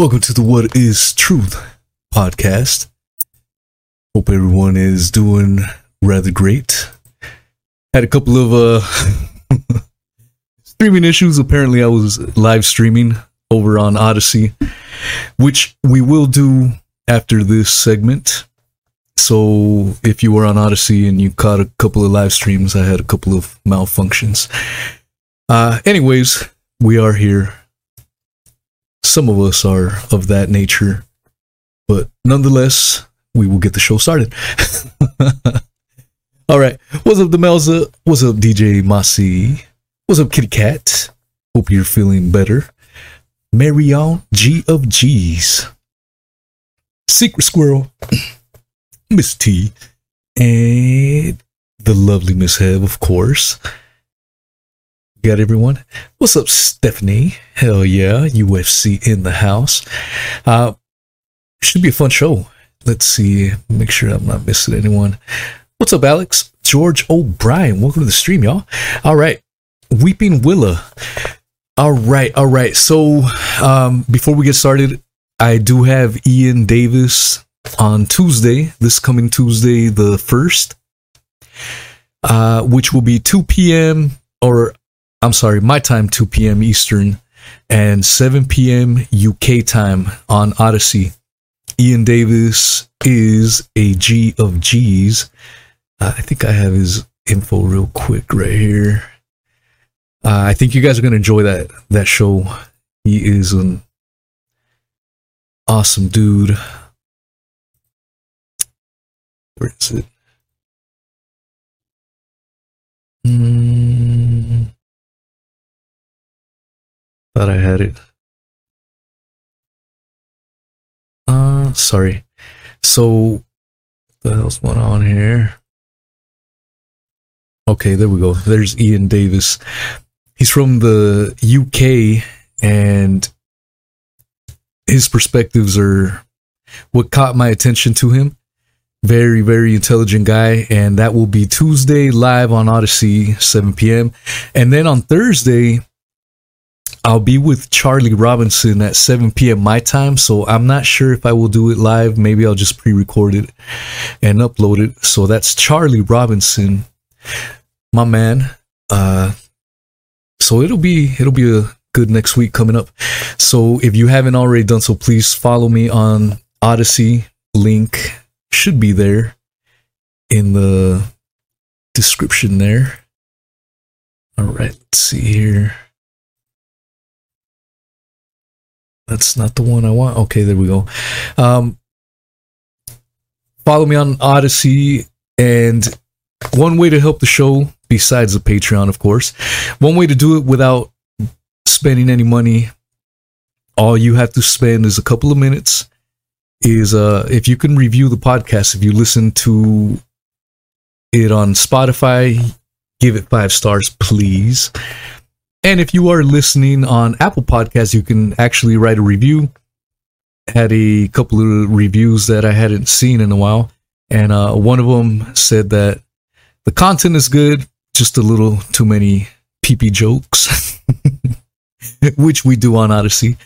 Welcome to the What is Truth podcast. Hope everyone is doing rather great. Had a couple of uh streaming issues. Apparently I was live streaming over on Odysee, which we will do after this segment. So if you were on Odysee and you caught a couple of live streams, I had a couple of malfunctions. Uh, anyways, we are here. Some of us are of that nature, but nonetheless, we will get the show started. All right. What's up, Demelza? What's up, DJ Masi? What's up, Kitty Cat? Hope you're feeling better. Marion G of G's. Secret Squirrel. Miss T. And the lovely Miss Heb, of course. Got everyone? What's up, Stephanie? Hell yeah, UFC in the house. Uh, should be a fun show. Let's see. Make sure I'm not missing anyone. What's up, Alex? George O'Brien. Welcome to the stream, y'all. All right. Weeping Willa. All right. All right. So, um, before we get started, I do have Ian Davis on Tuesday, this coming Tuesday, the 1st, uh, which will be 2 p.m. or I'm sorry, my time, 2 p.m. Eastern and 7 p.m. UK time on Odysee. Ian Davis is a G of G's. Uh, I think I have his info real quick right here. Uh, I think you guys are going to enjoy that that show. He is an awesome dude. Where is it? Mm, thought I had it. Uh, sorry. So, the hell's going on here? Okay, there we go. There's Ian Davis. He's from the UK, and his perspectives are what caught my attention to him. Very, very intelligent guy. And that will be Tuesday live on Odysee, 7 p.m. And then on Thursday, I'll be with Charlie Robinson at 7 p.m. my time. So I'm not sure if I will do it live. Maybe I'll just pre record it and upload it. So that's Charlie Robinson, my man. Uh, so it'll be, it'll be a good next week coming up. So if you haven't already done so, please follow me on Odysee. Link should be there in the description there. All right, let's see here. That's not the one I want. Okay, there we go. Um, follow me on Odysee, and one way to help the show, besides the Patreon, of course, one way to do it without spending any money, all you have to spend is a couple of minutes. Is uh, if you can review the podcast, if you listen to it on Spotify, give it five stars, please. And if you are listening on Apple Podcasts, you can actually write a review. Had a couple of reviews that I hadn't seen in a while, and uh, one of them said that the content is good, just a little too many peepee jokes, which we do on Odysee.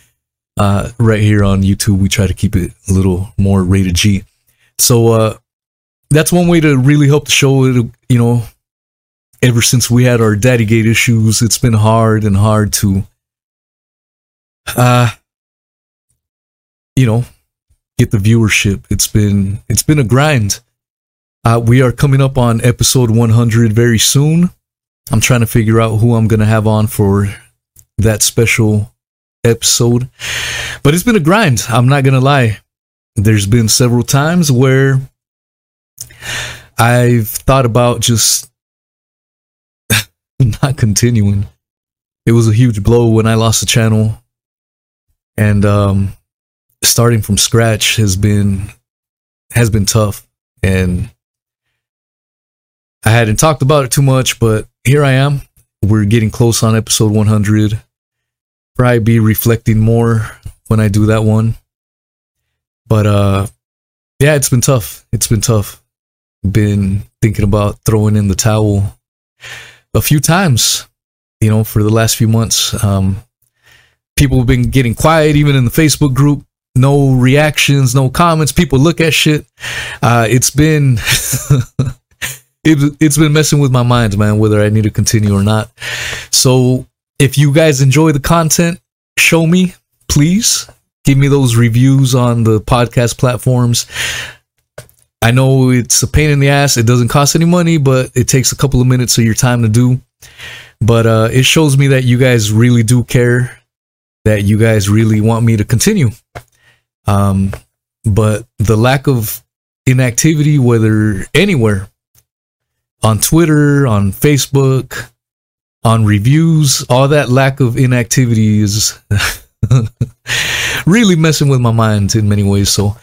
Uh, right here on YouTube, we try to keep it a little more rated G. So uh, that's one way to really help the show. It, you know, ever since we had our daddy gate issues, it's been hard and hard to, uh, you know, get the viewership. It's been it's been a grind. Uh, we are coming up on episode 100 very soon. I'm trying to figure out who I'm gonna have on for that special episode, but it's been a grind. I'm not gonna lie. There's been several times where I've thought about just not continuing. It was a huge blow when I lost the channel. And um starting from scratch has been has been tough and I hadn't talked about it too much, but here I am. We're getting close on episode 100. Probably be reflecting more when I do that one. But uh yeah, it's been tough. It's been tough. Been thinking about throwing in the towel a few times. you know, for the last few months. Um, people have been getting quiet, even in the Facebook group. No reactions, no comments. People look at shit. Uh, it's been it, it's been messing with my mind, man, whether I need to continue or not. So if you guys enjoy the content, show me, please. Give me those reviews on the podcast platforms. I know it's a pain in the ass. It doesn't cost any money, but it takes a couple of minutes of your time to do. But uh, it shows me that you guys really do care, that you guys really want me to continue. Um, but the lack of inactivity, whether anywhere, on Twitter, on Facebook, on reviews, all that lack of inactivity is really messing with my mind in many ways. So,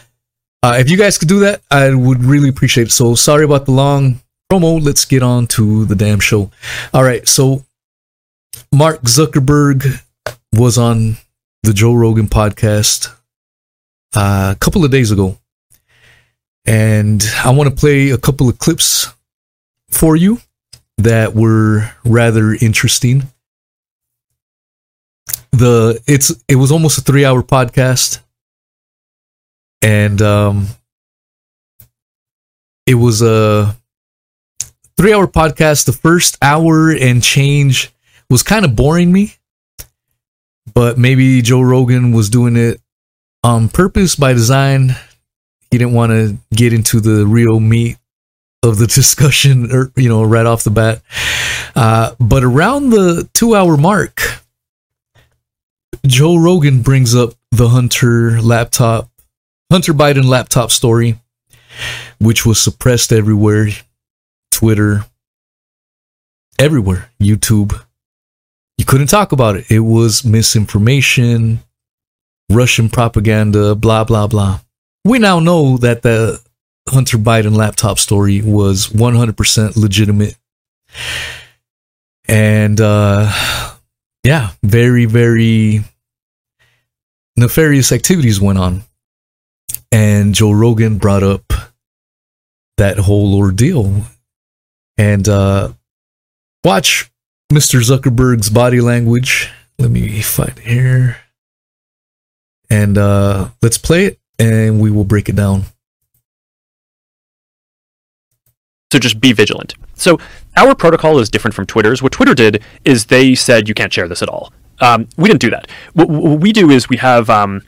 uh, if you guys could do that, I would really appreciate it. So, sorry about the long promo. Let's get on to the damn show. All right. So, Mark Zuckerberg was on the Joe Rogan podcast uh, a couple of days ago. And I want to play a couple of clips for you that were rather interesting. The it's it was almost a three hour podcast, and um, it was a three hour podcast. The first hour and change was kind of boring me, but maybe Joe Rogan was doing it on purpose by design. He didn't want to get into the real meat of the discussion, or you know, right off the bat. Uh, but around the two-hour mark, Joe Rogan brings up the Hunter laptop, Hunter Biden laptop story, which was suppressed everywhere, Twitter, everywhere, YouTube. You couldn't talk about it. It was misinformation, Russian propaganda, blah blah blah. We now know that the Hunter Biden laptop story was 100% legitimate. And uh, yeah, very, very nefarious activities went on. And Joe Rogan brought up that whole ordeal. And uh, watch Mr. Zuckerberg's body language. Let me find here. And uh, let's play it and we will break it down. So just be vigilant. So our protocol is different from Twitter's. What Twitter did is they said you can't share this at all. Um, we didn't do that. What, what, we do is we have. Um,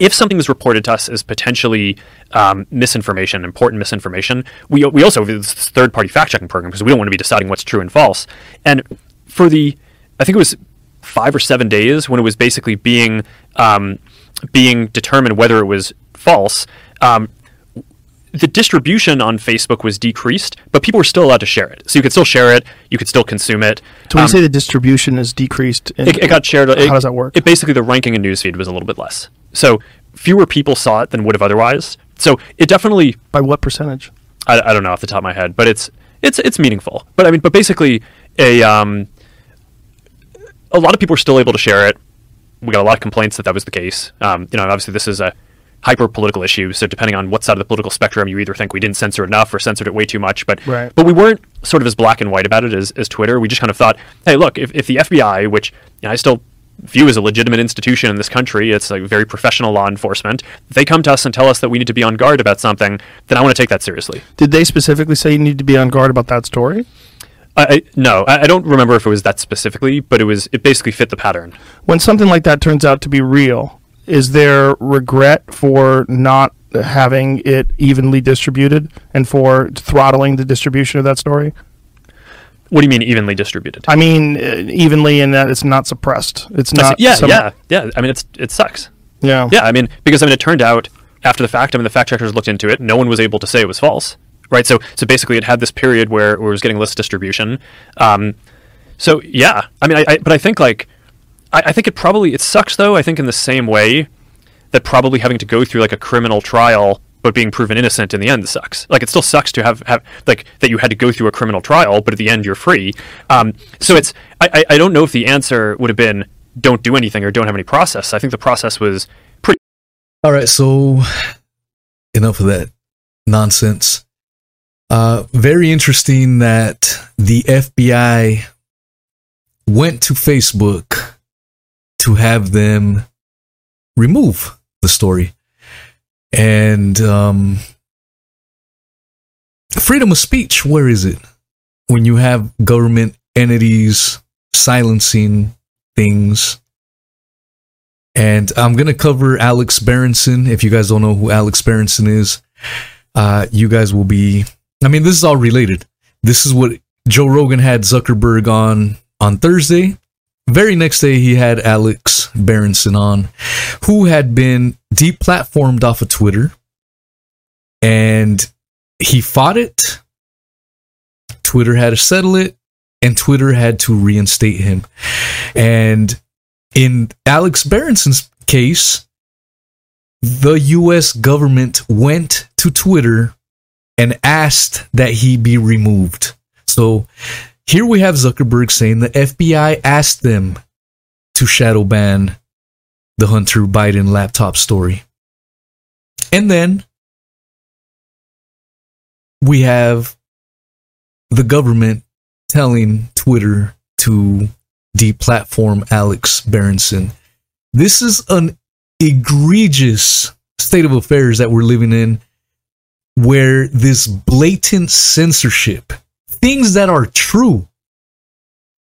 if something is reported to us as potentially um, misinformation, important misinformation, we, we also have this third party fact checking program because we don't want to be deciding what's true and false. And for the, I think it was five or seven days when it was basically being um, being determined whether it was false. Um, the distribution on Facebook was decreased, but people were still allowed to share it. So you could still share it, you could still consume it. So when um, you say the distribution is decreased, it, it, got shared. How it, does that work? It basically the ranking in newsfeed was a little bit less. So fewer people saw it than would have otherwise. So it definitely by what percentage? I, I don't know off the top of my head, but it's it's it's meaningful. But I mean, but basically a um, a lot of people were still able to share it. We got a lot of complaints that that was the case. Um, you know, obviously this is a hyper political issue. So depending on what side of the political spectrum, you either think we didn't censor enough or censored it way too much. But right. but we weren't sort of as black and white about it as, as Twitter. We just kind of thought, hey, look, if, if the FBI, which you know, I still view as a legitimate institution in this country, it's like very professional law enforcement. If they come to us and tell us that we need to be on guard about something, then I want to take that seriously. Did they specifically say you need to be on guard about that story? I, no, I, I don't remember if it was that specifically, but it was it basically fit the pattern. When something like that turns out to be real, is there regret for not having it evenly distributed and for throttling the distribution of that story? What do you mean evenly distributed? I mean uh, evenly in that it's not suppressed. It's not. yeah, some, yeah, yeah. I mean, it's it sucks. Yeah, yeah. I mean, because I mean, it turned out after the fact. I mean, the fact checkers looked into it. No one was able to say it was false, right? So, so basically, it had this period where, where it was getting list distribution. Um, so yeah, I mean, I, I but I think like I, I think it probably it sucks though. I think in the same way that probably having to go through like a criminal trial but being proven innocent in the end sucks. Like it still sucks to have, have like that you had to go through a criminal trial, but at the end you're free. Um, so it's I, I don't know if the answer would have been don't do anything or don't have any process. I think the process was pretty. All right, so enough of that nonsense. Uh, very interesting that the FBI went to Facebook to have them remove the story. And um, freedom of speech, where is it? When you have government entities silencing things. And I'm going to cover Alex Berenson. If you guys don't know who Alex Berenson is, uh, you guys will be. I mean, this is all related. This is what Joe Rogan had Zuckerberg on on Thursday. Very next day, he had Alex Berenson on, who had been deplatformed off of Twitter, and he fought it. Twitter had to settle it, and Twitter had to reinstate him. And in Alex Berenson's case, the US government went to Twitter and asked that he be removed. So here we have Zuckerberg saying the FBI asked them to shadow ban the Hunter Biden laptop story. And then we have the government telling Twitter to deplatform Alex Berenson. This is an egregious state of affairs that we're living in where this blatant censorship, things that are true,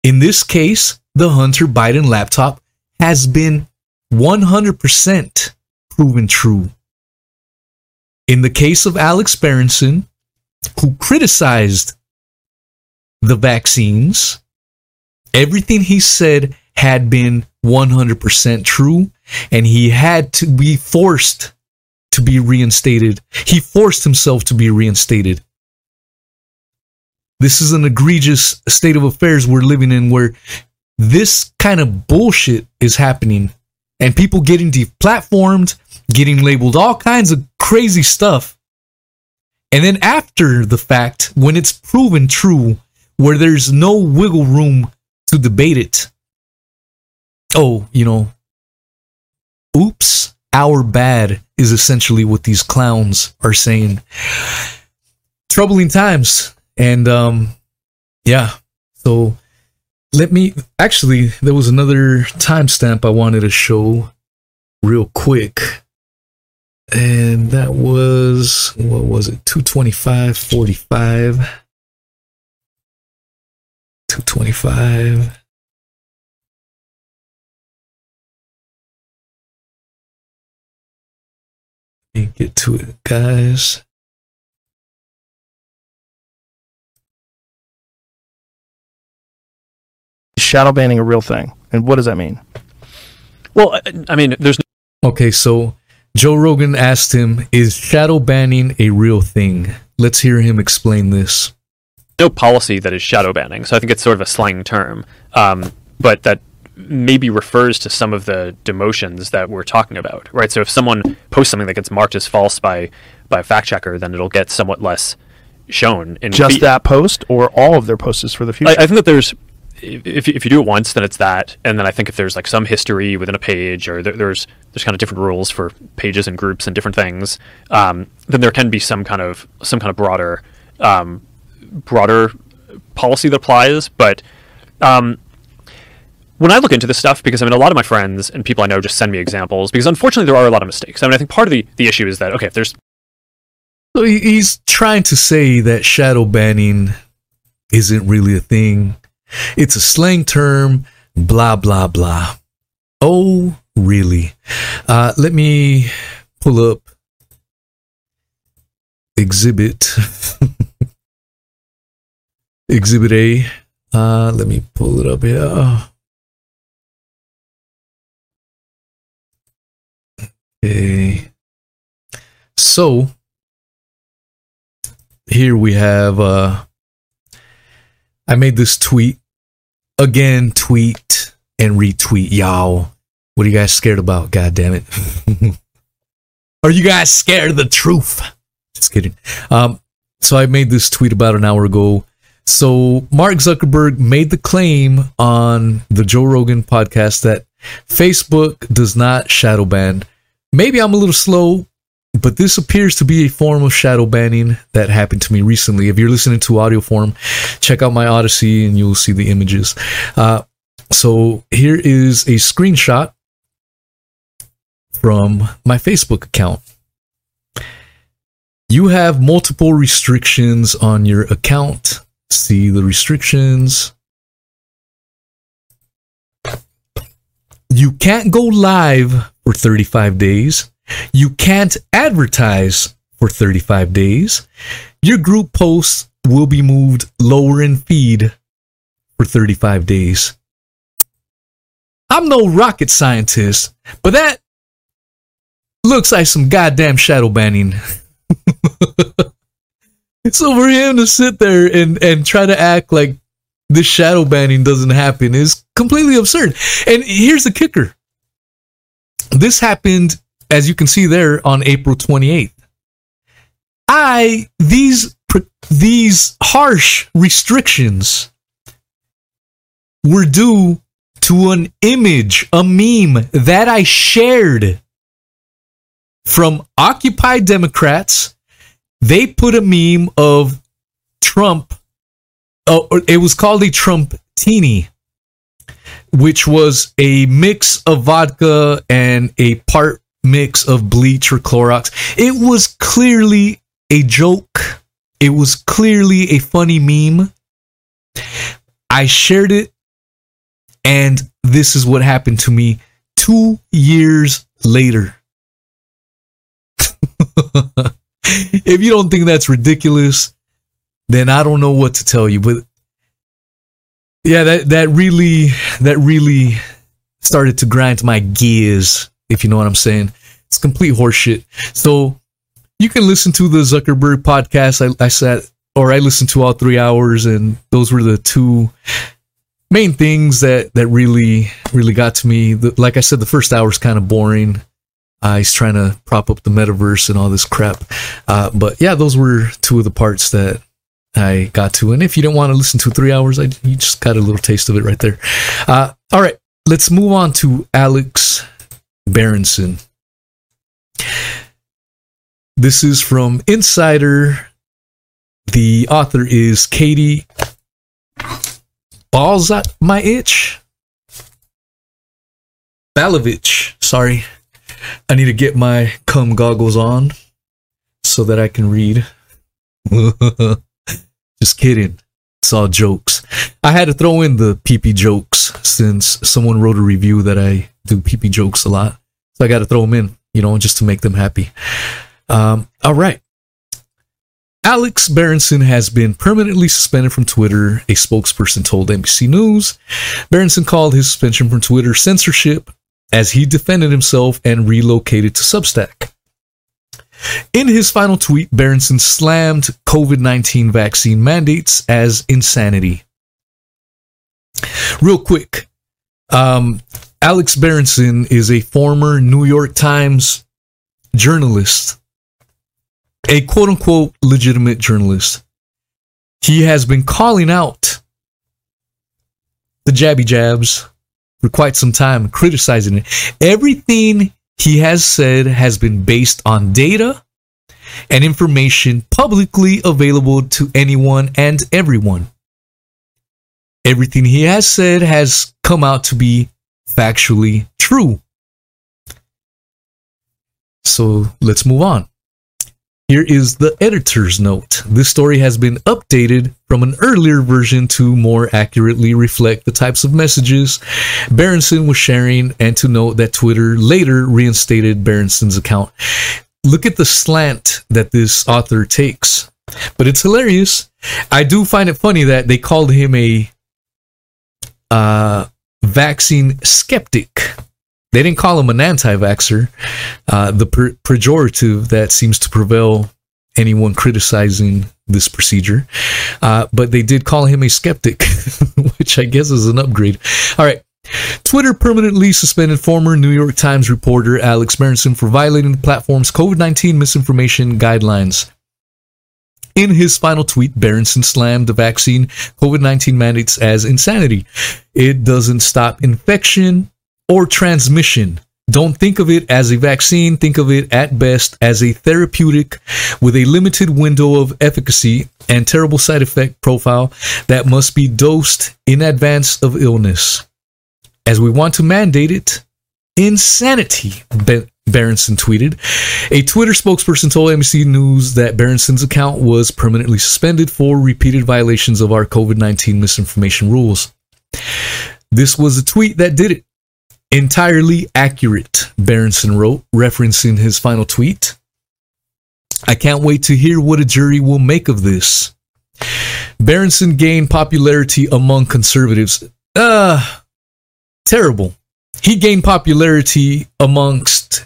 in this case, the Hunter Biden laptop has been 100% proven true. In the case of Alex Berenson, who criticized the vaccines, everything he said had been 100% true, and he had to be forced to be reinstated. He forced himself to be reinstated. This is an egregious state of affairs we're living in where this kind of bullshit is happening and people getting deplatformed, getting labeled all kinds of crazy stuff. And then after the fact, when it's proven true, where there's no wiggle room to debate it, oh, you know, oops, our bad is essentially what these clowns are saying. Troubling times. And um yeah. So let me actually there was another timestamp I wanted to show real quick. And that was what was it? 225 45 225 Let me get to it, guys. Shadow banning a real thing, and what does that mean? Well, I, I mean, there's no- Okay, so Joe Rogan asked him, Is shadow banning a real thing? Let's hear him explain this. no policy that is shadow banning, so I think it's sort of a slang term, um, but that maybe refers to some of the demotions that we're talking about, right? So if someone posts something that gets marked as false by by a fact checker, then it'll get somewhat less shown. In Just feed. that post, or all of their posts for the future? I, I think that there's if if you do it once, then it's that, and then I think if there's like some history within a page, or there, there's there's kind of different rules for pages and groups and different things, um, then there can be some kind of some kind of broader um, broader policy that applies. But um, when I look into this stuff, because I mean, a lot of my friends and people I know just send me examples, because unfortunately there are a lot of mistakes. I mean, I think part of the, the issue is that okay, if there's So he's trying to say that shadow banning isn't really a thing. It's a slang term, blah, blah, blah. Oh, really? Uh, let me pull up exhibit. exhibit A. Uh, let me pull it up here. Okay. So, here we have uh I made this tweet again tweet and retweet y'all. What are you guys scared about? God damn it. are you guys scared of the truth? Just kidding. Um so I made this tweet about an hour ago. So Mark Zuckerberg made the claim on the Joe Rogan podcast that Facebook does not shadow ban. Maybe I'm a little slow, but this appears to be a form of shadow banning that happened to me recently. If you're listening to audio form, check out my Odysee and you'll see the images. Uh, So here is a screenshot from my Facebook account. You have multiple restrictions on your account. See the restrictions. You can't go live for 35 days. You can't advertise for 35 days. Your group posts will be moved lower in feed for 35 days. I'm no rocket scientist, but that looks like some goddamn shadow banning. so for him to sit there and, and try to act like this shadow banning doesn't happen is completely absurd. And here's the kicker. This happened, as you can see there, on April 28th. I, these, these harsh restrictions were due to an image, a meme that I shared from Occupy Democrats. They put a meme of Trump. Oh, it was called a Trump teeny, which was a mix of vodka and a part mix of bleach or Clorox. It was clearly a joke. It was clearly a funny meme. I shared it and this is what happened to me two years later. if you don't think that's ridiculous, then I don't know what to tell you. But yeah, that, that really, that really started to grind my gears, if you know what I'm saying. It's complete horseshit. So you can listen to the Zuckerberg podcast. I, I sat, or I listened to all three hours, and those were the two main things that that really really got to me the, like i said the first hour is kind of boring uh, he's trying to prop up the metaverse and all this crap uh, but yeah those were two of the parts that i got to and if you don't want to listen to three hours I, you just got a little taste of it right there uh, all right let's move on to alex berenson this is from insider the author is katie balls my itch. Balovich, sorry. I need to get my cum goggles on so that I can read. Just kidding. It's all jokes. I had to throw in the PP jokes since someone wrote a review that I do PP jokes a lot. So I got to throw them in, you know, just to make them happy. Um, all right. Alex Berenson has been permanently suspended from Twitter, a spokesperson told NBC News. Berenson called his suspension from Twitter censorship as he defended himself and relocated to Substack. In his final tweet, Berenson slammed COVID 19 vaccine mandates as insanity. Real quick, um, Alex Berenson is a former New York Times journalist a quote unquote legitimate journalist. He has been calling out the jabby jabs for quite some time, criticizing it. Everything he has said has been based on data and information publicly available to anyone and everyone. Everything he has said has come out to be factually true. So let's move on. Here is the editor's note. This story has been updated from an earlier version to more accurately reflect the types of messages Berenson was sharing and to note that Twitter later reinstated Berenson's account. Look at the slant that this author takes. But it's hilarious. I do find it funny that they called him a uh, vaccine skeptic they didn't call him an anti-vaxxer. Uh, the per- pejorative that seems to prevail anyone criticizing this procedure, uh, but they did call him a skeptic, which I guess is an upgrade. All right. Twitter permanently suspended former New York Times reporter Alex Berenson for violating the platform's COVID 19 misinformation guidelines. In his final tweet, Berenson slammed the vaccine COVID 19 mandates as insanity. It doesn't stop infection, or transmission. Don't think of it as a vaccine. Think of it at best as a therapeutic with a limited window of efficacy and terrible side effect profile that must be dosed in advance of illness. as we want to mandate it. Insanity, Berenson tweeted. A Twitter spokesperson told NBC News that Berenson's account was permanently suspended for repeated violations of our COVID 19 misinformation rules. This was a tweet that did it. Entirely accurate, Berenson wrote, referencing his final tweet. I can't wait to hear what a jury will make of this. Berenson gained popularity among conservatives. Uh, terrible. He gained popularity amongst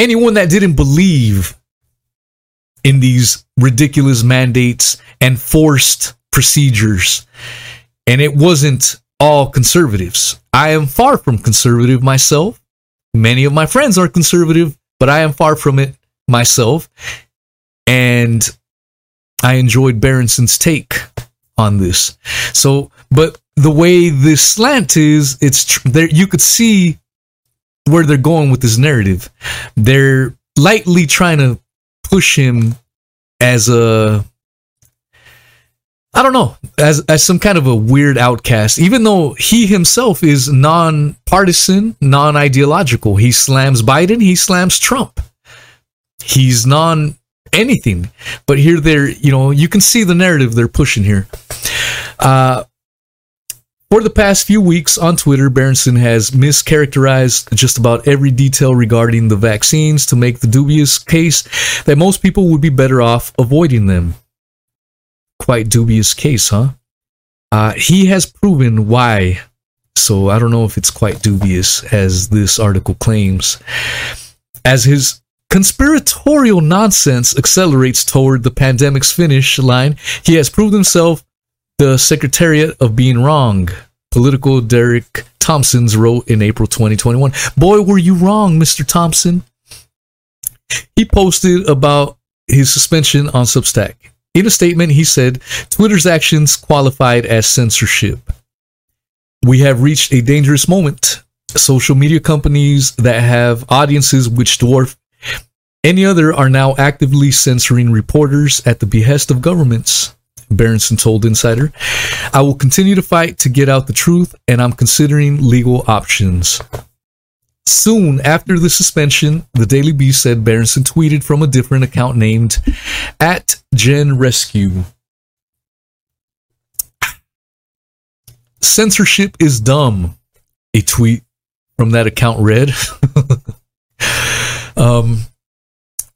anyone that didn't believe in these ridiculous mandates and forced procedures. And it wasn't all conservatives. I am far from conservative myself. Many of my friends are conservative, but I am far from it myself. And I enjoyed Berenson's take on this. So, but the way this slant is, it's there. You could see where they're going with this narrative. They're lightly trying to push him as a I don't know, as as some kind of a weird outcast, even though he himself is non-partisan, non-ideological. He slams Biden, he slams Trump. He's non anything. But here they're, you know, you can see the narrative they're pushing here. Uh for the past few weeks on Twitter, Berenson has mischaracterized just about every detail regarding the vaccines to make the dubious case that most people would be better off avoiding them. Quite dubious case, huh? Uh, he has proven why, so I don't know if it's quite dubious as this article claims. As his conspiratorial nonsense accelerates toward the pandemic's finish line, he has proved himself the Secretariat of Being Wrong. Political Derek Thompson's wrote in April 2021. Boy, were you wrong, Mr. Thompson. He posted about his suspension on Substack. In a statement, he said Twitter's actions qualified as censorship. We have reached a dangerous moment. Social media companies that have audiences which dwarf any other are now actively censoring reporters at the behest of governments. Berenson told Insider. I will continue to fight to get out the truth, and I'm considering legal options. Soon after the suspension, the Daily Beast said Berenson tweeted from a different account named at Gen Rescue. Censorship is dumb. A tweet from that account read. um,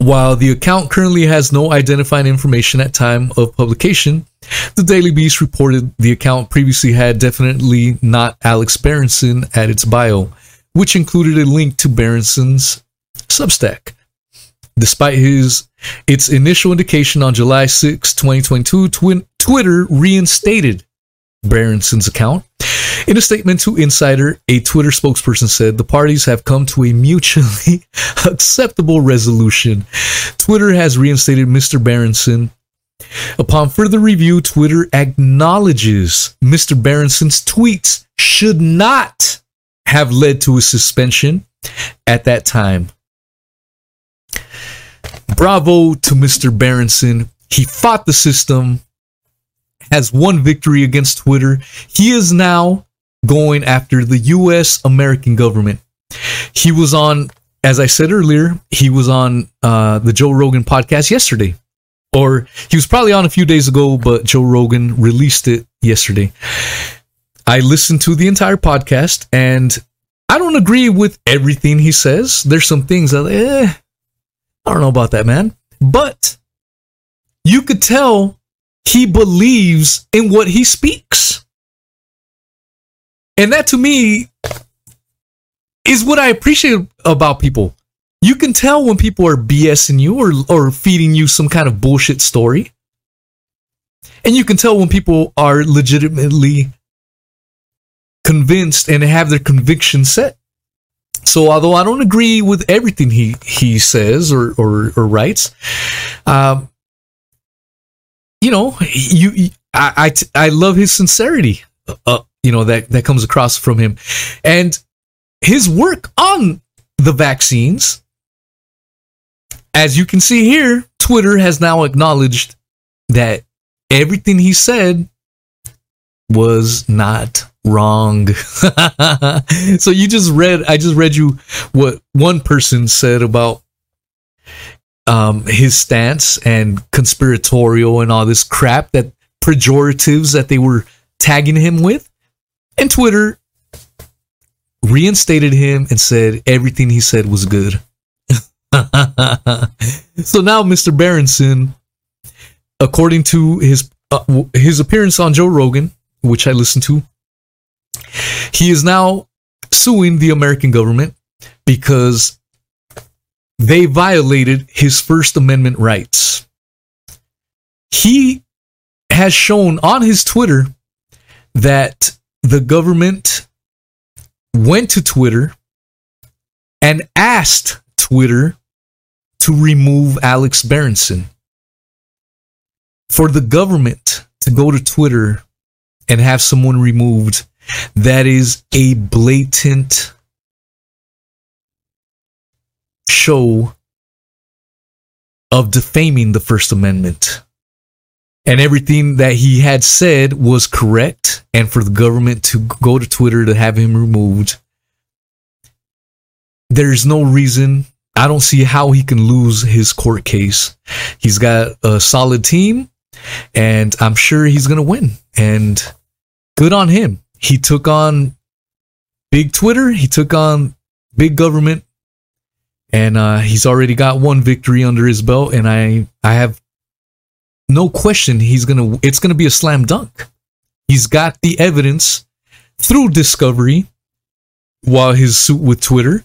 while the account currently has no identifying information at time of publication, the Daily Beast reported the account previously had definitely not Alex Berenson at its bio, which included a link to Berenson's Substack. Despite his its initial indication on July 6, 2022, twin, Twitter reinstated Berenson's account. In a statement to Insider, a Twitter spokesperson said the parties have come to a mutually acceptable resolution. Twitter has reinstated Mr. Berenson. Upon further review, Twitter acknowledges Mr. Berenson's tweets should not have led to a suspension at that time. Bravo to Mr. Berenson. He fought the system has won victory against Twitter. He is now going after the US American government. He was on, as I said earlier, he was on uh, the Joe Rogan podcast yesterday. Or he was probably on a few days ago, but Joe Rogan released it yesterday. I listened to the entire podcast and I don't agree with everything he says. There's some things that, eh, I don't know about that, man. But you could tell he believes in what he speaks. And that to me is what I appreciate about people. You can tell when people are BSing you or, or feeding you some kind of bullshit story. And you can tell when people are legitimately convinced and have their conviction set. So although I don't agree with everything he, he says or, or, or writes, um, you know, you, I, I, I love his sincerity, uh, you know, that, that comes across from him. And his work on the vaccines, as you can see here, Twitter has now acknowledged that everything he said was not Wrong. so you just read, I just read you what one person said about um, his stance and conspiratorial and all this crap that pejoratives that they were tagging him with. And Twitter reinstated him and said everything he said was good. so now Mr. Berenson, according to his uh, his appearance on Joe Rogan, which I listened to, he is now suing the American government because they violated his First Amendment rights. He has shown on his Twitter that the government went to Twitter and asked Twitter to remove Alex Berenson. For the government to go to Twitter and have someone removed, that is a blatant show of defaming the First Amendment. And everything that he had said was correct. And for the government to go to Twitter to have him removed, there's no reason. I don't see how he can lose his court case. He's got a solid team, and I'm sure he's going to win. And good on him. He took on big Twitter, he took on big government, and uh, he's already got one victory under his belt. And I, I have no question he's gonna. It's gonna be a slam dunk. He's got the evidence through discovery while his suit with Twitter.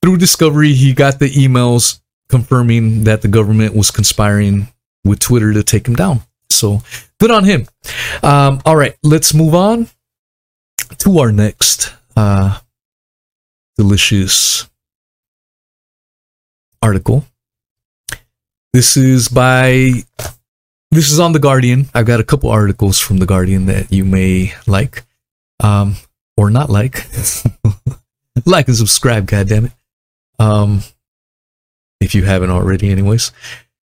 Through discovery, he got the emails confirming that the government was conspiring with Twitter to take him down. So good on him. Um, all right, let's move on to our next uh, delicious article. This is by this is on the Guardian. I've got a couple articles from the Guardian that you may like um or not like. like and subscribe, god damn it. Um if you haven't already anyways.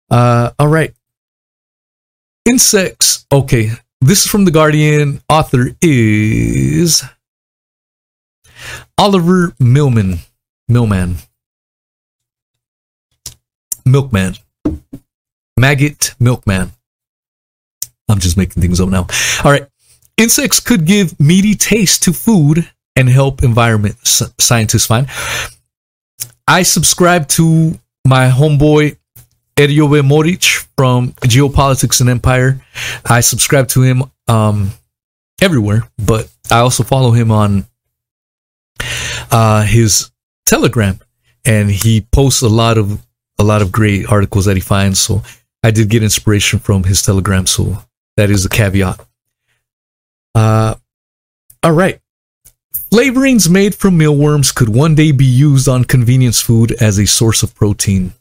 Uh all right. Insects. Okay, this is from the Guardian. Author is Oliver Milman. Milman. Milkman. Maggot Milkman. I'm just making things up now. All right. Insects could give meaty taste to food and help environment, scientists find. I subscribe to my homeboy Hrvoje Moric from Geopolitics and Empire. I subscribe to him um, everywhere, but I also follow him on uh, his Telegram, and he posts a lot of a lot of great articles that he finds. So I did get inspiration from his Telegram. So that is a caveat. Uh, all right. Flavorings made from mealworms could one day be used on convenience food as a source of protein.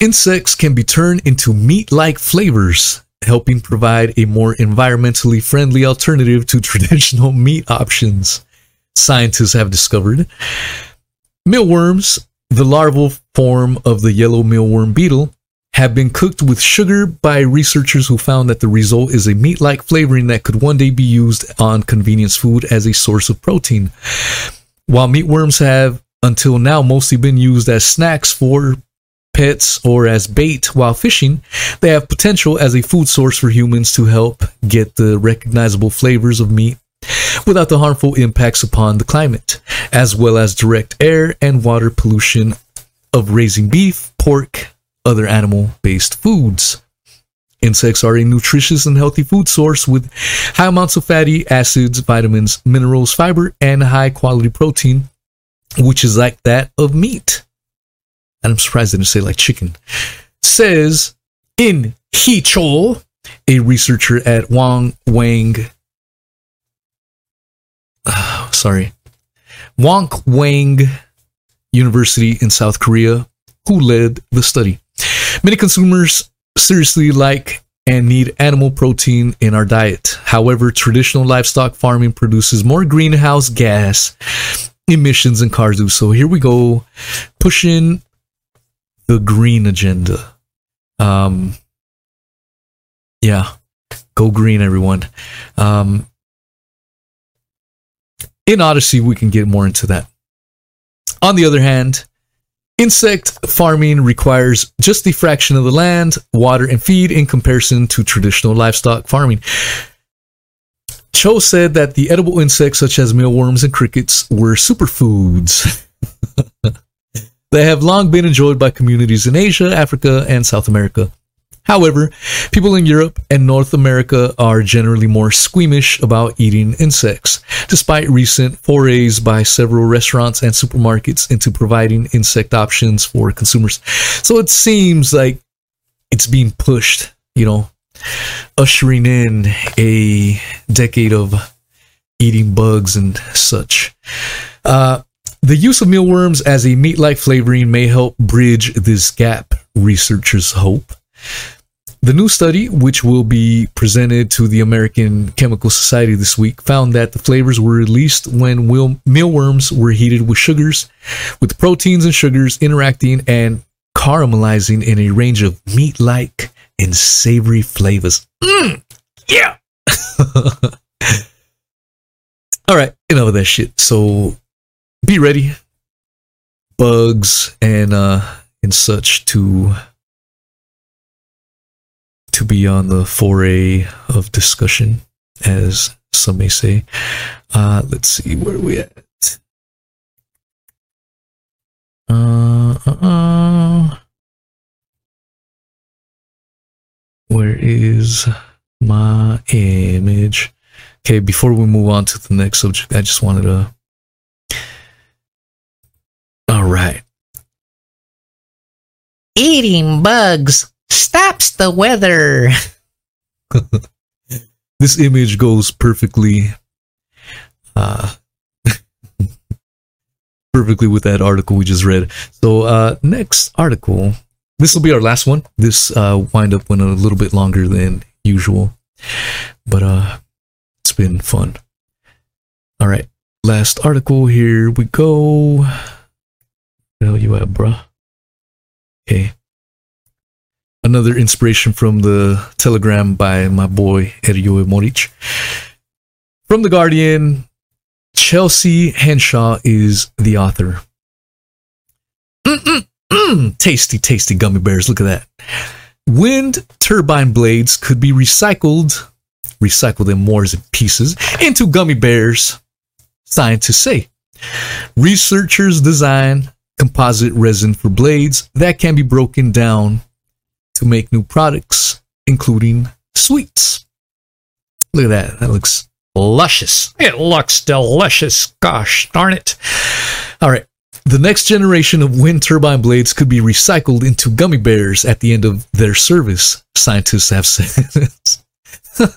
Insects can be turned into meat like flavors, helping provide a more environmentally friendly alternative to traditional meat options. Scientists have discovered mealworms the larval form of the yellow mealworm beetle have been cooked with sugar by researchers who found that the result is a meat like flavoring that could one day be used on convenience food as a source of protein. While meatworms have until now mostly been used as snacks for pets or as bait while fishing, they have potential as a food source for humans to help get the recognizable flavors of meat without the harmful impacts upon the climate, as well as direct air and water pollution of raising beef, pork, other animal based foods. Insects are a nutritious and healthy food source with high amounts of fatty acids, vitamins, minerals, fiber, and high quality protein, which is like that of meat. And I'm surprised they didn't say like chicken. Says in He Chol, a researcher at Wang Wang uh, sorry, Wonkwang University in South Korea, who led the study. Many consumers seriously like and need animal protein in our diet. However, traditional livestock farming produces more greenhouse gas emissions than cars do. So here we go, pushing the green agenda. Um, yeah, Go green, everyone. Um, in Odysee, we can get more into that. On the other hand, insect farming requires just a fraction of the land, water, and feed in comparison to traditional livestock farming. Cho said that the edible insects such as mealworms and crickets were superfoods. they have long been enjoyed by communities in Asia, Africa, and South America. However, people in Europe and North America are generally more squeamish about eating insects, despite recent forays by several restaurants and supermarkets into providing insect options for consumers. So it seems like it's being pushed, you know, ushering in a decade of eating bugs and such. Uh, the use of mealworms as a meat like flavoring may help bridge this gap, researchers hope. The new study, which will be presented to the American Chemical Society this week, found that the flavors were released when mealworms were heated with sugars, with proteins and sugars interacting and caramelizing in a range of meat like and savory flavors. Mm, yeah! All right, enough of that shit. So be ready, bugs and uh and such to to be on the foray of discussion, as some may say. Uh, let's see where we at. Uh, uh, uh. Where is my image? Okay, before we move on to the next subject, I just wanted to. All right. Eating bugs stops the weather. this image goes perfectly uh perfectly with that article we just read. So uh next article. This will be our last one. This uh wind up went a little bit longer than usual. But uh it's been fun. All right. Last article here we go. Where you at, bruh? Okay another inspiration from the telegram by my boy Hrvoje Moric. From The Guardian, Chelsea Henshaw is the author. Mm-mm-mm. Tasty, tasty gummy bears. Look at that. Wind turbine blades could be recycled, recycled in more as pieces, into gummy bears, scientists say. Researchers design composite resin for blades that can be broken down to make new products, including sweets. Look at that. That looks luscious. It looks delicious. Gosh darn it. All right. The next generation of wind turbine blades could be recycled into gummy bears at the end of their service, scientists have said.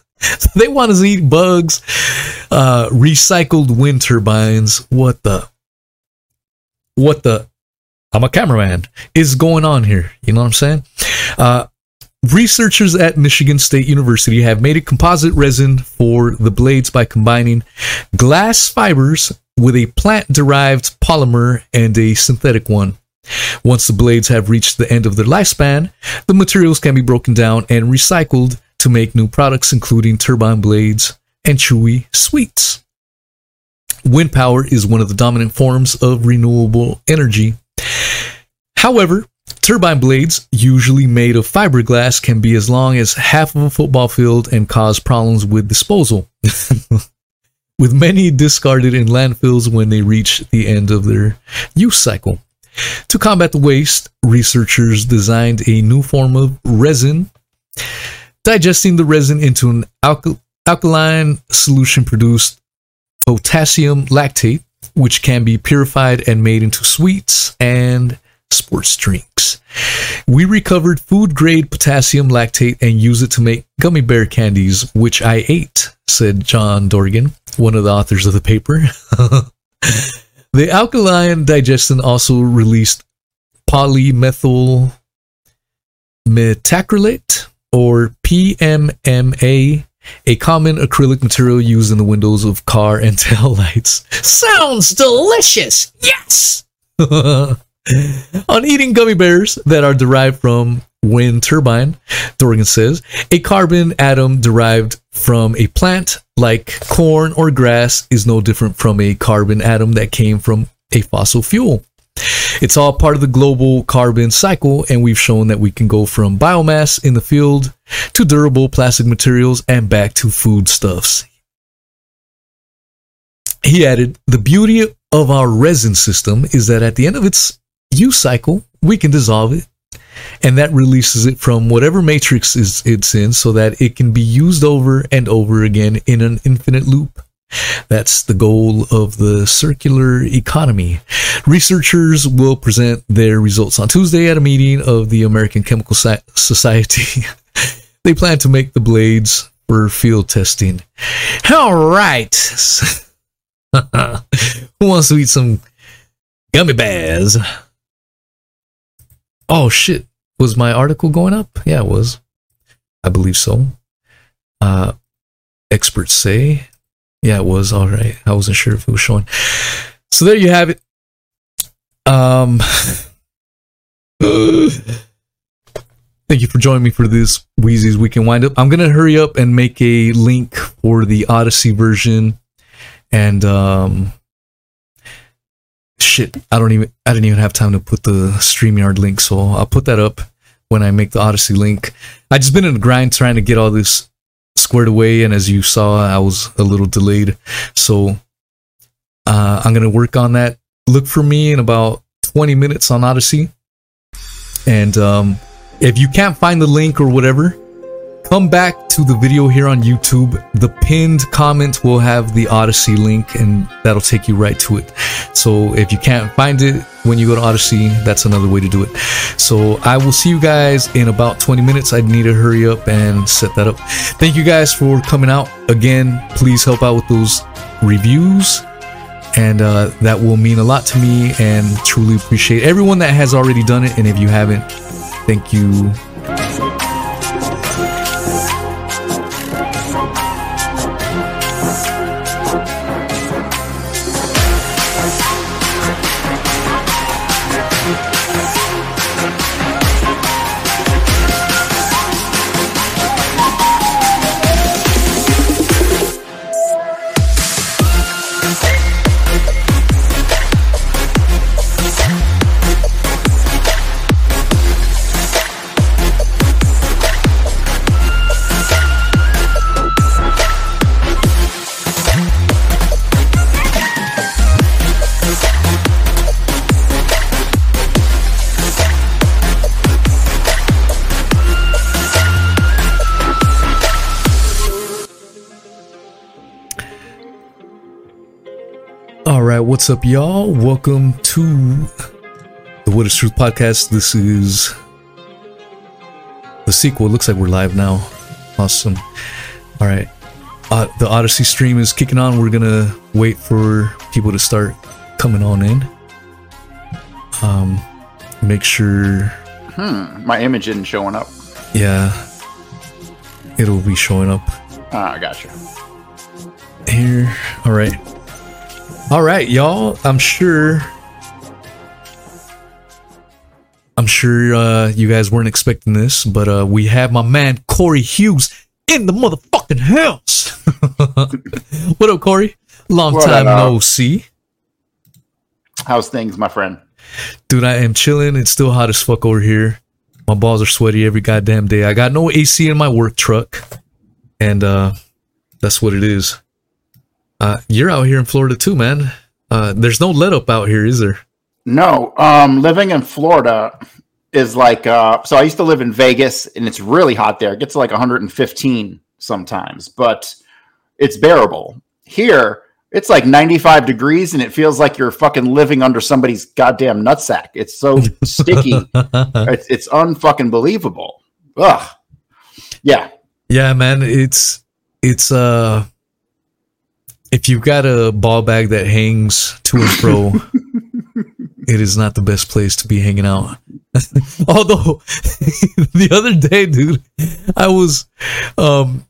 they want us to eat bugs, uh, recycled wind turbines. What the? What the? I'm a cameraman. Is going on here? You know what I'm saying? Uh, researchers at Michigan State University have made a composite resin for the blades by combining glass fibers with a plant derived polymer and a synthetic one. Once the blades have reached the end of their lifespan, the materials can be broken down and recycled to make new products, including turbine blades and chewy sweets. Wind power is one of the dominant forms of renewable energy. However, Turbine blades, usually made of fiberglass, can be as long as half of a football field and cause problems with disposal, with many discarded in landfills when they reach the end of their use cycle. To combat the waste, researchers designed a new form of resin. Digesting the resin into an alkal- alkaline solution produced potassium lactate, which can be purified and made into sweets and sports drinks. We recovered food grade potassium lactate and use it to make gummy bear candies, which I ate, said John Dorgan, one of the authors of the paper. the alkaline digestion also released polymethyl methacrylate, or PMMA, a common acrylic material used in the windows of car and tail lights. Sounds delicious! Yes! on eating gummy bears that are derived from wind turbine, Dorgan says, a carbon atom derived from a plant like corn or grass is no different from a carbon atom that came from a fossil fuel. It's all part of the global carbon cycle, and we've shown that we can go from biomass in the field to durable plastic materials and back to foodstuffs. He added, The beauty of our resin system is that at the end of its use cycle, we can dissolve it and that releases it from whatever matrix is it's in so that it can be used over and over again in an infinite loop. That's the goal of the circular economy. Researchers will present their results on Tuesday at a meeting of the American Chemical Society. they plan to make the blades for field testing. All right. Who wants to eat some gummy bears? Oh shit. Was my article going up? Yeah, it was. I believe so. Uh experts say. Yeah, it was. All right. I wasn't sure if it was showing. So there you have it. Um Thank you for joining me for this Wheezy's Weekend Wind Up. I'm gonna hurry up and make a link for the Odysee version and um shit, I don't even I didn't even have time to put the StreamYard link, so I'll put that up when I make the Odysee link. I just been in a grind trying to get all this squared away, and as you saw, I was a little delayed. So uh, I'm gonna work on that. Look for me in about 20 minutes on Odysee. and um, if you can't find the link or whatever, come back to the video here on YouTube. The pinned comment will have the Odysee link and that'll take you right to it. So if you can't find it when you go to Odysee, that's another way to do it. So I will see you guys in about 20 minutes. I need to hurry up and set that up. Thank you guys for coming out. Again, please help out with those reviews. And uh, that will mean a lot to me and truly appreciate everyone that has already done it. And if you haven't, thank you what's up, y'all? Welcome to the What is Truth podcast. This is the sequel. It looks like we're live now. Awesome. All right. Uh, the Odysee stream is kicking on. We're going to wait for people to start coming on in. Um, make sure. Hmm. My image isn't showing up. Yeah. It'll be showing up. Ah, I gotcha. Here. All right. All right, y'all. I'm sure. I'm sure uh, you guys weren't expecting this, but uh, we have my man Corey Hughes in the motherfucking house. what up, Corey? Long what time no see. How's things, my friend? Dude, I am chilling. It's still hot as fuck over here. My balls are sweaty every goddamn day. I got no AC in my work truck, and uh, that's what it is. Uh, you're out here in Florida too, man. Uh, there's no let up out here, is there? No. Um, living in Florida is like uh, so. I used to live in Vegas, and it's really hot there. It gets to like 115 sometimes, but it's bearable. Here, it's like 95 degrees, and it feels like you're fucking living under somebody's goddamn nutsack. It's so sticky. It's, it's unfucking believable. Ugh. Yeah. Yeah, man. It's it's uh if you've got a ball bag that hangs to and fro, it is not the best place to be hanging out. Although the other day, dude, I was, um,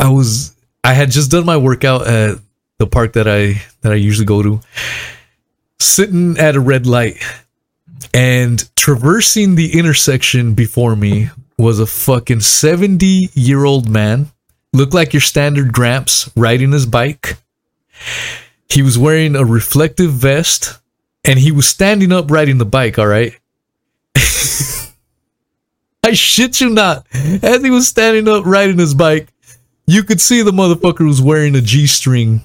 I was, I had just done my workout at the park that I that I usually go to, sitting at a red light, and traversing the intersection before me was a fucking 70 year old man. Looked like your standard Gramps riding his bike. He was wearing a reflective vest and he was standing up riding the bike, all right? I shit you not. As he was standing up riding his bike, you could see the motherfucker was wearing a G string.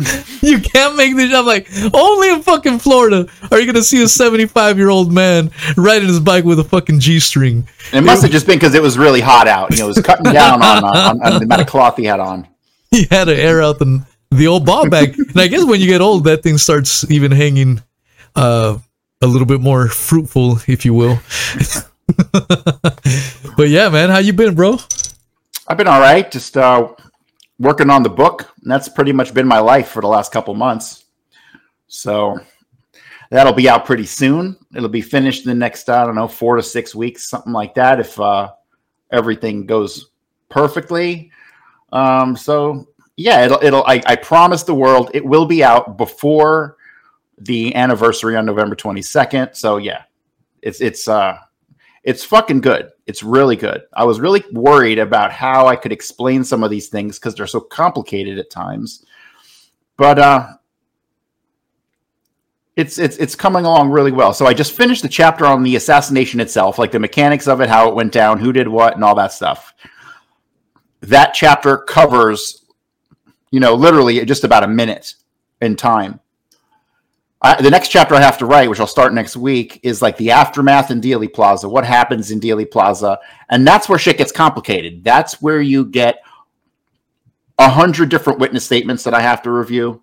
you can't make this. I'm like, only in fucking Florida are you gonna see a 75 year old man riding his bike with a fucking G string. It must have just been because it was really hot out. You know, it was cutting down on, on, on the amount of cloth he had on. He had to air out the the old ball bag. and I guess when you get old, that thing starts even hanging uh, a little bit more fruitful, if you will. but yeah, man, how you been, bro? I've been all right. Just uh, working on the book. And that's pretty much been my life for the last couple months. So that'll be out pretty soon. It'll be finished in the next, I don't know, four to six weeks, something like that, if uh, everything goes perfectly. Um, so yeah, it'll, it'll, I, I promise the world it will be out before the anniversary on November 22nd. So yeah, it's, it's, uh, it's fucking good. It's really good. I was really worried about how I could explain some of these things because they're so complicated at times. But uh, it's it's it's coming along really well. So I just finished the chapter on the assassination itself, like the mechanics of it, how it went down, who did what, and all that stuff. That chapter covers, you know, literally just about a minute in time. I, the next chapter I have to write, which I'll start next week, is like the aftermath in Dealey Plaza. What happens in Dealey Plaza, and that's where shit gets complicated. That's where you get a hundred different witness statements that I have to review.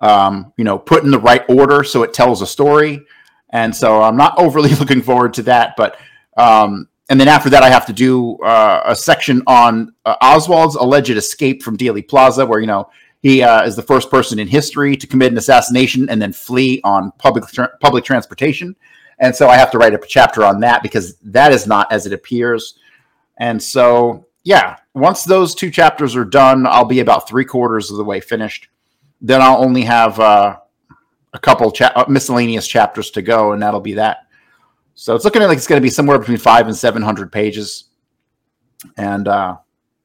Um, you know, put in the right order so it tells a story. And so I'm not overly looking forward to that. But um, and then after that, I have to do uh, a section on uh, Oswald's alleged escape from Dealey Plaza, where you know he uh, is the first person in history to commit an assassination and then flee on public tra- public transportation. And so I have to write a chapter on that because that is not as it appears. And so, yeah, once those two chapters are done, I'll be about three quarters of the way finished. Then I'll only have uh, a couple cha- uh, miscellaneous chapters to go, and that'll be that. So it's looking like it's going to be somewhere between five and seven hundred pages. And uh,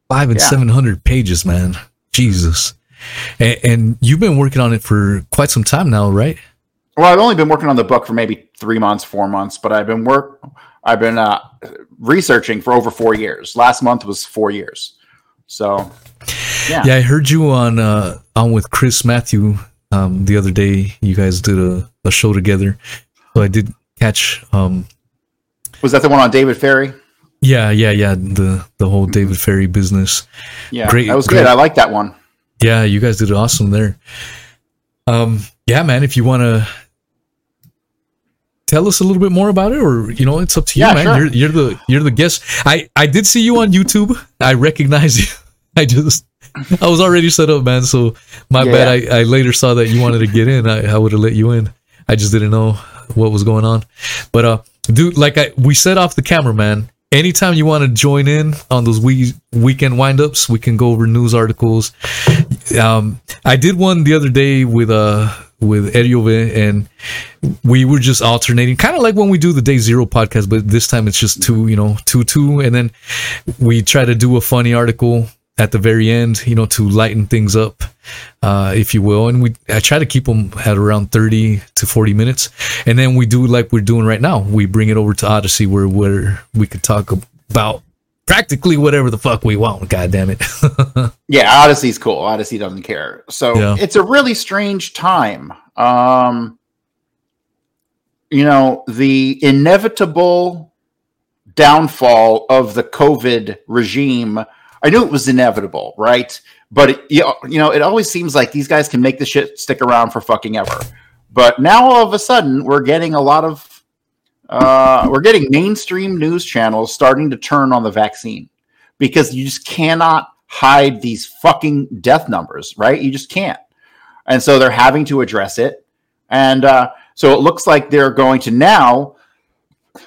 Five and Yeah. seven hundred pages, man. Jesus. And, and you've been working on it for quite some time now, right? Well, I've only been working on the book for maybe three months, four months, but I've been work, I've been uh, researching for over four years. Last month was four years, so yeah, Yeah, I heard you on uh on with Chris Matthew um the other day. You guys did a, a show together. So I did catch um was that the one on David Ferrie? yeah, yeah, yeah, the the whole David Ferrie business. Yeah, Great- that was great. good. I like that one. Yeah, you guys did awesome there. Um yeah, man, if you want to tell us a little bit more about it or you know, it's up to you, Yeah, man. sure. You're you're the you're the guest. I I did see you on YouTube. I recognize you. I just I was already set up, man. So my Yeah. bad. I, I later saw that you wanted to get in. I, I would have let you in. I just didn't know what was going on. But uh, dude, like I we set off the camera, man. Anytime you want to join in on those we, weekend windups, we can go over news articles. Um, I did one the other day with uh with Hrvoje, and we were just alternating, kind of like when we do the Day Zero podcast, but this time it's just two, you know, two two, and then we try to do a funny article at the very end, you know, to lighten things up, uh, if you will. And we, I try to keep them at around 30 to 40 minutes. And then we do like we're doing right now. We bring it over to Odysee where, where we could talk about practically whatever the fuck we want. God damn it. Yeah, Odysee's cool. Odysee doesn't care. So Yeah. it's a really strange time. Um, you know, the inevitable downfall of the COVID regime. I knew it was inevitable, right? But it, you know- it always seems like these guys can make the shit stick around for fucking ever. But now all of a sudden, we're getting a lot of uh, we're getting mainstream news channels starting to turn on the vaccine because you just cannot hide these fucking death numbers, right? You just can't. And so they're having to address it. And uh, so it looks like they're going to now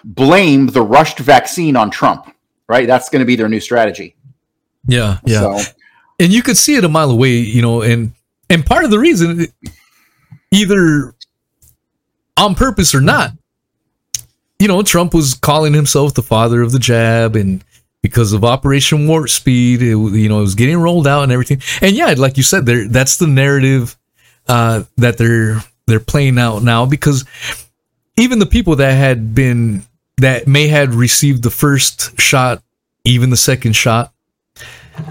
blame the rushed vaccine on Trump, right? That's going to be their new strategy. Yeah. Yeah. So, and you could see it a mile away, you know, and and part of the reason either on purpose or not, you know, Trump was calling himself the father of the jab, and because of Operation Warp Speed, it, you know, it was getting rolled out and everything. And yeah, like you said, there that's the narrative uh, that they're they're playing out now because even the people that had been that may had received the first shot, even the second shot,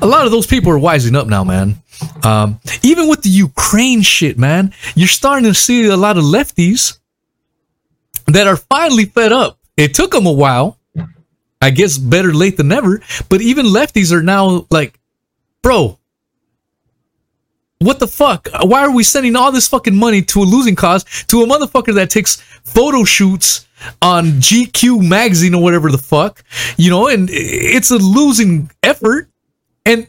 a lot of those people are wising up now, man. Um, even with the Ukraine shit, man, you're starting to see a lot of lefties that are finally fed up. It took them a while. I guess better late than never. But even lefties are now like, bro, what the fuck? Why are we sending all this fucking money to a losing cause to a motherfucker that takes photo shoots on GQ magazine or whatever the fuck? You know, and it's a losing effort. And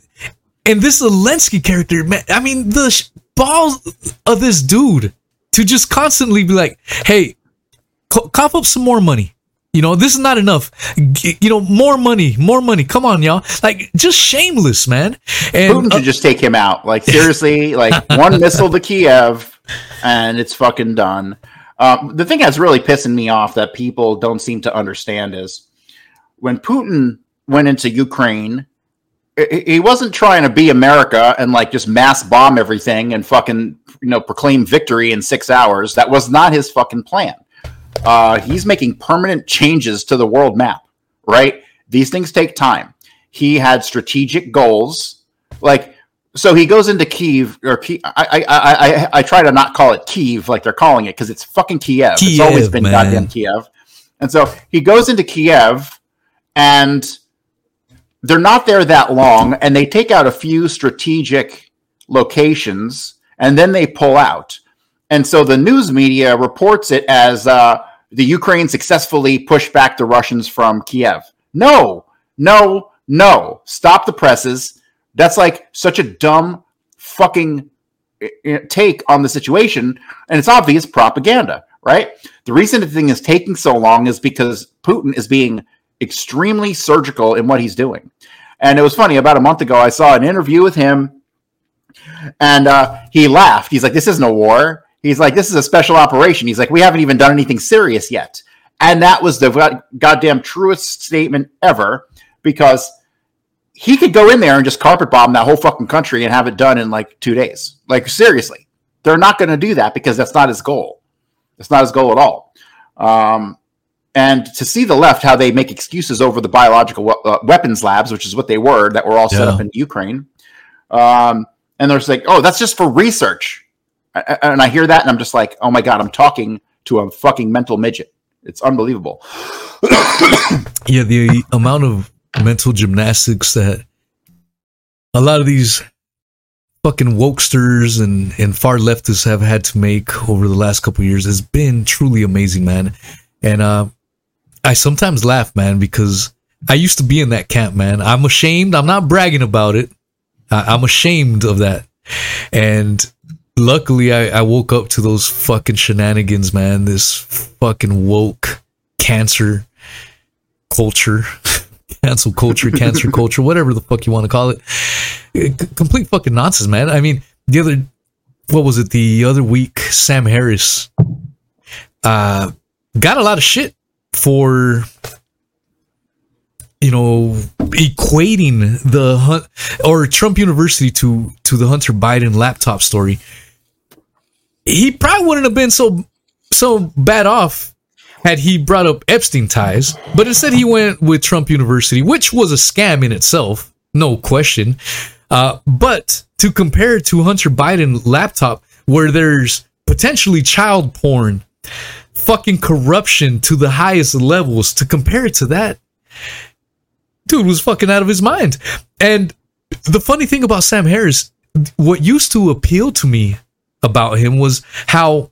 and this Zelensky character, man, I mean, the sh- balls of this dude to just constantly be like, hey, co- cough up some more money. You know, this is not enough. G- you know, more money, more money. Come on, y'all. Like, just shameless, man. And Putin uh, should just take him out. Like seriously, like one missile to Kiev, and it's fucking done. Um, the thing that's really pissing me off that people don't seem to understand is when Putin went into Ukraine, he- wasn't trying to be America and like just mass bomb everything and fucking you know proclaim victory in six hours. That was not his fucking plan. Uh, he's making permanent changes to the world map. Right? These things take time. He had strategic goals like so he goes into Kiev or Kiev, I, I I I I try to not call it Kiev like they're calling it because it's fucking Kiev. it's always been man. goddamn Kiev. And so he goes into Kiev and they're not there that long and they take out a few strategic locations and then they pull out. And so the news media reports it as uh, the Ukraine successfully pushed back the Russians from Kiev. No, no, no. Stop the presses. That's like such a dumb fucking uh, take on the situation. And it's obvious propaganda, right? The reason the thing is taking so long is because Putin is being extremely surgical in what he's doing. And it was funny, about a month ago, I saw an interview with him and uh, he laughed. He's like, This isn't a war. He's like, This is a special operation. He's like, We haven't even done anything serious yet. And that was the god- goddamn truest statement ever because he could go in there and just carpet bomb that whole fucking country and have it done in like two days. Like, seriously. They're not going to do that because that's not his goal. It's not his goal at all. Um, and to see the left how they make excuses over the biological we- uh, weapons labs, which is what they were, that were all set Yeah. up in Ukraine, um, and they're just like, "Oh, that's just for research," I- and I hear that, and I'm just like, "Oh my god, I'm talking to a fucking mental midget." It's unbelievable. yeah, the amount of mental gymnastics that a lot of these fucking wokesters and, and far leftists have had to make over the last couple of years has been truly amazing, man. And uh, I sometimes laugh, man, because I used to be in that camp, man. I'm ashamed. I'm not bragging about it. I, I'm ashamed of that. And luckily, I, I woke up to those fucking shenanigans, man. This fucking woke cancer culture, cancel culture, cancer culture, whatever the fuck you want to call it. Eh, c- Complete fucking nonsense, man. I mean, the other, what was it? The other week, Sam Harris, uh, got a lot of shit for, you know, equating the hunt or Trump University to to the Hunter Biden laptop story. He probably wouldn't have been so so bad off had he brought up Epstein ties, but instead he went with Trump University, which was a scam in itself, no question. Uh, but to compare to Hunter Biden laptop, where there's potentially child porn, fucking corruption to the highest levels, to compare it to that, dude was fucking out of his mind. And the funny thing about Sam Harris, what used to appeal to me about him was how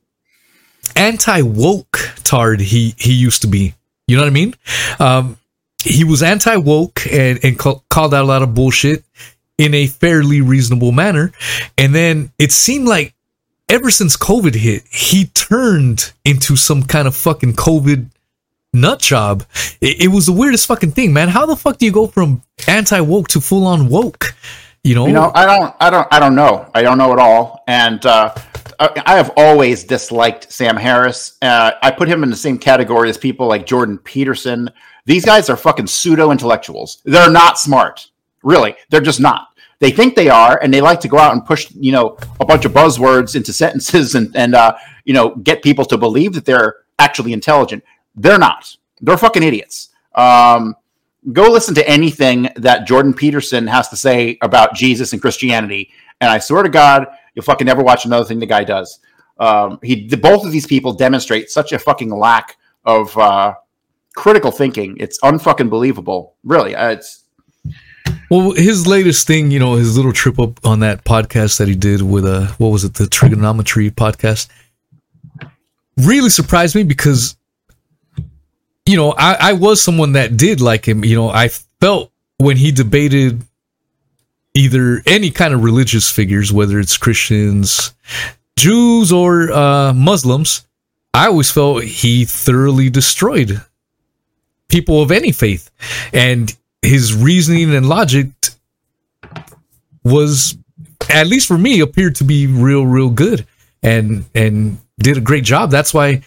anti woke tard he he used to be. You know what I mean? Um, he was anti woke and and ca- called out a lot of bullshit in a fairly reasonable manner. And then it seemed like ever since COVID hit, he turned into some kind of fucking COVID nut job. It, it was the weirdest fucking thing, man. How the fuck do you go from anti woke to full on woke? You know, You know, I don't, I don't, I don't know. I don't know at all. And uh, I have always disliked Sam Harris. Uh, I put him in the same category as people like Jordan Peterson. These guys are fucking pseudo intellectuals. They're not smart, really. They're just not. They think they are, and they like to go out and push, you know, a bunch of buzzwords into sentences and and uh, you know get people to believe that they're actually intelligent. They're not. They're fucking idiots. Um, go listen to anything that Jordan Peterson has to say about Jesus and Christianity, and I swear to God, you'll fucking never watch another thing the guy does. Um, he, the, both of these people demonstrate such a fucking lack of uh, critical thinking. It's unfucking believable. Really, uh, it's Well, his latest thing, you know, his little trip up on that podcast that he did with uh what was it, the Triggernometry podcast, really surprised me because, you know, I, I was someone that did like him. You know, I felt when he debated either any kind of religious figures, whether it's Christians, Jews, or uh, Muslims, I always felt he thoroughly destroyed people of any faith. And his reasoning and logic was at least for me appeared to be real real good and and did a great job. That's why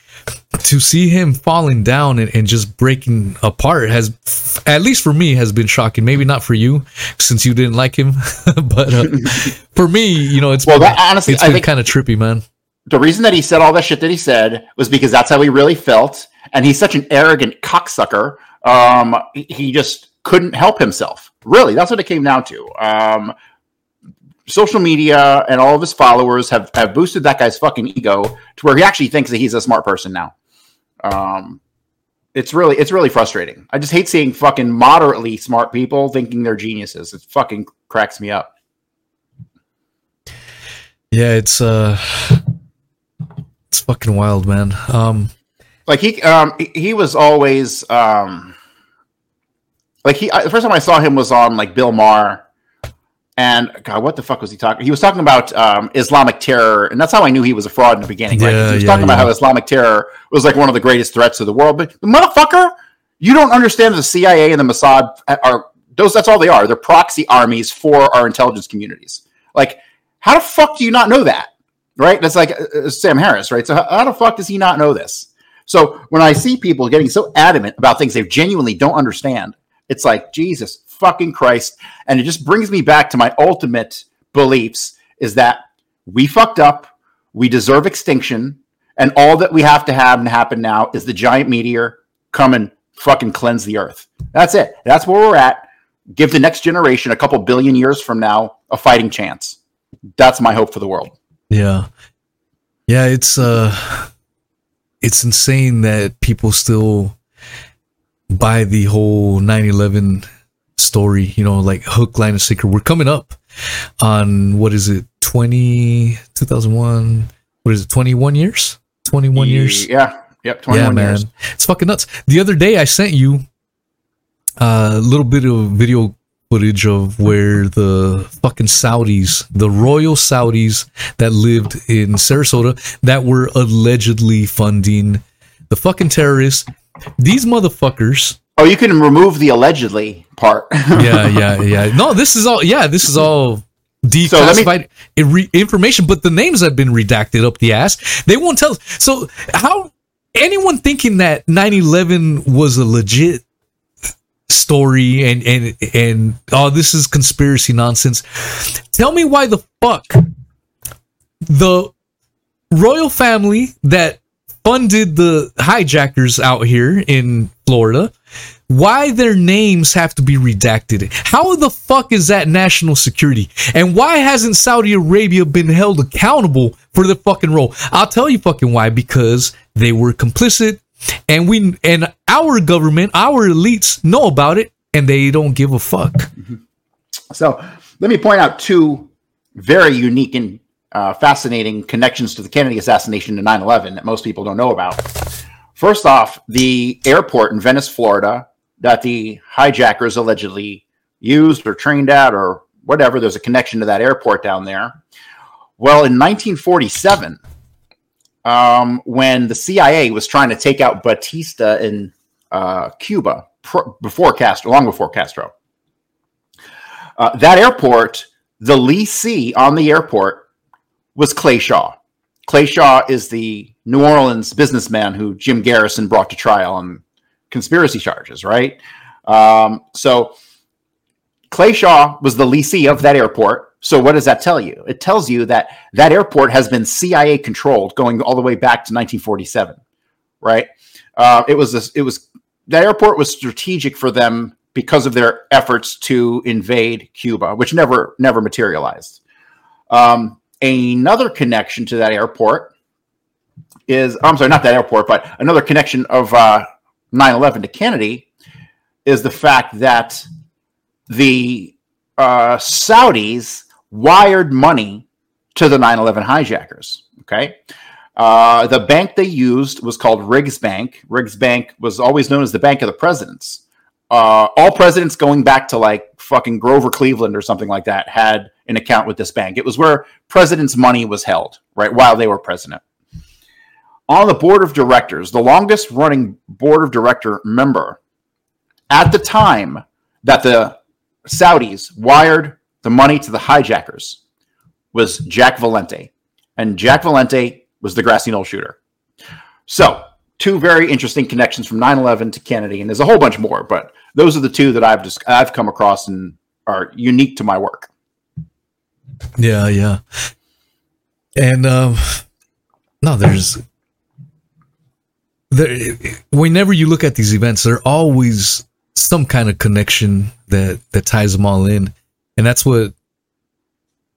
to see him falling down and, and just breaking apart has at least for me has been shocking. Maybe not for you since you didn't like him but uh, for me you know it's Well, been, that- honestly, it's I been think- kind of trippy man. the reason that he said all that shit that he said was because that's how he really felt, and he's such an arrogant cocksucker. Um, he just couldn't help himself. Really, that's what it came down to. Um, social media and all of his followers have have boosted that guy's fucking ego to where he actually thinks that he's a smart person now. Um, it's really it's really frustrating. I just hate seeing fucking moderately smart people thinking they're geniuses. It fucking cracks me up. yeah it's uh it's fucking wild man um like he um he, was always um like he I, the first time I saw him was on like Bill Maher. And God what the fuck was he talking he was talking about um Islamic terror. And that's how I knew he was a fraud in the beginning right? Yeah, he was yeah, talking about how Islamic terror was like one of the greatest threats to the world. But the motherfucker you don't understand the CIA and the Mossad are those that's all they are. They're proxy armies for our intelligence communities. Like how the fuck do you not know that right? That's like uh, uh, Sam Harris right? So how, how the fuck does he not know this? So when I see people getting so adamant about things they genuinely don't understand, it's like Jesus fucking Christ, and it just brings me back to my ultimate beliefs: is that we fucked up, we deserve extinction, and all that we have to have and happen now is the giant meteor come and fucking cleanse the earth. That's it. That's where we're at. Give the next generation a couple billion years from now a fighting chance. That's my hope for the world. Yeah. Yeah, it's uh it's insane that people still buy the whole 9/11 story, you know, like hook line and sinker. We're coming up on what is it? 20 2001 what is it? 21 years? 21 years. Yeah. Yep. 21 yeah, man. years. It's fucking nuts. The other day I sent you uh, a little bit of video footage of where the fucking Saudis, the royal Saudis that lived in Sarasota that were allegedly funding the fucking terrorists. These motherfuckers. Oh, you can remove the allegedly part. Yeah, yeah, yeah. No, this is all yeah, this is all declassified i- re- information, but the names have been redacted up the ass. They won't tell us. So how anyone thinking that 9/11 was a legit story and and and oh this is conspiracy nonsense. Tell me why the fuck the royal family that funded the hijackers out here in Florida why their names have to be redacted. How the fuck is that national security? And why hasn't Saudi Arabia been held accountable for the fucking role? I'll tell you fucking why because they were complicit and we and our government, our elites know about it and they don't give a fuck. So let me point out two very unique and uh, fascinating connections to the Kennedy assassination to 9 11 that most people don't know about. First off, the airport in Venice, Florida, that the hijackers allegedly used or trained at or whatever, there's a connection to that airport down there. Well, in 1947, um, when the CIA was trying to take out Batista in uh, Cuba, before Castro, long before Castro, uh, that airport, the leasee on the airport was Clay Shaw. Clay Shaw is the New Orleans businessman who Jim Garrison brought to trial on conspiracy charges, right? Um, so Clay Shaw was the leasee of that airport. So what does that tell you? It tells you that that airport has been CIA controlled going all the way back to 1947, right? Uh, it was this, it was that airport was strategic for them because of their efforts to invade Cuba, which never never materialized. Um, another connection to that airport is I'm sorry, not that airport, but another connection of uh, 9/11 to Kennedy is the fact that the uh, Saudis wired money to the 9/11 hijackers. Okay. Uh, the bank they used was called Riggs Bank. Riggs Bank was always known as the Bank of the Presidents. Uh, all presidents going back to like fucking Grover Cleveland or something like that had an account with this bank. It was where presidents' money was held, right, while they were president. On the board of directors, the longest running board of director member at the time that the Saudis wired the money to the hijackers was Jack Valenti. And Jack Valenti was the grassy knoll shooter. So, two very interesting connections from 9/11 to Kennedy, and there's a whole bunch more, but those are the two that I've just I've come across and are unique to my work. Yeah, yeah. And um no, there's there whenever you look at these events, there always some kind of connection that that ties them all in. And that's what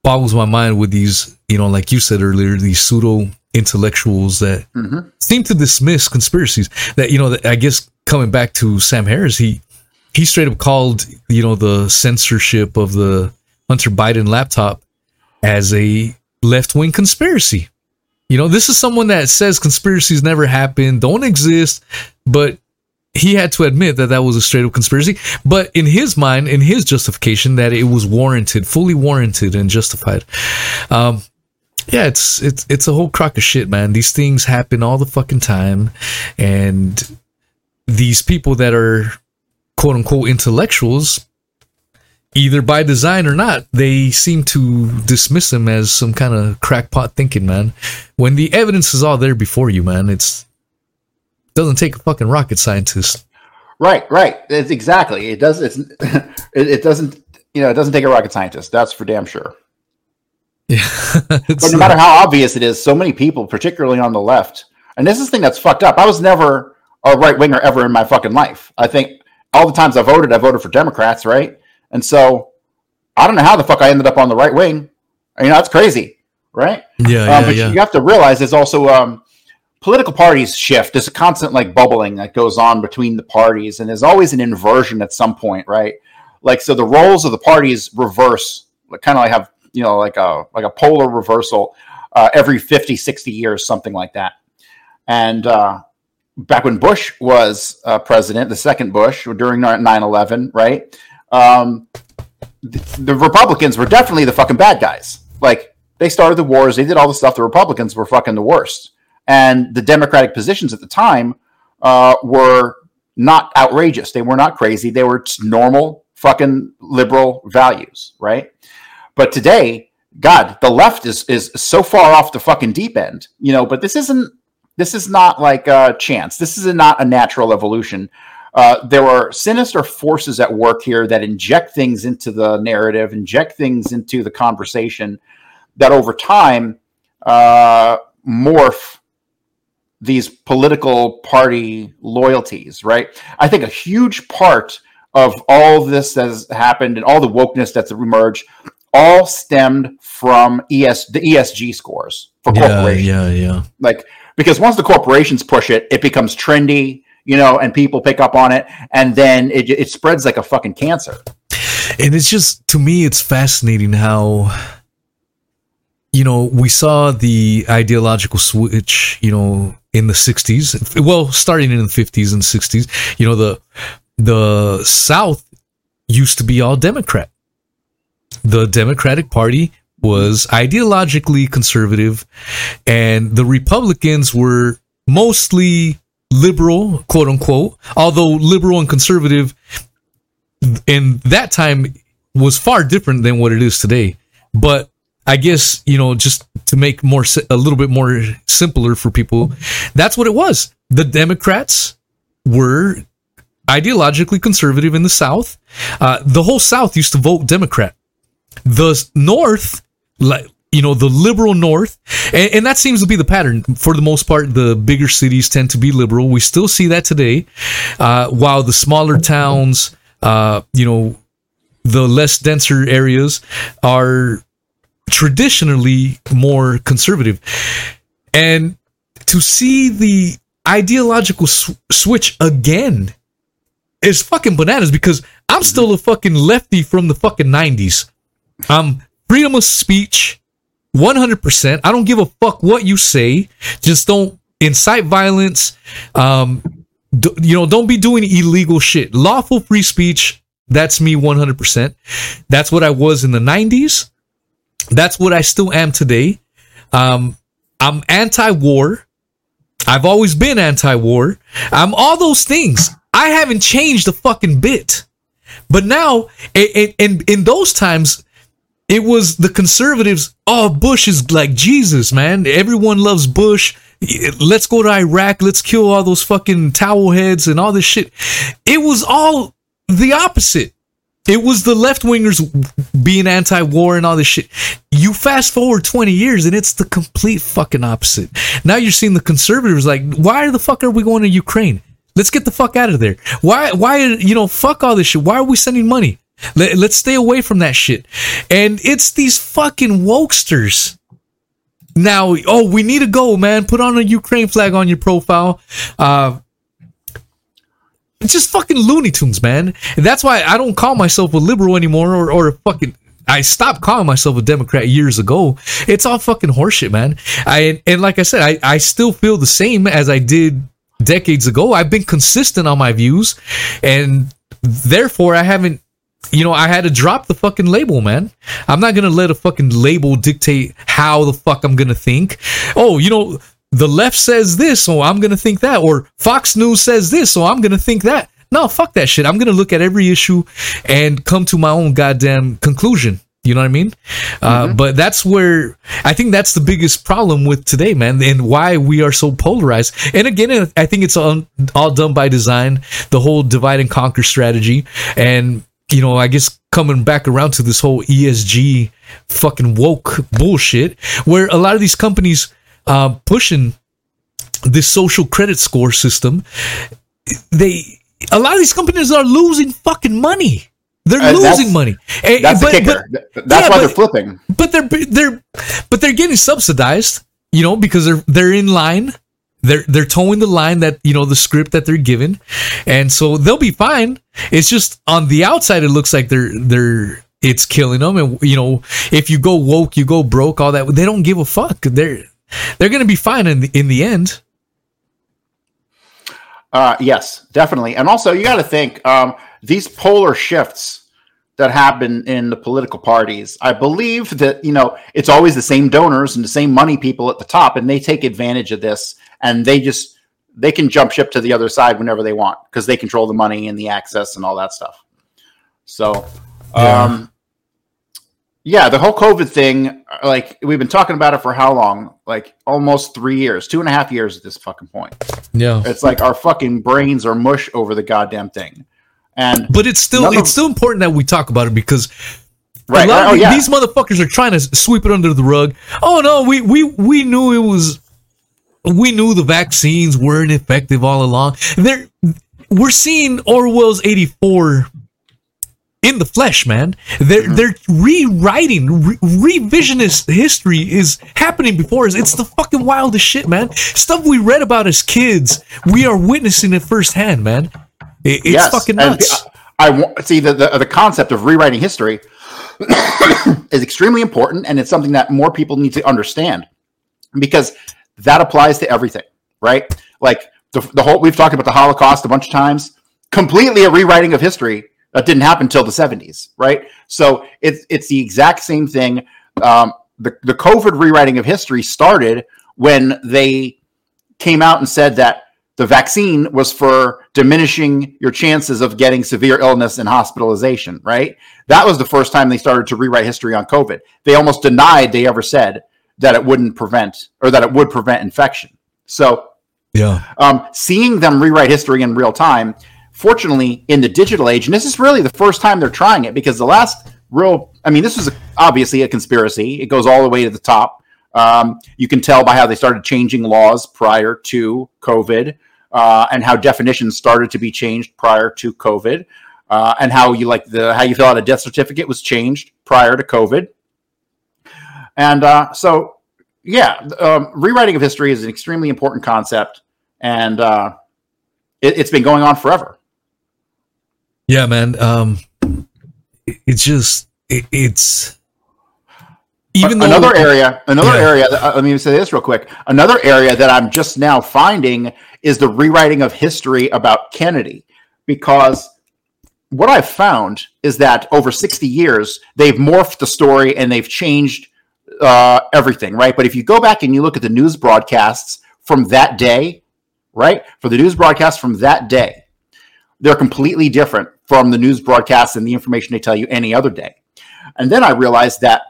boggles my mind with these, you know, like you said earlier, these pseudo intellectuals that Mhm. seem to dismiss conspiracies. That you know, that I guess coming back to Sam Harris, he he straight up called you know the censorship of the Hunter Biden laptop as a left wing conspiracy. You know, this is someone that says conspiracies never happen, don't exist, but he had to admit that that was a straight up conspiracy. But in his mind, in his justification, that it was warranted, fully warranted and justified. Um, yeah, it's it's it's a whole crock of shit, man. These things happen all the fucking time, and these people that are quote unquote intellectuals either by design or not, they seem to dismiss them as some kind of crackpot thinking, man. When the evidence is all there before you, man, it's doesn't take a fucking rocket scientist. Right, right. It's exactly. It does. It's it, it doesn't. You know, it doesn't take a rocket scientist. That's for damn sure. Yeah, But no matter how obvious it is, so many people, particularly on the left, and this is the thing that's fucked up. I was never a right winger ever in my fucking life. I think all the times I voted, I voted for Democrats, right? And so I don't know how the fuck I ended up on the right wing. You know, that's crazy, right? yeah, Um, yeah, but yeah. you have to realize there's also um, political parties shift. There's a constant like bubbling that goes on between the parties, and there's always an inversion at some point, right? Like so, the roles of the parties reverse, like, kind of like have you know like a like a polar reversal uh, every 50, 60 years, something like that. And uh, back when Bush was uh, president, the second Bush during 9/11, right? Um, the, the Republicans were definitely the fucking bad guys. Like they started the wars, they did all the stuff. The Republicans were fucking the worst, and the Democratic positions at the time uh, were not outrageous. They were not crazy. They were normal fucking liberal values, right? But today, God, the left is is so far off the fucking deep end, you know. But this isn't. This is not like a chance. This is not a natural evolution. Uh, there are sinister forces at work here that inject things into the narrative, inject things into the conversation that over time uh, morph these political party loyalties, right? I think a huge part of all this that has happened and all the wokeness that's emerged all stemmed from ES the ESG scores for yeah, corporations yeah, yeah. like because once the corporations push it it becomes trendy you know and people pick up on it and then it, it spreads like a fucking cancer. And it's just to me it's fascinating how you know we saw the ideological switch you know in the 60s well starting in the 50s and 60s you know the the south used to be all democrat. The democratic party was ideologically conservative and the republicans were mostly liberal quote unquote although liberal and conservative in that time was far different than what it is today. But I guess you know just to make more a little bit more simpler for people, that's what it was. The Democrats were ideologically conservative in the South. Uh, the whole South used to vote Democrat. The North, like you know, the liberal North, and, and that seems to be the pattern for the most part. The bigger cities tend to be liberal. We still see that today, uh, while the smaller towns, uh, you know, the less denser areas are traditionally more conservative. And to see the ideological sw- switch again is fucking bananas because I'm still a fucking lefty from the fucking 90s. Um, freedom of speech, 100%. I don't give a fuck what you say. Just don't incite violence. Um, d- you know, don't be doing illegal shit. Lawful free speech. That's me 100%. That's what I was in the 90s. That's what I still am today. Um, I'm anti-war. I've always been anti-war. I'm all those things. I haven't changed a fucking bit. But now, in, in those times, it was the conservatives. Oh, Bush is like Jesus, man. Everyone loves Bush. Let's go to Iraq. Let's kill all those fucking towel heads and all this shit. It was all the opposite. It was the left wingers being anti war and all this shit. You fast forward 20 years and it's the complete fucking opposite. Now you're seeing the conservatives like, why the fuck are we going to Ukraine? Let's get the fuck out of there. Why, why, you know, fuck all this shit. Why are we sending money? Let, let's stay away from that shit. And it's these fucking wokesters. Now, oh, we need to go, man. Put on a Ukraine flag on your profile. Uh, it's just fucking Looney Tunes, man. And that's why I don't call myself a liberal anymore or, or a fucking. I stopped calling myself a Democrat years ago. It's all fucking horseshit, man. I and like I said, I, I still feel the same as I did decades ago. I've been consistent on my views, and therefore I haven't. You know, I had to drop the fucking label, man. I'm not gonna let a fucking label dictate how the fuck I'm gonna think. Oh, you know, the left says this, so I'm gonna think that, or Fox News says this, so I'm gonna think that. No, fuck that shit. I'm gonna look at every issue and come to my own goddamn conclusion. You know what I mean? Uh, but that's where I think that's the biggest problem with today, man, and why we are so polarized. And again, I think it's all, all done by design, the whole divide and conquer strategy. And, you know, I guess coming back around to this whole ESG fucking woke bullshit, where a lot of these companies uh, pushing this social credit score system, they a lot of these companies are losing fucking money. They're Uh, losing money. And- That's but- the kicker. but- That's yeah, why but- they're flipping. but they're they're but they're getting subsidized, you know, because they're they're in line. They're they're toeing the line that you know the script that they're given, and so they'll be fine. It's just on the outside, it looks like they're they're it's killing them, and you know if you go woke, you go broke, all that. They don't give a fuck. They're they're gonna be fine in the in the end. Uh, yes, definitely. And also, you got to think um, these polar shifts that happen in the political parties. I believe that you know it's always the same donors and the same money people at the top, and they take advantage of this, and they just they can jump ship to the other side whenever they want because they control the money and the access and all that stuff. So, um, yeah, the whole COVID thing, like we've been talking about it for how long? Like almost three years, two and a half years at this fucking point. Yeah, It's like our fucking brains are mush over the goddamn thing. And but it's still None of- it's still important that we talk about it because right, a lot right, of oh yeah, these motherfuckers are trying to sweep it under the rug. Oh no, we we we knew it was we knew the vaccines weren't effective all along. They're we're seeing Orwell's 84 in the flesh, man. They're Mm-hmm. they're rewriting re- revisionist history is happening before us. It's the fucking wildest shit, man. Stuff we read about as kids, we are witnessing it firsthand, man. It- it's yes. fucking And nuts. I, I want see the, the the concept of rewriting history is extremely important, and it's something that more people need to understand because that applies to everything, right? Like the, the whole we've talked about the Holocaust a bunch of times. Completely a rewriting of history that didn't happen until the 70s, right? So it's it's the exact same thing. Um, the the COVID rewriting of history started when they came out and said that The vaccine was for diminishing your chances of getting severe illness and hospitalization, right? That was the first time they started to rewrite history on COVID. They almost denied they ever said that it wouldn't prevent or that it would prevent infection. So, Yeah. um, seeing them rewrite history in real time, fortunately, in the digital age, and this is really the first time they're trying it because the last real, I mean, this was obviously a conspiracy. It goes all the way to the top. Um, you can tell by how they started changing laws prior to COVID, uh, and how definitions started to be changed prior to COVID, uh, and how you like the how you fill out a death certificate was changed prior to COVID. And uh, so, yeah, um, rewriting of history is an extremely important concept, and uh, it, it's been going on forever. Yeah, man. Um, it- it's just it, it's even though another area, another Yeah. area. That, uh, let me say this real quick. Another area that I'm just now finding is the rewriting of history about Kennedy, because what I've found is that over 60 years they've morphed the story and they've changed uh, everything, right? But if you go back and you look at the news broadcasts from that day, right, for the news broadcasts from that day, they're completely different from the news broadcasts and the information they tell you any other day. And then I realized that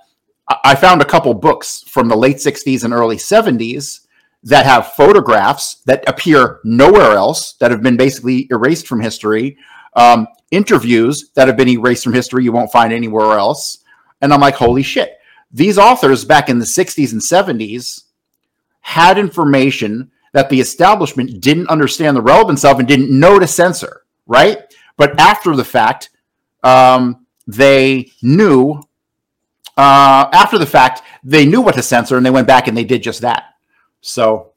I- found a couple books from the late 60s and early 70s that have photographs that appear nowhere else, that have been basically erased from history, um, interviews that have been erased from history you won't find anywhere else. And I'm like, holy shit. These authors back in the 60s and 70s had information that the establishment didn't understand the relevance of and didn't know to censor, right? But after the fact, um, they knew uh, after the fact, they knew what to censor and they went back and they did just that. So,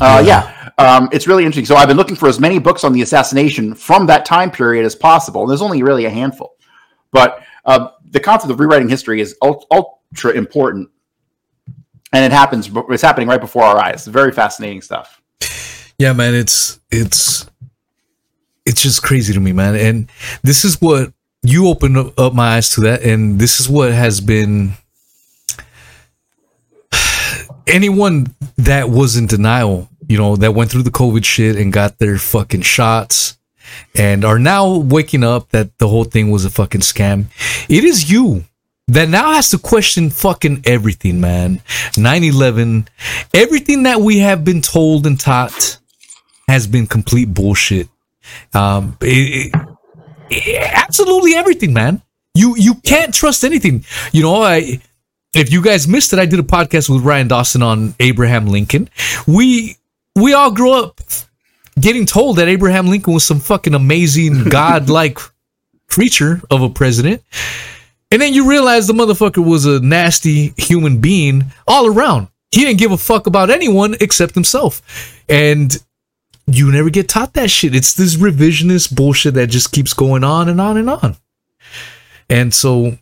uh, yeah, um, it's really interesting. So, I've been looking for as many books on the assassination from that time period as possible. And there's only really a handful. But uh, the concept of rewriting history is ultra important. And it happens, it's happening right before our eyes. Very fascinating stuff. yeah, man. It's it's it's just crazy to me, man. And this is what you opened up- up my eyes to that, and this is what has been anyone that was in denial, you know, that went through the COVID shit and got their fucking shots and are now waking up that the whole thing was a fucking scam. It is you that now has to question fucking everything, man. 9 11, everything that we have been told and taught has been complete bullshit. Um, it- it- absolutely everything, man. You you can't trust anything. You know, I if you guys missed it, I did a podcast with Ryan Dawson on Abraham Lincoln. We we all grew up getting told that Abraham Lincoln was some fucking amazing godlike creature of a president. And then you realize the motherfucker was a nasty human being all around. He didn't give a fuck about anyone except himself. And you never get taught that shit. It's this revisionist bullshit that just keeps going on and on and on. And so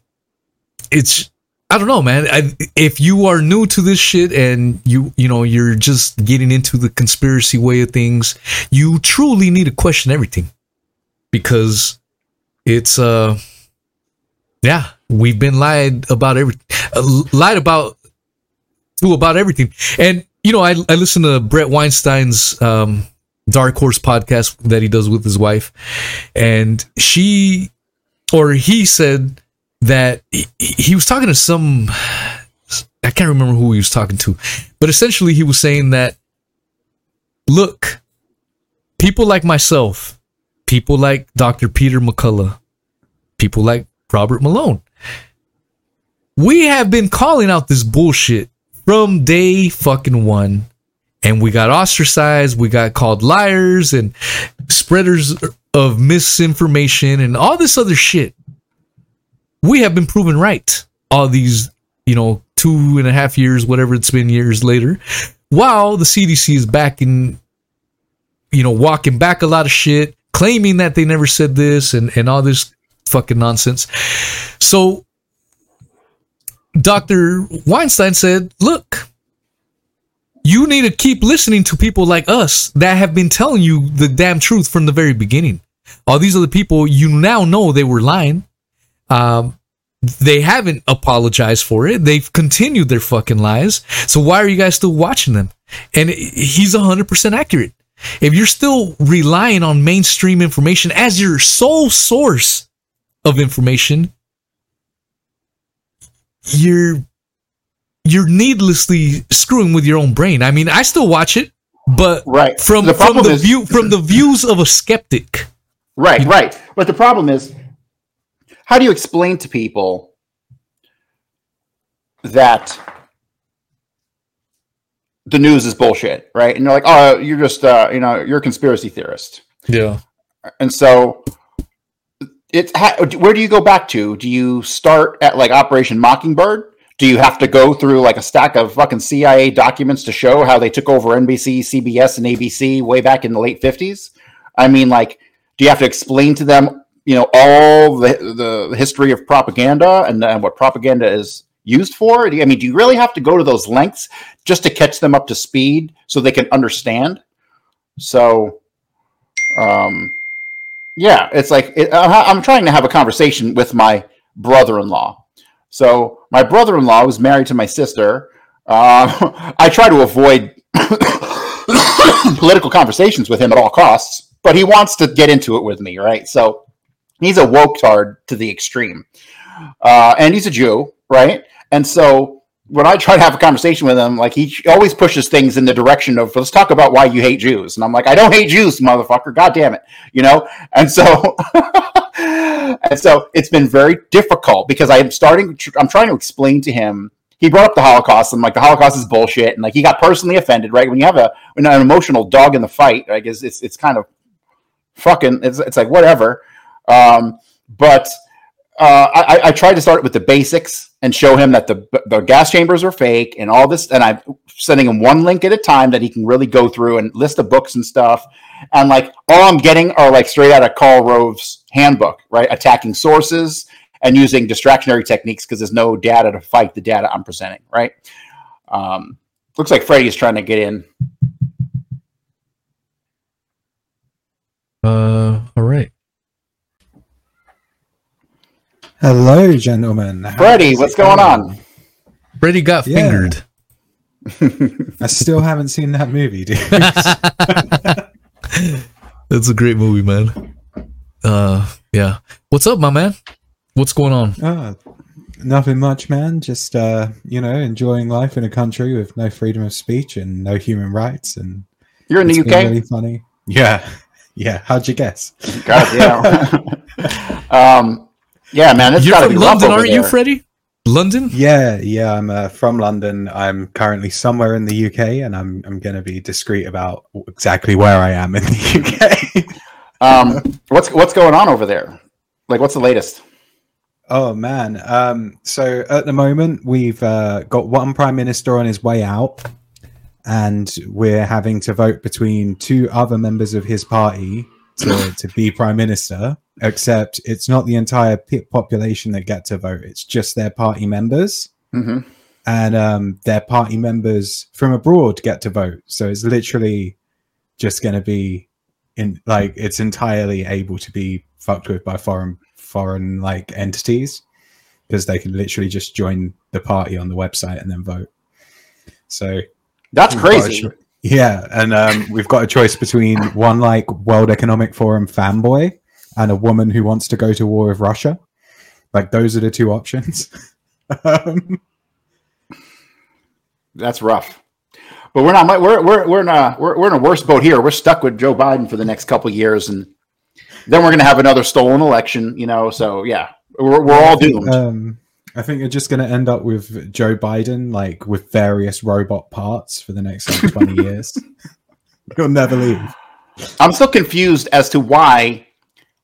it's I don't know, man. I, if you are new to this shit and you you know you're just getting into the conspiracy way of things, you truly need to question everything. Because it's uh yeah we've been lied about every uh, lied about to about everything. And you know I I listen to Bret Weinstein's um Dark Horse podcast that he does with his wife. And she or he said that he, he was talking to some I can't remember who he was talking to, but essentially he was saying that look, people like myself, people like Dr. Peter McCullough, people like Robert Malone, we have been calling out this bullshit from day fucking one. And we got ostracized, we got called liars and spreaders of misinformation and all this other shit we have been proven right all these, you know, two and a half years, whatever it's been years later, while the CDC is back in, you know, walking back a lot of shit, claiming that they never said this and, and all this fucking nonsense. So Dr. Weinstein said, look, you need to keep listening to people like us that have been telling you the damn truth from the very beginning. All these other people, you now know they were lying. Um, they haven't apologized for it. They've continued their fucking lies. So why are you guys still watching them? And he's 100% accurate. if you're still relying on mainstream information as your sole source of information, you're you're needlessly screwing with your own brain. I mean, I still watch it, but Right. from The from the is- view from the views of a skeptic. Right, right. But the problem is, how do you explain to people that the news is bullshit, right? And they're like, "Oh, you're just, uh, you know, you're a conspiracy theorist." Yeah. And so, it's ha- where do you go back to? Do you start at like Operation Mockingbird? Do you have to go through like a stack of fucking CIA documents to show how they took over NBC, CBS, and ABC way back in the late fifties? I mean, like, do you have to explain to them, you know, all the the history of propaganda and, and what propaganda is used for? I mean, do you really have to go to those lengths just to catch them up to speed so they can understand? So, um, yeah, it's like it, I'm trying to have a conversation with my brother-in-law. So my brother-in-law was married to my sister. Uh, I try to avoid political conversations with him at all costs, but he wants to get into it with me, right? So he's a woke tard to the extreme, uh, and he's a Jew, right? And so when I try to have a conversation with him, like he always pushes things in the direction of let's talk about why you hate Jews, and I'm like, I don't hate Jews, motherfucker. God damn it, you know. And so, and so it's been very difficult because I am starting. I'm trying to explain to him. He brought up the Holocaust, and like the Holocaust is bullshit, and like he got personally offended, right? When you have a an emotional dog in the fight, I guess it's it's kind of fucking. It's it's like whatever. Um, but uh, I, I tried to start with the basics and show him that the the gas chambers are fake and all this. And I'm sending him one link at a time that he can really go through and list the books and stuff. And like all I'm getting are like straight out of Karl Rove's handbook, right? Attacking sources and using distractionary techniques because there's no data to fight the data I'm presenting, right? Um, looks like Freddie is trying to get in. Uh. All right. Hello, gentlemen. How Freddie, what's it going on? Freddie got Yeah. fingered. I still haven't seen that movie, dude. That's a great movie, man. Uh. Yeah. What's up, my man? What's going on? oh, nothing much, man. Just uh, you know, enjoying life in a country with no freedom of speech and no human rights, and You're in the UK. really funny. Yeah, yeah. How'd you guess? God, yeah. um, yeah, man, it's You're from be London, aren't you. Freddie? London? Yeah, yeah. I'm uh, from London. I'm currently somewhere in the UK, and I'm I'm going to be discreet about exactly where I am in the UK. Um, what's what's going on over there? Like, what's the latest? Oh man. Um, so at the moment we've uh, got one prime minister on his way out, and we're having to vote between two other members of his party to, to be prime minister. Except it's not the entire population that get to vote; it's just their party members, hmm and um, their party members from abroad get to vote. So it's literally just going to be in like it's entirely able to be fucked with by foreign foreign like entities because they can literally just join the party on the website and then vote. So That's we've got a crazy. cho- yeah, and um, we've got a choice between one like World Economic Forum fanboy and a woman who wants to go to war with Russia. Like those are the two options. um, That's rough. But we're not. We're we're we're in a we're, we're in a worse boat here. We're stuck with Joe Biden for the next couple of years, and then we're going to have another stolen election. You know, so yeah, we're we're all doomed. Um, I think you're just going to end up with Joe Biden, like with various robot parts for the next like, 20 years. He'll never leave. I'm still confused as to why,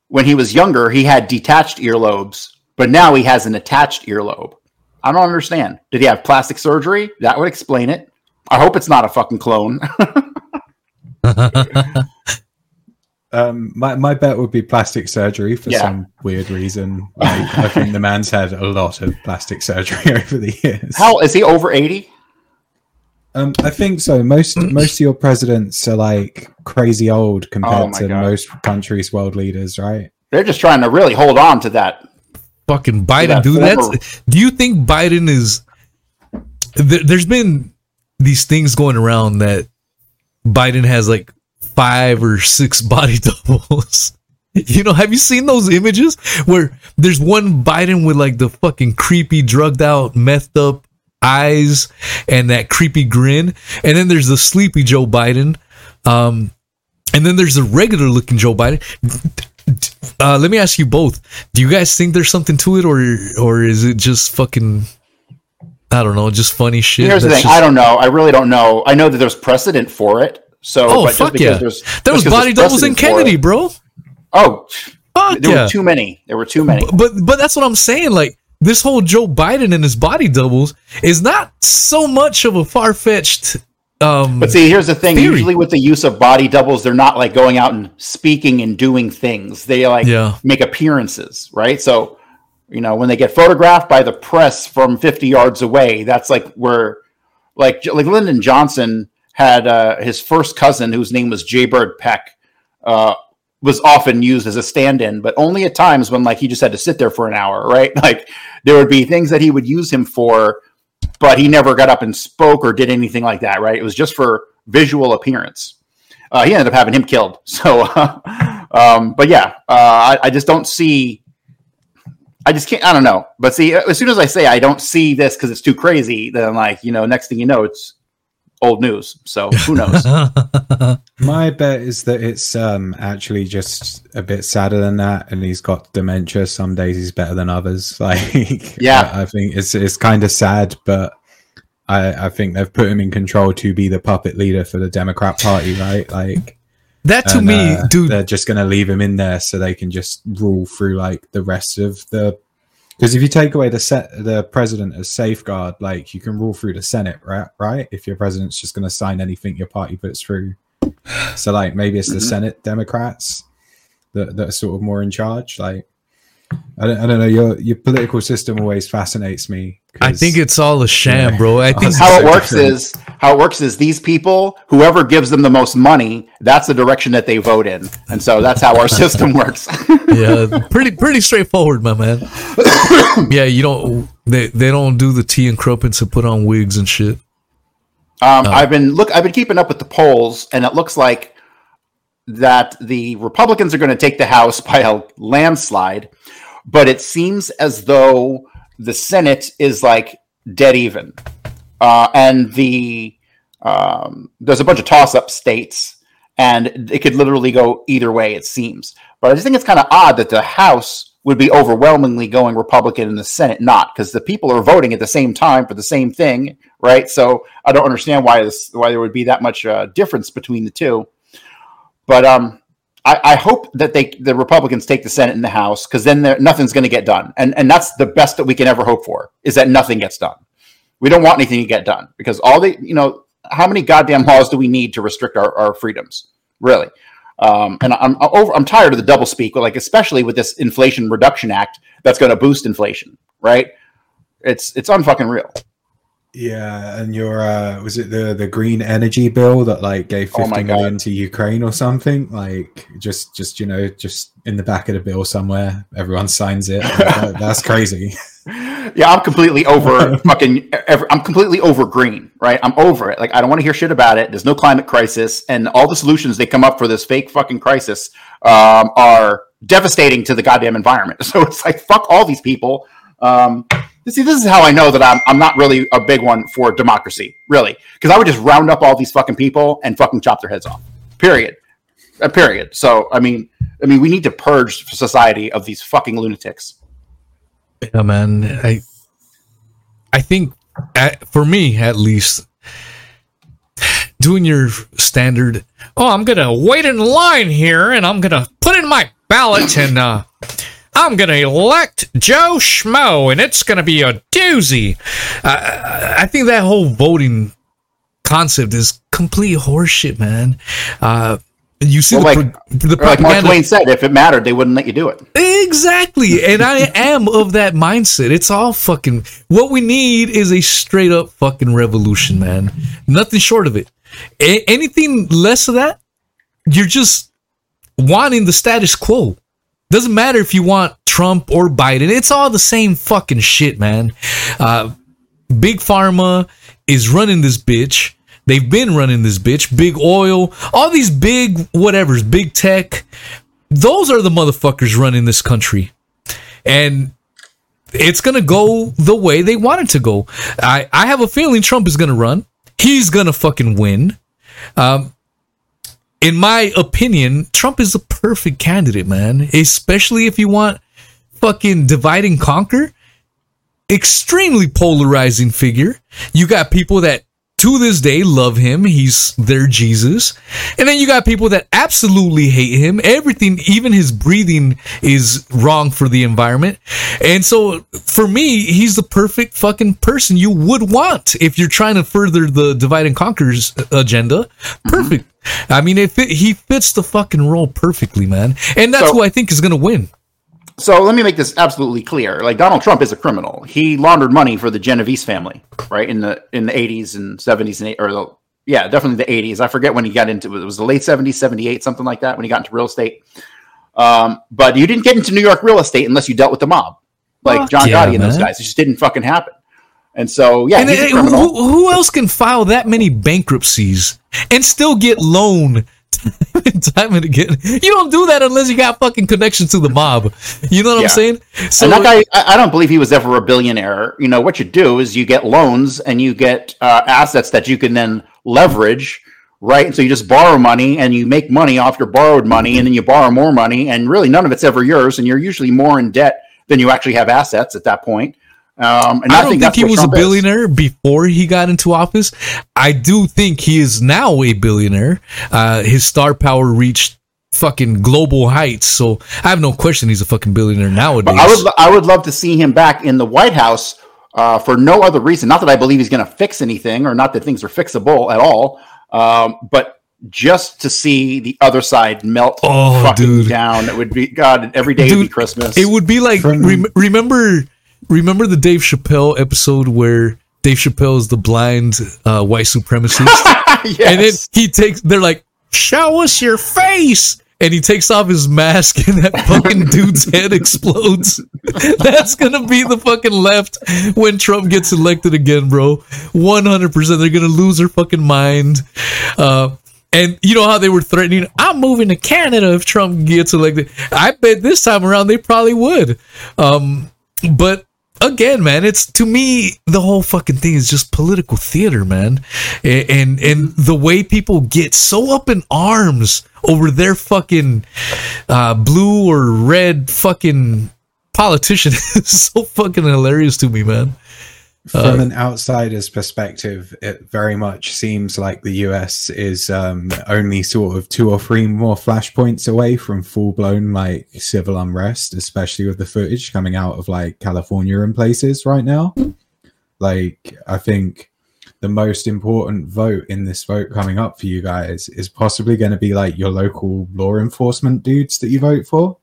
when he was younger, he had detached earlobes, but now he has an attached earlobe. I don't understand. Did he have plastic surgery? That would explain it. I hope it's not a fucking clone. Um, my, my bet would be plastic surgery for Yeah. some weird reason. Like, I think the man's had a lot of plastic surgery over the years. How is he over 80? Um, I think so. Most most of your presidents are like crazy old Oh compared my to God. most countries' world leaders, right? They're just trying to really hold on to that. Fucking Biden, do that dude. former- That's. Do you think Biden is? There, there's been these things going around that Biden has like five or six body doubles. You know, have you seen those images where there's one Biden with like the fucking creepy, drugged out, methed up eyes and that creepy grin, and then there's the sleepy Joe Biden, um, and then there's the regular looking Joe Biden. Uh, let me ask you both: Do you guys think there's something to it, or or is it just fucking? I don't know, just funny shit. Here's the thing. just- I don't know. I really don't know. I know that there's precedent for it. So, Oh but fuck yeah! there's- There was body doubles in Kennedy, bro. Oh, Fuck there yeah! were too many. There were too many. but but that's what I'm saying. Like this whole Joe Biden and his body doubles is not so much of a far fetched. Um, But see, here's the thing. Theory. Usually, with the use of body doubles, they're not like going out and speaking and doing things. They like Yeah. make appearances, right? So, you know, when they get photographed by the press from 50 yards away, that's like where, like, like Lyndon Johnson had uh, his first cousin, whose name was Jaybird Peck, uh, was often used as a stand-in, but only at times when like he just had to sit there for an hour, right? Like there would be things that he would use him for but he never got up and spoke or did anything like that, right? It was just for visual appearance. Uh, he ended up having him killed. So, um, but yeah, uh, I, I just don't see. I just can't. I don't know. But see, as soon as I say I don't see this because it's too crazy, then like you know, next thing you know, it's old news. So who knows? My bet is that it's um actually just a bit sadder than that, and he's got dementia. Some days he's better than others. Like, Yeah. I, I think it's it's kind of sad, but I I think they've put him in control to be the puppet leader for the Democrat Party, right? Like, that to and, me, uh, dude. they're just gonna leave him in there so they can just rule through like the rest of the. Because if you take away the set the president as safeguard, like you can rule through the Senate, right? Right? If your president's just going to sign anything your party puts through, so like maybe it's the Mhm. Senate Democrats that, that are sort of more in charge. Like I don't, I don't know. Your your political system always fascinates me. I think it's all a sham, Yeah. bro. I think how it works different. is how it works is these people, whoever gives them the most money, that's the direction that they vote in, and so that's how our system works. yeah, pretty pretty straightforward, my man. yeah, you don't they they don't do the tea and crumpets and put on wigs and shit. Um, I've been look. I've been keeping up with the polls, and it looks like that the Republicans are going to take the House by a landslide, but it seems as though the Senate is like dead even, uh, and the um, there's a bunch of toss-up states, and it could literally go either way. It seems, but I just think it's kind of odd that the House would be overwhelmingly going Republican and the Senate not, because the people are voting at the same time for the same thing, right? So I don't understand why this why there would be that much uh, difference between the two. But um, I, I hope that they the Republicans take the Senate and the House because then nothing's going to get done, and and that's the best that we can ever hope for is that nothing gets done. We don't want anything to get done because all the you know how many goddamn laws do we need to restrict our, our freedoms really? Um, and I'm I'm over. I'm tired of the double speak, like especially with this Inflation Reduction Act that's going to boost inflation, right? It's it's unfucking real. Yeah, and your uh was it the the green energy bill that like gave Oh fifty God. million to Ukraine or something? Like just just you know just in the back of the bill somewhere, everyone signs it. That- that's crazy. Yeah, I'm completely over fucking. ev- I'm completely over green, right? I'm over it. Like I don't want to hear shit about it. There's no climate crisis, and all the solutions they come up for this fake fucking crisis um, are devastating to the goddamn environment. So it's like fuck all these people. Um, see, this is how I know that I'm I'm not really a big one for democracy, really, because I would just round up all these fucking people and fucking chop their heads off. Period. Uh, period. So I mean, I mean, we need to purge society of these fucking lunatics. Yeah, man. I I think at, for me at least doing your standard oh i'm gonna wait in line here and i'm gonna put in my ballot and uh i'm gonna elect joe schmo and it's gonna be a doozy uh, i think that whole voting concept is complete horseshit man uh you see Well, the, like- pro- the like Mark Twain said, if it mattered, they wouldn't let you do it. Exactly. And I am of that mindset. It's all fucking what we need is a straight up fucking revolution, man. Nothing short of it. A- anything less of that, you're just wanting the status quo. Doesn't matter if you want Trump or Biden. It's all the same fucking shit, man. Uh, Big Pharma is running this bitch. They've been running this bitch. Big oil, all these big whatevers, big tech. Those are the motherfuckers running this country. And it's going to go the way they want it to go. I, I have a feeling Trump is going to run. He's going to fucking win. Um, in my opinion, Trump is the perfect candidate, man. Especially if you want fucking divide and conquer. Extremely polarizing figure. You got people that to this day love him. He's their Jesus. And then you got people that absolutely hate him. Everything, even his breathing is wrong for the environment. And so for me, he's the perfect fucking person you would want if you're trying to further the divide and conquers agenda. Perfect. Mm-hmm. I mean, it he fits the fucking role perfectly, man. And that's So- who I think is going to win. So let me make this absolutely clear. Like Donald Trump is a criminal. He laundered money for the Genovese family, right? In the in the 80s and 70s and eight, or the yeah, definitely the 80s. I forget when he got into it. It was the late 70s, 78, something like that when he got into real estate. Um, but you didn't get into New York real estate unless you dealt with the mob. Like Fuck John yeah, Gotti and those man. guys. It just didn't fucking happen. And so yeah, And he's a who, who else can file that many bankruptcies and still get loan time and again? You don't do that unless you got fucking connections to the mob. You know what Yeah. I'm saying? So and that guy, I, I don't believe he was ever a billionaire. You know, what you do is you get loans and you get uh, assets that you can then leverage, right? And so you just borrow money and you make money off your borrowed money and then you borrow more money and really none of it's ever yours and you're usually more in debt than you actually have assets at that point. Um, and I I, don't think, think, he was Trump a is. billionaire before he got into office. I do think he is now a billionaire. Uh, his star power reached fucking global heights. So I have no question he's a fucking billionaire nowadays. But I would, I would love to see him back in the White House uh, for no other reason. Not that I believe he's going to fix anything, or not that things are fixable at all, um, but just to see the other side melt Oh, fucking dude. down. It would be God. Every day would be Christmas. It would be like rem- remember remember the Dave Chappelle episode where Dave Chappelle is the blind uh, white supremacist, yes. and then he takes they're like, "Show us your face." And he takes off his mask, and that fucking dude's head explodes. That's gonna be the fucking left when Trump gets elected again, bro. One hundred percent, they're gonna lose their fucking mind. Uh, and you know how they were threatening, I'm moving to Canada if Trump gets elected. I bet this time around they probably would. Um, but again, man, it's to me the whole fucking thing is just political theater, man. And and the way people get so up in arms over their fucking uh, blue or red fucking politician is so fucking hilarious to me, man. From an outsider's perspective, it very much seems like the US is um, only sort of two or three more flashpoints away from full blown like civil unrest, especially with the footage coming out of like California and places right now. Like, I think the most important vote in this vote coming up for you guys is possibly going to be like your local law enforcement dudes that you vote for.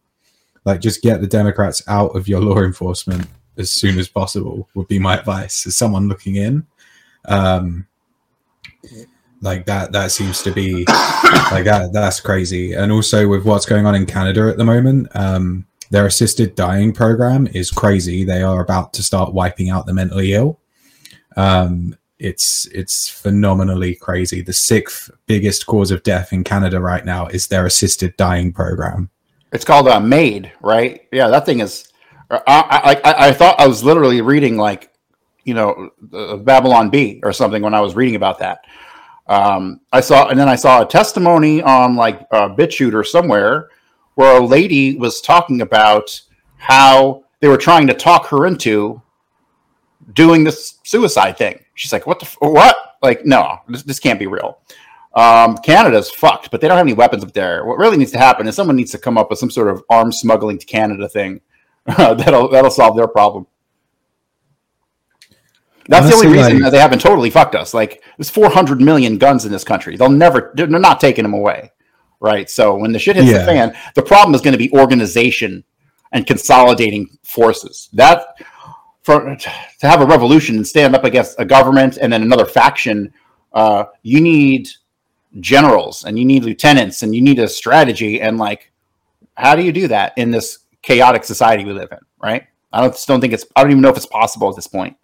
Like, just get the Democrats out of your law enforcement as soon as possible would be my advice as someone looking in. Um like that that seems to be like that that's crazy. And also with what's going on in canada at the moment um their assisted dying program is crazy. They are about to start wiping out the mentally ill. Um it's it's phenomenally crazy. The sixth biggest cause of death in canada right now is their assisted dying program. It's called uh, MAID, right? Yeah, that thing is. I, I, I, thought I was literally reading like, you know, uh, Babylon Bee or something when I was reading about that. Um, I saw, and then I saw a testimony on like uh, BitChute or somewhere where a lady was talking about how they were trying to talk her into doing this suicide thing. She's like, "What the f- what? Like, no, this, this can't be real." Um, Canada's fucked, but they don't have any weapons up there. What really needs to happen is someone needs to come up with some sort of arms smuggling to Canada thing that'll that'll solve their problem. That's the only reason like- that they haven't totally fucked us. Like, there's 400 million guns in this country. They'll never, they're they're not taking them away, right? So when the shit hits Yeah. the fan, the problem is going to be organization and consolidating forces. That for to have a revolution and stand up against a government and then another faction, uh, you need generals and you need lieutenants and you need a strategy and like how do you do that in this chaotic society we live in right i don't just don't think it's i don't even know if it's possible at this point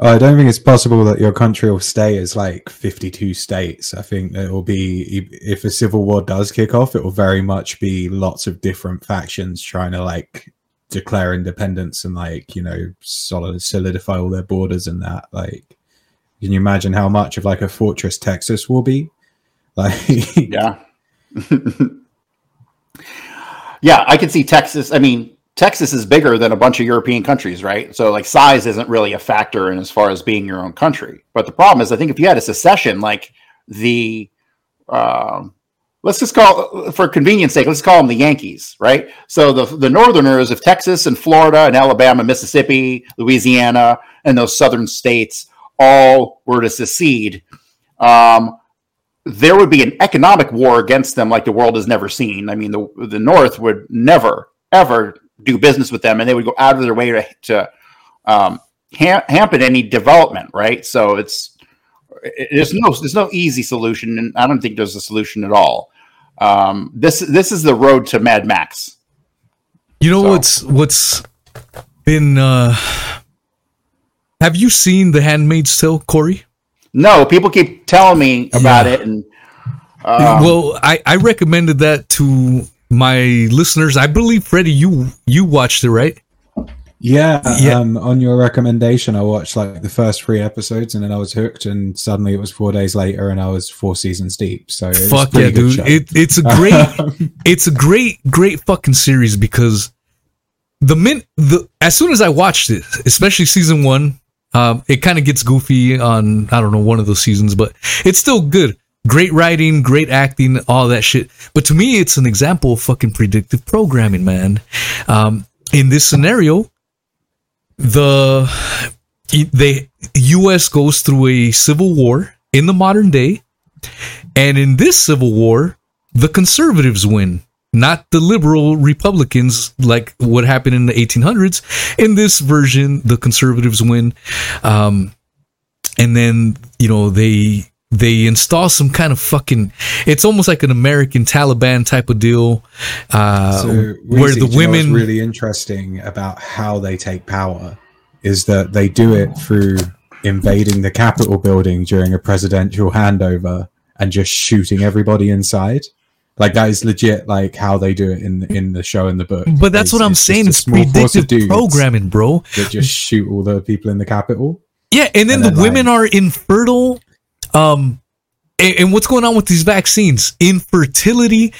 I don't think it's possible that your country will stay as like 52 states. I think it will be if a civil war does kick off, it will very much be lots of different factions trying to like declare independence and like you know solid solidify all their borders and that. Like, can you imagine how much of like a fortress Texas will be? Like, Yeah. yeah, I can see Texas. I mean, Texas is bigger than a bunch of European countries, right? So, like, size isn't really a factor in as far as being your own country. But the problem is, I think if you had a secession, like the, um, let's just call, for convenience sake, let's call them the Yankees, right? So the the Northerners of Texas and Florida and Alabama, Mississippi, Louisiana, and those southern states all were to secede. Um, there would be an economic war against them like the world has never seen. I mean, the the North would never ever do business with them, and they would go out of their way to, to um, ham- hamper any development. Right? So it's it- there's no there's no easy solution, and I don't think there's a solution at all. Um, this this is the road to Mad Max. You know So- what's what's been uh have you seen The Handmaid's Tale, Corey? No, people keep telling me about Yeah. it, and um, well, I, I recommended that to my listeners. I believe Freddie, you you watched it, right? yeah, Yeah. Um, on your recommendation, I watched like the first three episodes and then I was hooked. And suddenly it was four days later and I was four seasons deep. So it Fuck yeah, dude! It, it's a great it's a great great fucking series because the min the as soon as I watched it, especially season one, um, it kind of gets goofy on I don't know one of those seasons, but it's still good. Great writing, great acting, all that shit. But to me, it's an example of fucking predictive programming, man. Um, in this scenario, the the U.S. goes through a civil war in the modern day, and in this civil war, the conservatives win, not the liberal Republicans, like what happened in the 1800s. In this version, the conservatives win, um, and then you know they they install some kind of fucking. It's almost like an American Taliban type of deal, uh, So, where the do you know women really interesting about how they take power is that they do it through invading the Capitol building during a presidential handover and just shooting everybody inside. Like that is legit, like how they do it in in the show and the book. But that's It's- what I'm it's saying. It's small force of predictive programming, bro. that just shoot all the people in the capital. Yeah, and then And the then, women are infertile. Um, and, and what's going on with these vaccines? Infertility.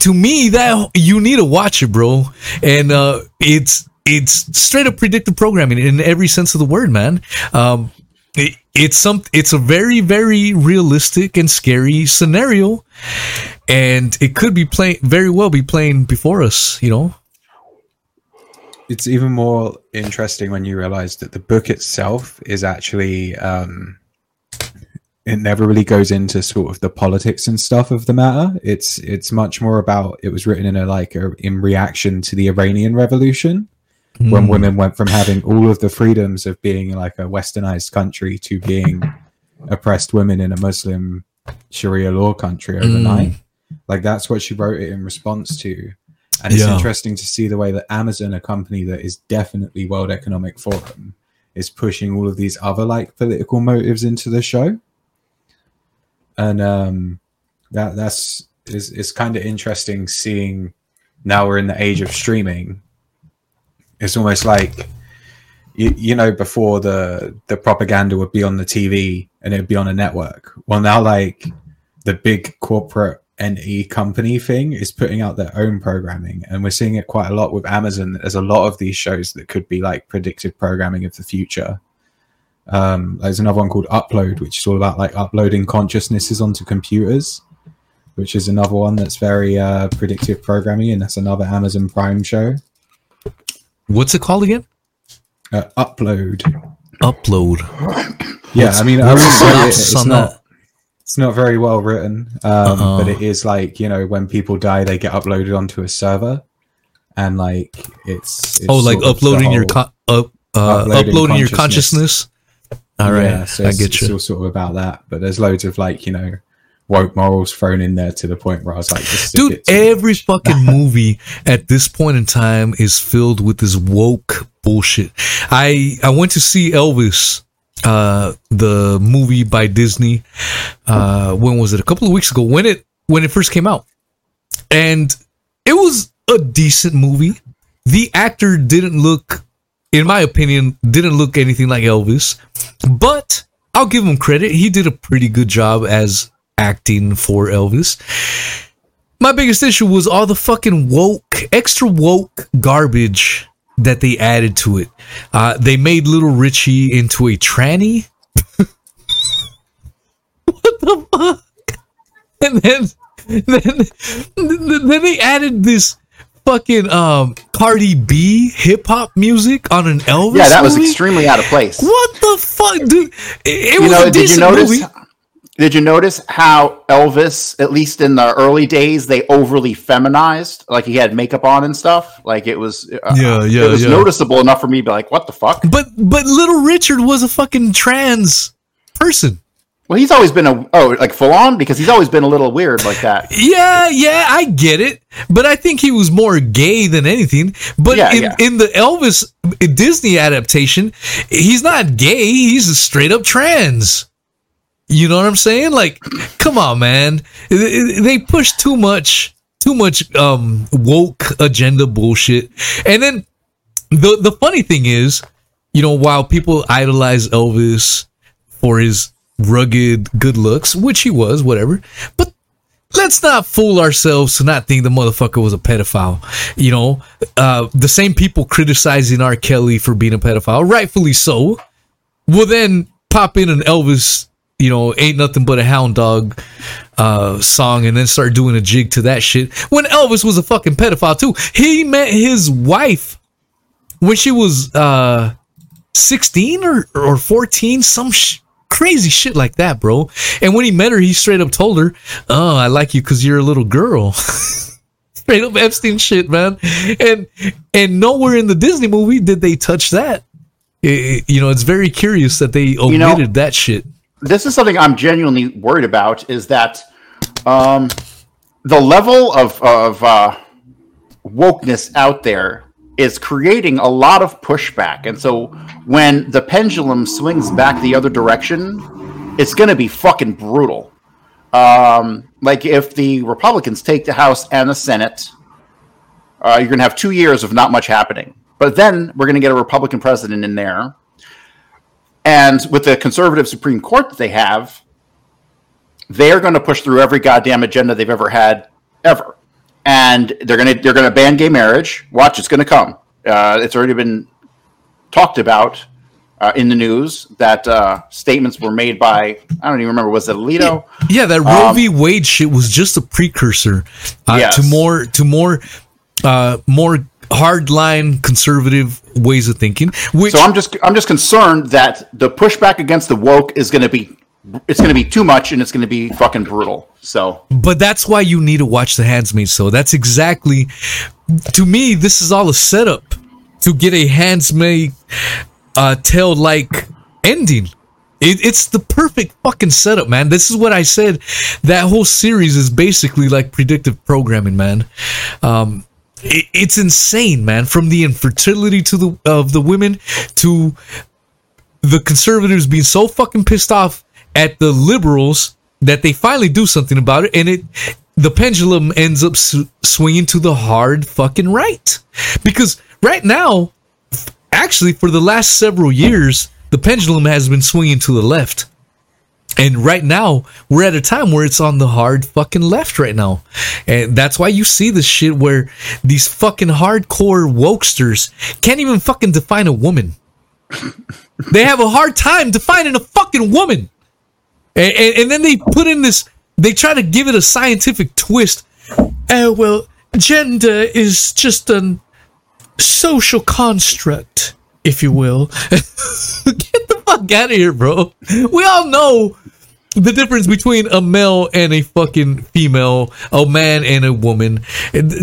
To me, that you need to watch it, bro. And uh, it's it's straight up predictive programming in every sense of the word, man. Um, it, it's some it's a very very realistic and scary scenario, and it could be playing very well be playing before us. You know. It's even more interesting when you realize that the book itself is actually um it never really goes into sort of the politics and stuff of the matter. It's it's much more about it was written in a like a, in reaction to the Iranian revolution when women went from having all of the freedoms of being like a westernized country to being oppressed women in a Muslim Sharia law country overnight. Like that's what she wrote it in response to. And it's Yeah. interesting to see the way that Amazon, a company that is definitely World Economic Forum, is pushing all of these other like political motives into the show. And um that that's is is kind of interesting seeing now we're in the age of streaming. It's almost like you, you know before the the propaganda would be on the TV and it would be on a network. Well now like the big corporate entity company thing is putting out their own programming and we're seeing it quite a lot with amazon there's a lot of these shows that could be like predictive programming of the future um there's another one called upload which is all about like uploading consciousnesses onto computers which is another one that's very uh predictive programming and that's another amazon prime show What's it called again? uh, upload Upload. yeah i mean i would say it, it's not that? It's not very well written um Uh-uh. but it is like you know when people die they get uploaded onto a server and like it's, it's Oh, like sort of the uploading your con- up, uh, uploading uploading your consciousness. All right, Yeah, so I get it's all sort of about that but there's loads of like you know woke morals thrown in there to the point where i was like Dude, every much. fucking movie at this point in time is filled with this woke bullshit. I I went to see Elvis uh, the movie by Disney. Uh, when was it? A couple of weeks ago when it when it first came out, and it was a decent movie. The actor didn't look, in my opinion, didn't look anything like Elvis, but I'll give him credit. He did a pretty good job as acting for Elvis. My biggest issue was all the fucking woke, extra woke garbage that they added to it. Uh, they made Little Richie into a tranny. what the fuck? And then, then, then they added this fucking um Cardi B hip hop music on an Elvis. Yeah, that was extremely out of place. What the fuck, dude? It, it was know, a did you decent notice? movie. Did you notice how Elvis, at least in the early days, they overly feminized? Like he had makeup on and stuff. Like it was, uh, Yeah, yeah, it was yeah. noticeable enough for me to be like, "What the fuck?" But but Little Richard was a fucking trans person. Well, he's always been a oh, like full on because he's always been a little weird like that. Yeah, yeah, I get it, but I think he was more gay than anything. But Yeah, in, yeah. in the Elvis Disney adaptation, he's not gay; he's a straight up trans. You know what I'm saying? Like, come on, man! They push too much, too much um woke agenda bullshit, and then the the funny thing is, you know, while people idolize Elvis for his rugged good looks, which he was, whatever, but let's not fool ourselves to not think the motherfucker was a pedophile. You know, uh, the same people criticizing R. Kelly for being a pedophile, rightfully so, will then pop in an Elvis, you know, ain't nothing but a hound dog uh, song and then start doing a jig to that shit. When Elvis was a fucking pedophile too, he met his wife when she was uh 16 or, or 14, some sh- crazy shit like that, bro. And when he met her, he straight up told her, Oh, I like you because you're a little girl. straight up Epstein shit, man. And and nowhere in the Disney movie did they touch that. I- I- you know, it's very curious that they omitted know- that shit. This is something I'm genuinely worried about is that um, the level of, of uh, wokeness out there is creating a lot of pushback. And so when the pendulum swings back the other direction, it's going to be fucking brutal. Um, like if the Republicans take the House and the Senate, uh, you're going to have two years of not much happening. But then we're going to get a Republican president in there. And with the conservative Supreme Court that they have, they're going to push through every goddamn agenda they've ever had, ever. And they're going to they're going to ban gay marriage. Watch, it's going to come. Uh, it's already been talked about uh, in the news that uh, statements were made by I don't even remember was it Alito? Yeah, that Roe v. Wade shit was just a precursor uh, Yes. to more to more uh, more hardline conservative ways of thinking. Which So I'm just I'm just concerned that the pushback against the woke is going to be it's going to be too much and it's going to be fucking brutal. So but that's why you need to watch The Handsmaid. So that's exactly to me. This is all a setup to get a Handsmaid uh, tale like ending. It, it's the perfect fucking setup, man. This is what I said. That whole series is basically like predictive programming, man. Um, it, it's insane, man. From the infertility to the of the women to the conservatives being so fucking pissed off at the liberals that they finally do something about it, and it the pendulum ends up swinging to the hard fucking right because right now, actually, for the last several years, the pendulum has been swinging to the left. And right now, we're at a time where it's on the hard fucking left right now. And that's why you see this shit where these fucking hardcore wokesters can't even fucking define a woman. they have a hard time defining a fucking woman. And, and, and then they put in this, they try to give it a scientific twist. Oh, well, gender is just a social construct, if you will. Get the fuck out of here, bro. We all know the difference between a male and a fucking female, a man and a woman.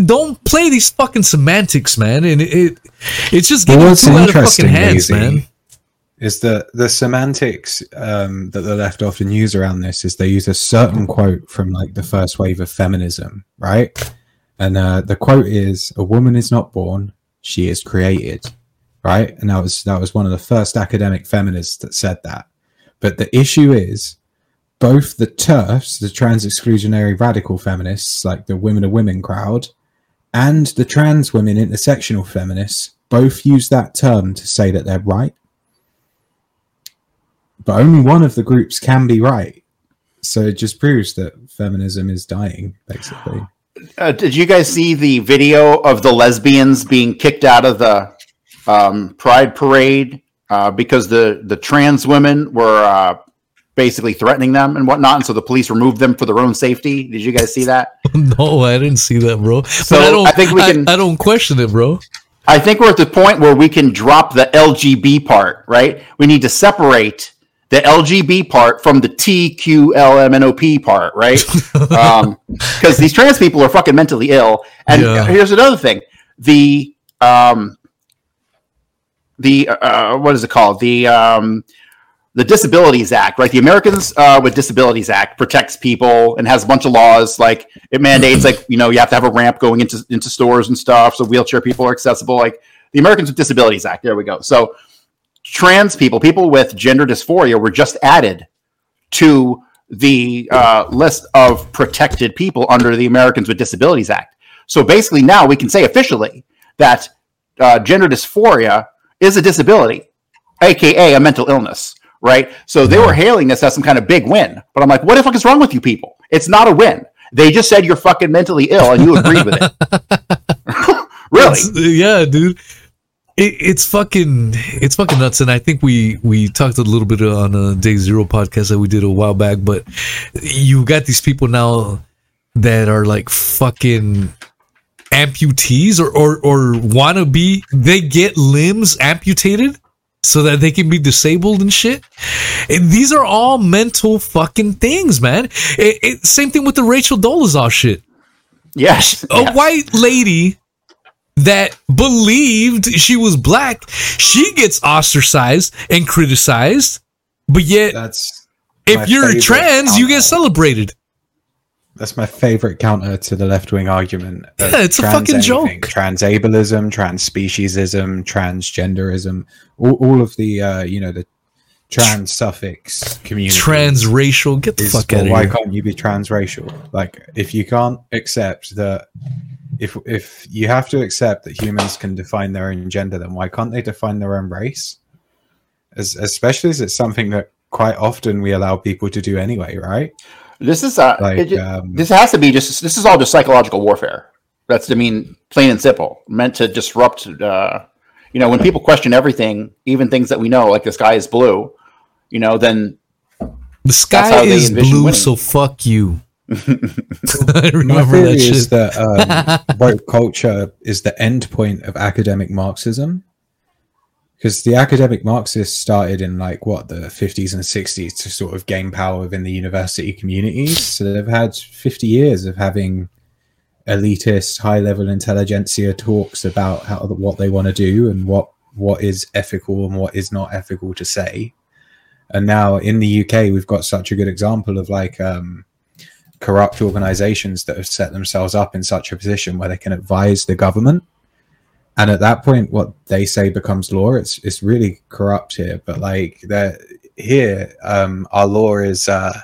Don't play these fucking semantics, man. And it, it it's just getting too out of fucking hands, Daisy, man. is that the semantics um, that the left often use around this is they use a certain quote from like the first wave of feminism, right? And uh, the quote is, "A woman is not born; she is created." right? And that was that was one of the first academic feminists that said that. But the issue is both the TERFs, the trans exclusionary radical feminists, like the women of women crowd, and the trans women intersectional feminists both use that term to say that they're right. But only one of the groups can be right. So it just proves that feminism is dying, basically. Uh, did you guys see the video of the lesbians being kicked out of the um, Pride parade uh, because the the trans women were uh, basically threatening them and whatnot, and so the police removed them for their own safety? Did you guys see that? no, I didn't see that, bro. So, but I don't. I think we can- I don't question it, bro. I think we're at the point where we can drop the LGB part, right? We need to separate the LGB part from the TQLMNOP part, right? Because these trans people are fucking mentally ill. And Yeah. here's another thing: the um, the uh, what is it called? The um, the Disabilities Act, right? The Americans uh, with Disabilities Act protects people and has a bunch of laws. Like it mandates, like you know, you have to have a ramp going into into stores and stuff, so wheelchair people are accessible. Like the Americans with Disabilities Act. There we go. So trans people, people with gender dysphoria, were just added to the uh, list of protected people under the Americans with Disabilities Act. So basically, now we can say officially that uh, gender dysphoria is a disability, aka a mental illness, right? So they were hailing this as some kind of big win. But I'm like, what the fuck is wrong with you people? It's not a win. They just said you're fucking mentally ill and you agreed with it. really? It's- yeah, dude. It, it's fucking it's fucking nuts, and I think we we talked a little bit on a Day Zero podcast that we did a while back. But you got these people now that are like fucking amputees or or or want to be. They get limbs amputated so that they can be disabled and shit. And these are all mental fucking things, man. It, it, same thing with the Rachel Dolezal shit Yes. a yes. white lady that believed she was black, she gets ostracized and criticized. But yet, That's if you're favorite trans, you get celebrated. That's my favorite counter to the left wing argument. Yeah, it's a trans fucking anything. joke. Transableism, transspeciesism, transgenderism, all, all of the uh, you know the trans suffix community. Transracial, get the is, fuck well, out of why here. can't you be transracial? Like, if you can't accept that, if if you have to accept that humans can define their own gender, then why can't they define their own race? As especially as it's something that quite often we allow people to do anyway, right? This is uh, Like, it um, this has to be just this is all just psychological warfare. That's I mean, plain and simple, meant to disrupt. Uh, you know, when people question everything, even things that we know, like the sky is blue, you know, then The sky how they is blue, winning. so fuck you. I My remember theory that is shit. that um, woke culture is the end point of academic Marxism. Because the academic Marxists started in like what the 50s and 60s to sort of gain power within the university communities. So they've had 50 years of having elitist, high level intelligentsia talks about how what they want to do and what what is ethical and what is not ethical to say. And now in the UK, we've got such a good example of like um, corrupt organizations that have set themselves up in such a position where they can advise the government. And at that point, what they say becomes law. It's it's really corrupt here, but like that here, um, our law is uh,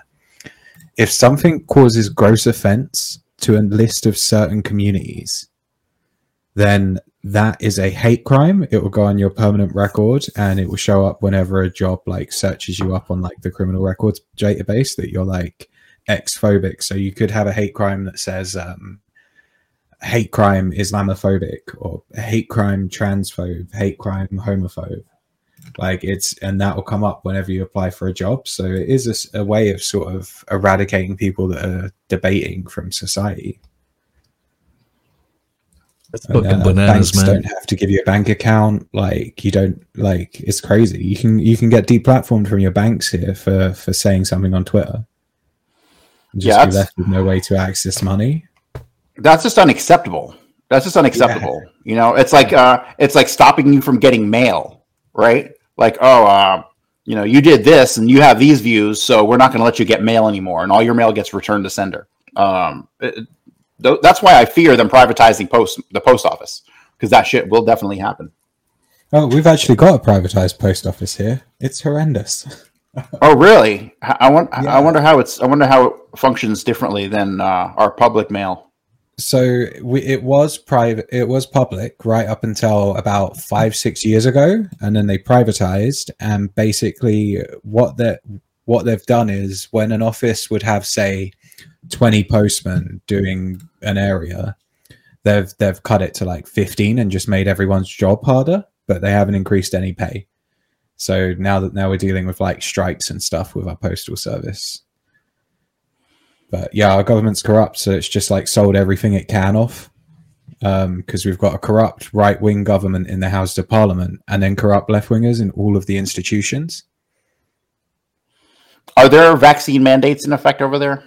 if something causes gross offense to a list of certain communities, then that is a hate crime. It will go on your permanent record, and it will show up whenever a job like searches you up on like the criminal records database that you're like ex-phobic. So you could have a hate crime that says um, hate crime Islamophobic or hate crime transphobe, hate crime homophobe. Like it's and that will come up whenever you apply for a job. So it is a way of sort of eradicating people that are debating from society. That's And, fucking uh, bananas, banks man. don't have to give you a bank account. Like you don't like it's crazy. You can you can get deplatformed from your banks here for for saying something on Twitter. And Yeah, Just be left with no way to access money. That's just unacceptable. That's just unacceptable. You know, it's like uh, it's like stopping you from getting mail, right? Like, oh, uh, you know, you did this and you have these views, so we're not going to let you get mail anymore, and all your mail gets returned to sender. Um, it- th- that's why I fear them privatizing post the post office because that shit will definitely happen. Oh, we've actually got a privatized post office here. It's horrendous. Oh, really? I I want. Yeah. I wonder how it's. I wonder how it functions differently than uh, our public mail. So we, it was private. It was public right up until about five, six years ago, and then they privatized. And basically, what that what they've done is when an office would have, say, twenty postmen doing an area, they've they've cut it to like fifteen and just made everyone's job harder. But they haven't increased any pay. So now that now we're dealing with like strikes and stuff with our postal service. But yeah, our government's corrupt, so it's just like sold everything it can off. Because we've got a corrupt right wing government in the House of Parliament and then corrupt left wingers in all of the institutions. Are there vaccine mandates in effect over there?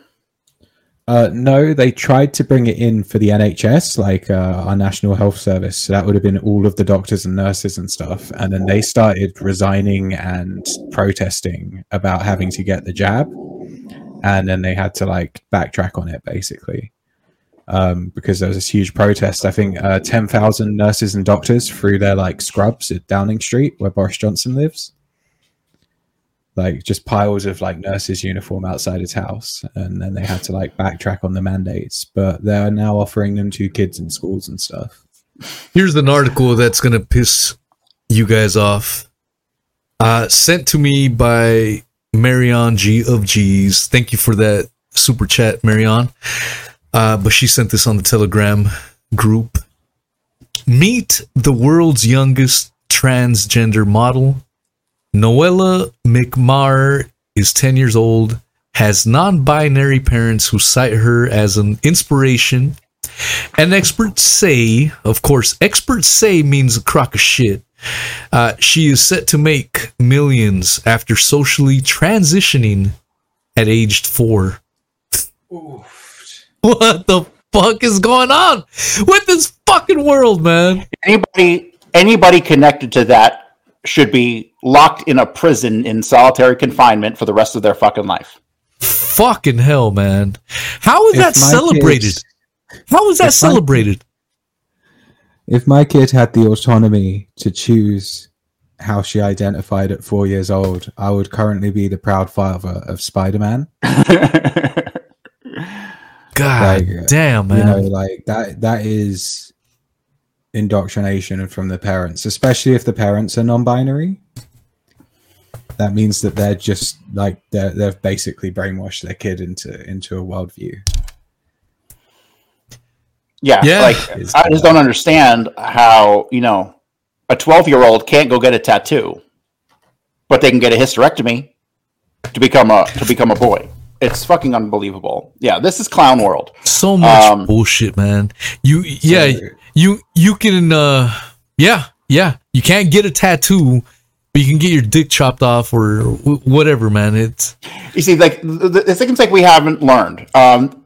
Uh, no, they tried to bring it in for the NHS, like uh, our National Health Service. So that would have been all of the doctors and nurses and stuff. And then they started resigning and protesting about having to get the jab. And then they had to like backtrack on it basically. Um, because there was this huge protest. I think uh, 10,000 nurses and doctors threw their like scrubs at Downing Street, where Boris Johnson lives. Like just piles of like nurses' uniform outside his house, and then they had to like backtrack on the mandates. But they're now offering them to kids in schools and stuff. Here's an article that's gonna piss you guys off. Uh, sent to me by Marion G of G's. Thank you for that super chat, Marion. Uh, but she sent this on the Telegram group. Meet the world's youngest transgender model. Noella McMaher is 10 years old, has non binary parents who cite her as an inspiration. And experts say, of course, experts say means a crock of shit. Uh, she is set to make millions after socially transitioning at aged four. What the fuck is going on with this fucking world, man? Anybody anybody connected to that should be locked in a prison in solitary confinement for the rest of their fucking life. Fucking hell, man. How is If that celebrated? kids- How is that if my- celebrated? If my kid had the autonomy to choose how she identified at four years old, I would currently be the proud father of Spider Man. God Like, damn, You man. know, like that that is indoctrination from the parents, especially if the parents are non binary. That means that they're just like they're they've basically brainwashed their kid into into a worldview. Yeah, Yeah. like I just don't understand how you know a twelve-year-old can't go get a tattoo, but they can get a hysterectomy to become a to become a boy. It's fucking unbelievable. Yeah, this is clown world. so much Um, bullshit, man. You yeah, So- you you can uh yeah, yeah. You can't get a tattoo, but you can get your dick chopped off or w- whatever, man. It's You see, like the, th- it seems like we haven't learned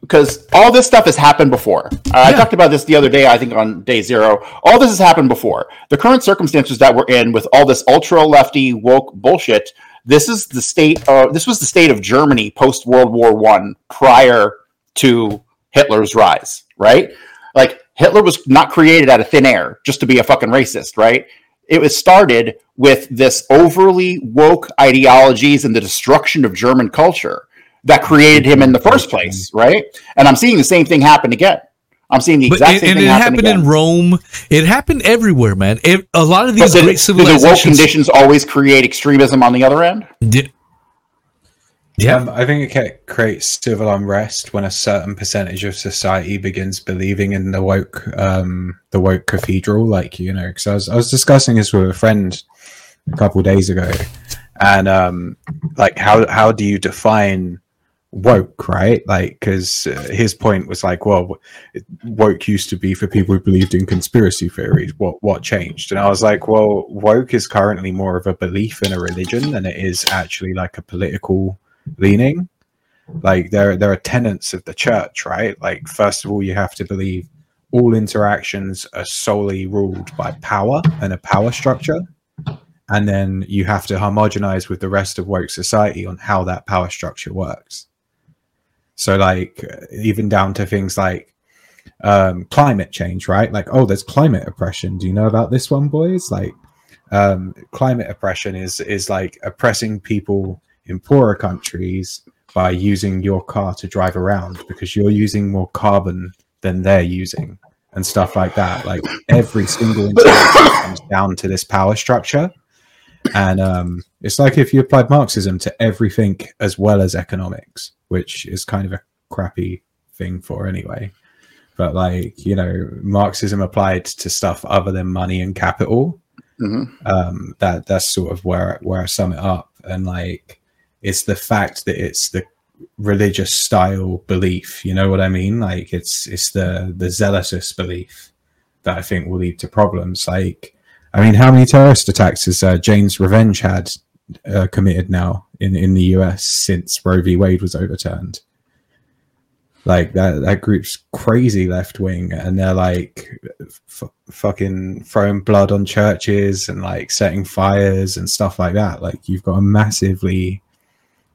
because all this stuff has happened before. Uh, I talked about this the other day. I think on day zero. All this has happened before. The current circumstances that we're in with all this ultra lefty woke bullshit. This is the state. Of, this was the state of Germany post World War One, prior to Hitler's rise. Right? Like Hitler was not created out of thin air just to be a fucking racist. Right? it was started with this overly woke ideologies and the destruction of German culture that created him in the first place, right? And I'm seeing the same thing happen again. I'm seeing the but exact and, same and thing it happened again. in Rome. It happened everywhere, man. It, a lot of But these did, great do the woke conditions always create extremism on the other end? Di- yeah, Um, I think it ca- create civil unrest when a certain percentage of society begins believing in the woke, um, the woke cathedral. Like you know, because I was I was discussing this with a friend a couple days ago, and um, like how how do you define woke, right? Like because uh, his point was like, well, woke used to be for people who believed in conspiracy theories. What what changed? And I was like, well, woke is currently more of a belief in a religion than it is actually like a political leaning like there there are tenets of the church right like first of all you have to believe all interactions are solely ruled by power and a power structure and then you have to homogenize with the rest of woke society on how that power structure works so like even down to things like um climate change right like oh there's climate oppression do you know about this one boys like um, climate oppression is is like oppressing people in poorer countries by using your car to drive around because you're using more carbon than they're using and stuff like that. Like every single comes down to this power structure. And um, it's like if you applied Marxism to everything as well as economics, which is kind of a crappy thing for anyway. But like, you know, Marxism applied to stuff other than money and capital. Mhm. Um, that that's sort of where where I sum it up. And like it's the fact that it's the religious style belief you know what i mean like it's it's the the zealous belief that i think will lead to problems like i mean how many terrorist attacks has uh, jane's revenge had uh, committed now in in the us since roe v wade was overturned like that that group's crazy left wing and they're like f- fucking throwing blood on churches and like setting fires and stuff like that like you've got a massively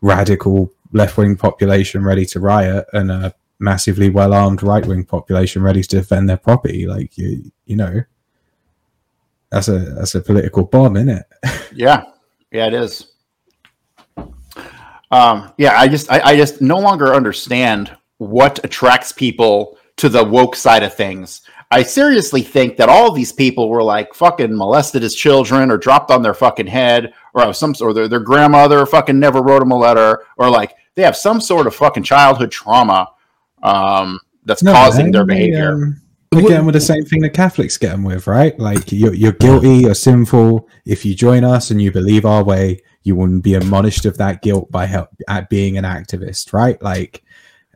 radical left wing population ready to riot and a massively well armed right wing population ready to defend their property. Like you, you know, that's a that's a political bomb, isn't it? Yeah, yeah, it is. Um, yeah, I just, I, I just no longer understand what attracts people to the woke side of things. I seriously think that all these people were like fucking molested as children, or dropped on their fucking head, or some, or their, their grandmother fucking never wrote them a letter, or like they have some sort of fucking childhood trauma um, that's causing man, their behavior. um, They're with the same thing that Catholics get them with, right? Like you're, you're guilty, you're sinful. If you join us and you believe our way, you wouldn't be admonished of that guilt by help at being an activist, right? Like,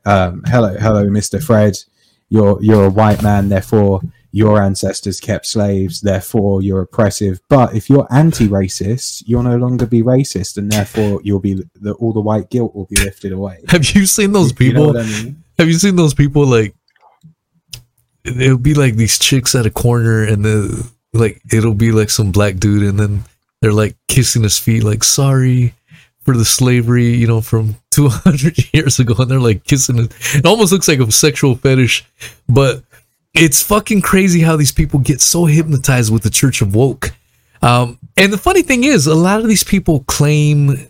um, hello, hello, Mister Fred. You're you're a white man, therefore your ancestors kept slaves, therefore you're oppressive. But if you're anti-racist, you'll no longer be racist, and therefore you'll be the, all the white guilt will be lifted away. Have you seen those You know people? I mean? Have you seen those people like it'll be like these chicks at a corner and the like it'll be like some black dude and then they're like kissing his feet like sorry for the slavery, you know, from 200 years ago and they're like kissing it. It almost looks like a sexual fetish, but it's fucking crazy how these people get so hypnotized with the church of woke. Um, and the funny thing is, a lot of these people claim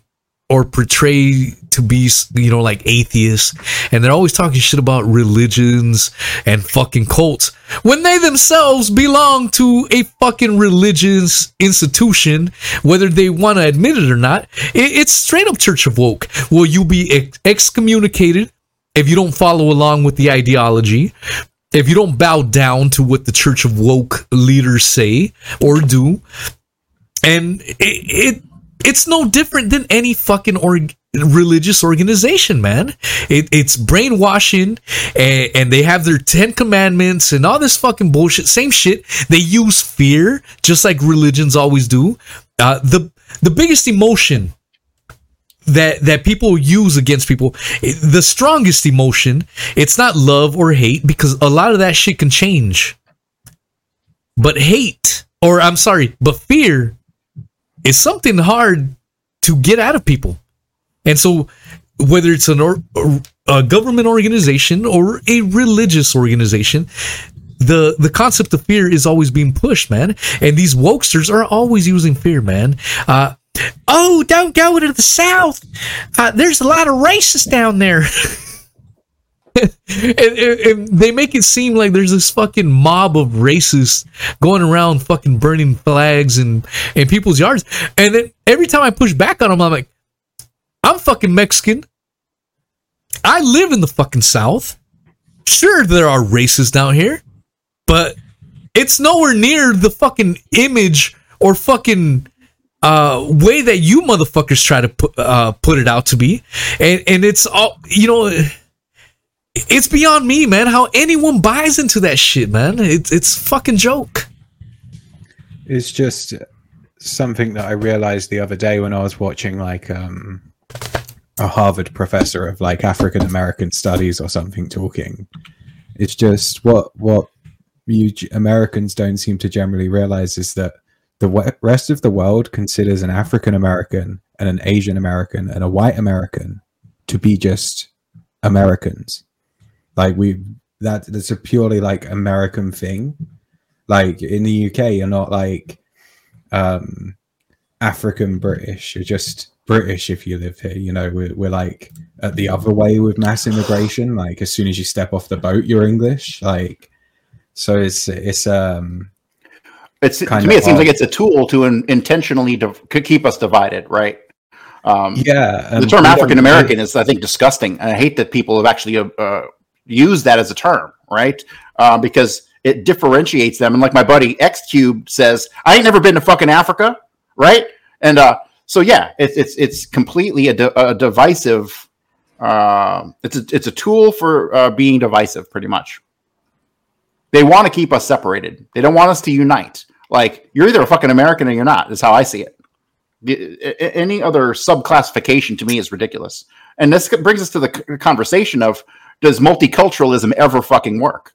or portray to be, you know, like atheists, and they're always talking shit about religions and fucking cults when they themselves belong to a fucking religious institution, whether they want to admit it or not. It, it's straight up Church of Woke. Will you be ex- excommunicated if you don't follow along with the ideology? If you don't bow down to what the Church of Woke leaders say or do, and it, it it's no different than any fucking org- religious organization, man. It, it's brainwashing, and, and they have their Ten Commandments and all this fucking bullshit. Same shit. They use fear, just like religions always do. Uh, the the biggest emotion that that people use against people the strongest emotion it's not love or hate because a lot of that shit can change but hate or i'm sorry but fear is something hard to get out of people. And so whether it's an or, a government organization or a religious organization the the concept of fear is always being pushed man. And these wokesters are always using fear man. Uh oh don't go to the south. Uh, there's a lot of racists down there and, and- and they make it seem like there's this fucking mob of racists going around fucking burning flags and in people's yards. And then every time i push back on them i'm like i'm fucking mexican. I live in the fucking south. Sure there are racists down here but it's nowhere near the fucking image or fucking uh, way that you motherfuckers try to put uh, put it out to be, and and it's all you know. It's beyond me, man. How anyone buys into that shit, man? It's it's fucking joke. It's just something that I realized the other day when I was watching like um, a Harvard professor of like African American studies or something talking. It's just what what you Americans don't seem to generally realize is that the rest of the world considers an African American and an Asian American and a white American to be just Americans. Like we that that's a purely like American thing. Like in the UK, you're not like um, African British. You're just British if you live here. You know, we're, we're like at the other way with mass immigration. Like as soon as you step off the boat, you're English. Like so, it's it's um It's to me, it seems like it's a tool to in, intentionally div- keep us divided, right? Um, yeah. the term African American is, I think, disgusting. And I hate that people have actually uh, used that as a term, right? Uh, because it differentiates them. And like my buddy X Cube says, I ain't never been to fucking Africa, right? And uh, so yeah, it's it's it's completely a, di- a divisive. Uh, it's a it's a tool for uh, being divisive, pretty much. They want to keep us separated. They don't want us to unite. Like you're either a fucking American or you're not. Is how I see it. Any other subclassification to me is ridiculous. And this brings us to the conversation of does multiculturalism ever fucking work?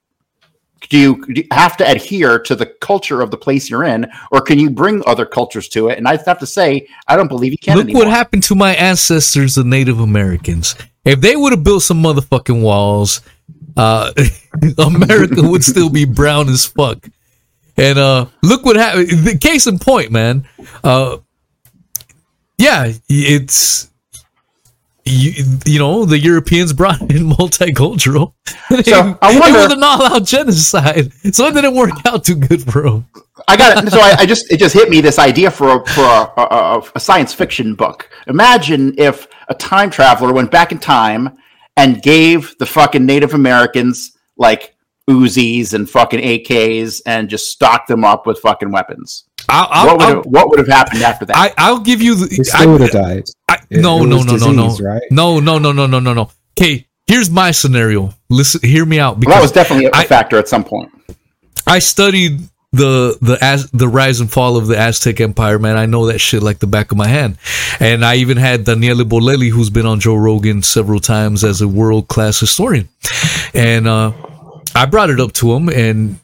Do you, do you have to adhere to the culture of the place you're in, or can you bring other cultures to it? And I have to say, I don't believe you can. Look anymore. what happened to my ancestors, the Native Americans. If they would have built some motherfucking walls, uh, America would still be brown as fuck. And uh, look what happened. The case in point, man. Uh, yeah, it's you, you know the Europeans brought in multicultural. So, I it wonder- was an all-out genocide, so it didn't work out too good for them. I got it. So I, I just it just hit me this idea for a, for a, a, a, a science fiction book. Imagine if a time traveler went back in time and gave the fucking Native Americans like Uzis and fucking AKs and just stocked them up with fucking weapons. I'll, I'll, what would have, what would have happened after that? I, I'll give you He the. still I- would have died. I, It- no, it no, was no, no, no, right? no, no, no, no, no, no, no. Okay, here's my scenario. Listen, hear me out well, that was definitely a I- factor at some point. I studied the the Az, the rise and fall of the Aztec Empire. Man, I know that shit like the back of my hand. And I even had Daniele Bolelli, who's been on Joe Rogan several times as a world class historian, and uh, I brought it up to him. And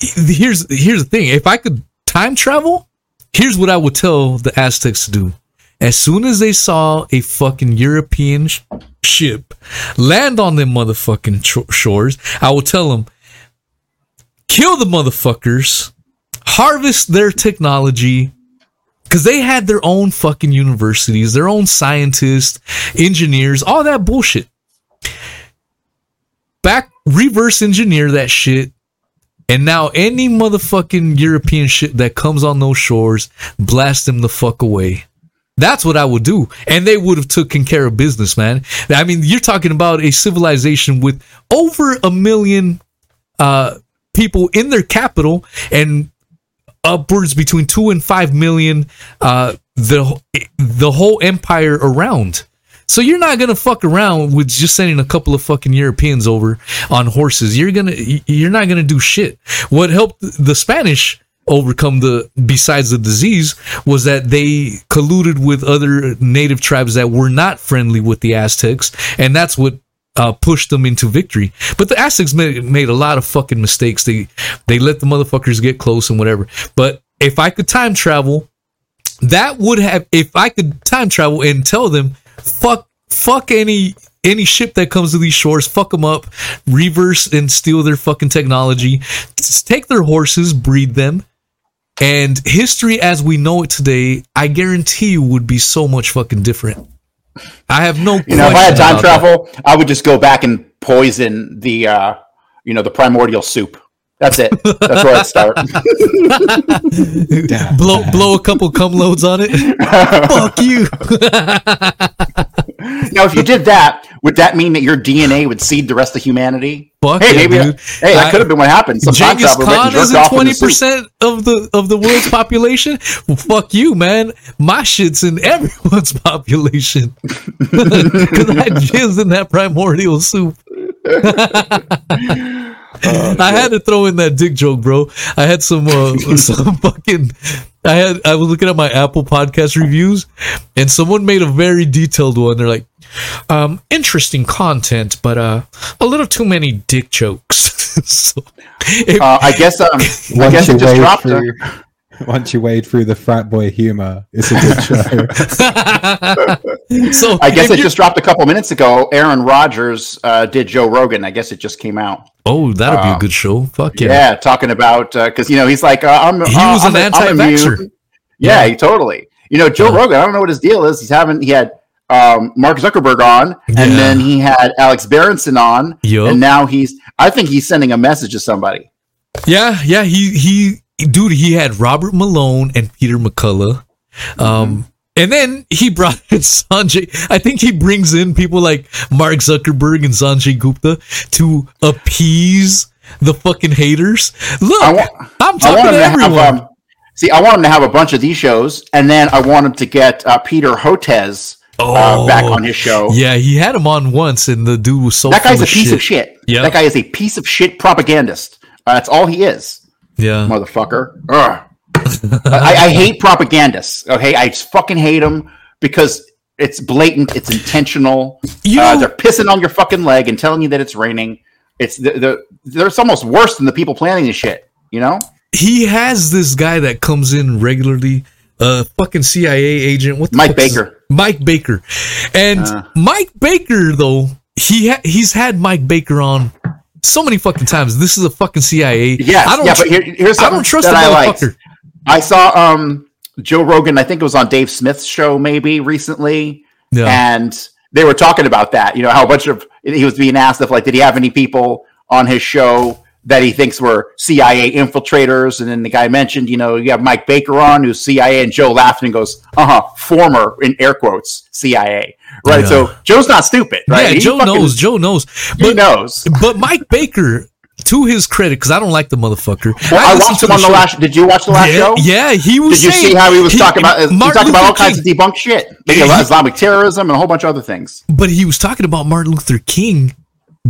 here's here's the thing: if I could time travel, here's what I would tell the Aztecs to do. As soon as they saw a fucking European sh- ship land on them motherfucking sh- shores, I would tell them, kill the motherfuckers, harvest their technology, because they had their own fucking universities, their own scientists, engineers, all that bullshit. Back, reverse engineer that shit. And now any motherfucking European shit that comes on those shores, blast them the fuck away. That's what I would do. And they would have taken care of business, man. I mean, you're talking about a civilization with over a million uh, people in their capital and upwards between two and five million uh, the the whole empire around. So you're not gonna fuck around with just sending a couple of fucking Europeans over on horses. You're gonna you're not gonna do shit. What helped the Spanish overcome the besides the disease was that they colluded with other native tribes that were not friendly with the Aztecs, and that's what uh, pushed them into victory. But the Aztecs made, made a lot of fucking mistakes. They they let the motherfuckers get close and whatever. But if I could time travel, that would have if I could time travel and tell them fuck fuck any any ship that comes to these shores, fuck them up, reverse and steal their fucking technology, just take their horses, breed them. And history as we know it today, I guarantee you would be so much fucking different. I have no You know, if I had time about that. travel, I would just go back and poison the, uh, you know, the primordial soup. That's it. That's where I'd start. Blow blow a couple cum loads on it. Fuck you. now, if you did that, would that mean that your DNA would seed the rest of humanity? Fuck hey, yeah, maybe. dude. Hey, that I- could have been what happened. Some Genghis Khan isn't twenty percent of the of the world's population. Well, fuck you, man. My shit's in everyone's population because I jizzed in that primordial soup. I had to throw in that dick joke, bro. I had some uh, some fucking. I had I was looking at my Apple Podcast reviews, and someone made a very detailed one. They're like, um, interesting content, but uh, a little too many dick jokes. so, if- Uh, I guess. Um, I guess it just dropped. a- through, once you wade through the frat boy humor, it's a good show. so I guess it just dropped a couple minutes ago. Aaron Rodgers uh, did Joe Rogan. I guess it just came out. Oh, that'd be Uh, a good show. Fuck Yeah, yeah. talking about because you know he's like uh, I'm. He uh, was I'm an anti-vaxxer. Yeah, Yeah. he totally. You know, Joe Yeah. Rogan. I don't know what his deal is. He's having he had um, Mark Zuckerberg on, Yeah. and then he had Alex Berenson on, Yup. and now he's. I think he's sending a message to somebody. Yeah, yeah. He he dude, he had Robert Malone and Peter McCullough. Um and then he brought in Sanjay. I think he brings in people like Mark Zuckerberg and Sanjay Gupta to appease the fucking haters. Look, I want- I'm talking to to everyone. have. Um, see, I want him to have a bunch of these shows, and then I want him to get uh, Peter Hotez uh, back on his show. Oh, Yeah, he had him on once, and the dude was so That guy's a piece of shit. Yeah. That guy is a piece of shit propagandist. Uh, that's all he is. Yeah, motherfucker. Ugh. I, I hate propagandists. Okay, I just fucking hate them because it's blatant, it's intentional. You uh, they're pissing on your fucking leg and telling you that it's raining. It's the, the there's almost worse than the people planning the shit. You know? he has this guy that comes in regularly, uh, fucking CIA agent. What Mike Baker. Mike Baker, and Uh. Mike Baker though he ha- he's had Mike Baker on so many fucking times. This is a fucking CIA. Yes. I don't. yeah, tr- but here, here's I don't trust that the motherfucker. I saw um Joe Rogan. I think it was on Dave Smith's show maybe recently. Yeah. and they were talking about that. You know how a bunch of he was being asked if like, did he have any people on his show that he thinks were CIA infiltrators? And then the guy mentioned, you know, you have Mike Baker on, who's CIA, and Joe laughed and goes, "Uh huh, former in air quotes CIA." Right. Yeah. So Joe's not stupid, right? Yeah, He Joe fucking- knows. Joe knows. He knows. but Mike Baker, to his credit, because I don't like the motherfucker. Well, I, listened watched him on the show. last. Did you watch the last yeah, show? Yeah, he was. Did you saying- see how he was talking about? He Martin talking about all Luther kinds of King- debunked shit, Yeah, he- Islamic terrorism, and a whole bunch of other things. But he was talking about Martin Luther King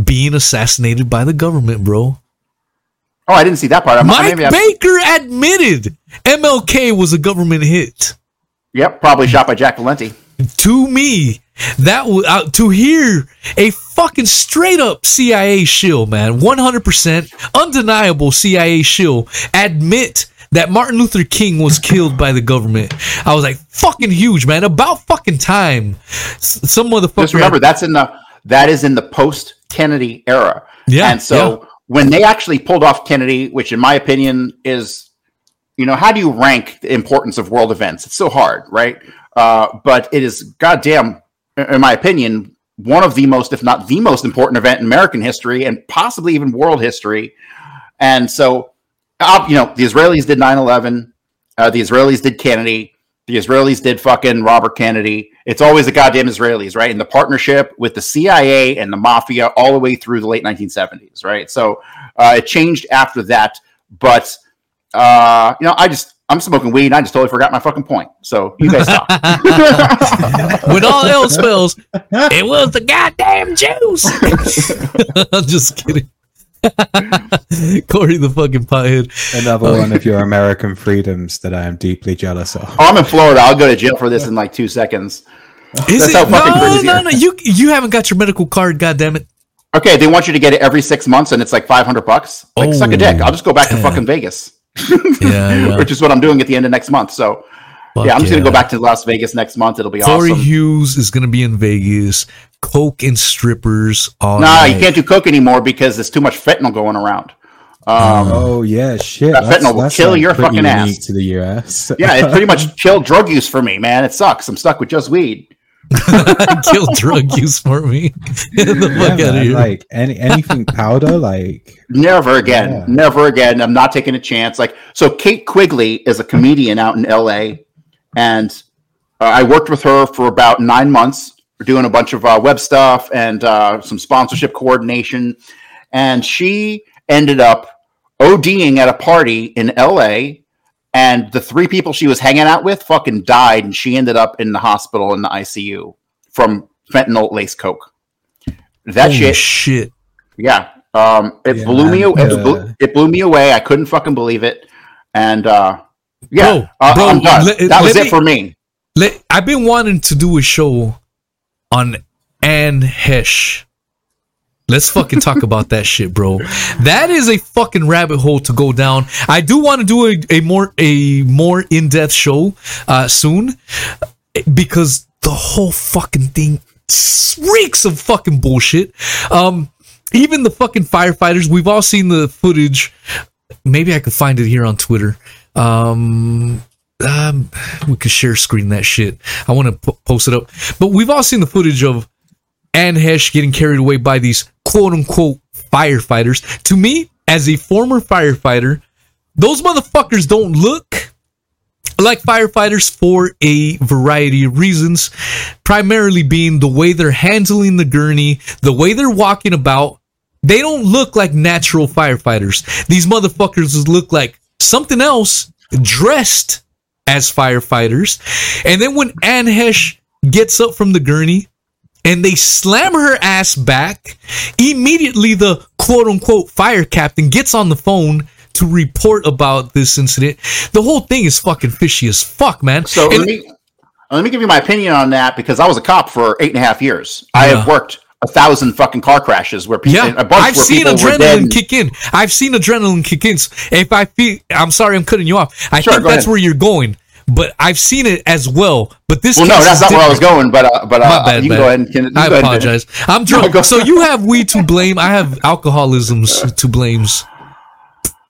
being assassinated by the government, bro. Oh, I didn't see that part. I'm, Mike maybe I- Baker admitted MLK was a government hit. Yep, probably shot by Jack Valenti. To me, that was uh, to hear a fucking straight up CIA shill, man, one hundred percent undeniable CIA shill admit that Martin Luther King was killed by the government. I was like, fucking huge, man. About fucking time. Some motherfucker. Just remember that's in the that is in the post Kennedy era. Yeah, And so when they actually pulled off Kennedy, which in my opinion is, you know, how do you rank the importance of world events? It's so hard, right? Uh, but it is goddamn, in my opinion, one of the most, if not the most important event in American history and possibly even world history. And so, uh, you know, the Israelis did 9 11, uh, the Israelis did Kennedy, the Israelis did fucking Robert Kennedy. It's always the goddamn Israelis, right? And the partnership with the CIA and the mafia all the way through the late 1970s, right? So uh, it changed after that. But, uh, you know, I just, I'm smoking weed. And I just totally forgot my fucking point. So you guys stop. when all else fails, it was the goddamn juice. I'm just kidding. Corey the fucking pothead. Another one of your American freedoms that I am deeply jealous of. oh, I'm in Florida. I'll go to jail for this in like two seconds. Is That's it? how fucking no, crazy no, no. You you haven't got your medical card. God damn it. Okay, they want you to get it every six months, and it's like five hundred bucks. Like suck a dick. Oh, I'll just go back to fucking Vegas, Yeah, yeah. which is what I'm doing at the end of next month. So Fuck yeah, I'm just gonna go back to Las Vegas next month. It'll be Corey awesome. Hughes is gonna be in Vegas. Coke and strippers. All Nah, night. you can't do coke anymore because there's too much fentanyl going around. Um, Oh yeah, shit. That fentanyl will kill your fucking ass. to the US. yeah, it pretty much killed drug use for me, man. It sucks. I'm stuck with just weed. kill drug use for me. Get the Yeah, fuck out of here. like any anything powder, like Never again. Yeah. Never again. I'm not taking a chance. Like so, Kate Quigley is a comedian out in L.A. and uh, I worked with her for about nine months. Doing a bunch of uh, web stuff and uh, some sponsorship coordination, and she ended up ODing at a party in L.A. And the three people she was hanging out with fucking died, and she ended up in the hospital in the ICU from fentanyl laced coke. That Holy shit shit. yeah. Um, it Yeah, blew me. man, It, uh, blew, it blew me away. I couldn't fucking believe it. And uh, yeah, Bro, uh, bro, I'm done. let- that was it for me. Let, I've been wanting to do a show on Anne Heche. Let's fucking talk about that shit, bro. That is a fucking rabbit hole to go down. I do want to do a, a more a more in depth show uh, soon because the whole fucking thing reeks of fucking bullshit. Um, even the fucking firefighters, we've all seen the footage. Maybe I could find it here on Twitter. Um, um, we could share screen that shit. I want to po- post it up. But we've all seen the footage of Anne Heche getting carried away by these quote unquote firefighters. To me, as a former firefighter, those motherfuckers don't look like firefighters for a variety of reasons, primarily being the way they're handling the gurney, the way they're walking about. They don't look like natural firefighters. These motherfuckers look like something else dressed as firefighters. And then when Anne Heche gets up from the gurney and they slam her ass back, immediately the quote unquote fire captain gets on the phone to report about this incident. The whole thing is fucking fishy as fuck, man. So And- let me let me give you my opinion on that because I was a cop for eight and a half years. I have worked a thousand fucking car crashes where people, yeah, a bunch I've where seen people were dead. adrenaline kick in. I've seen adrenaline kick in. If I feel, I'm sorry, I'm cutting you off. I Sure, think that's ahead. where you're going, but I've seen it as well. But this, well, no, that's is not where I was going. But uh, but uh, My bad, you can bad. go ahead and can, I ahead and- apologize. I'm drunk. go- so you have weed to blame. I have alcoholisms to blames.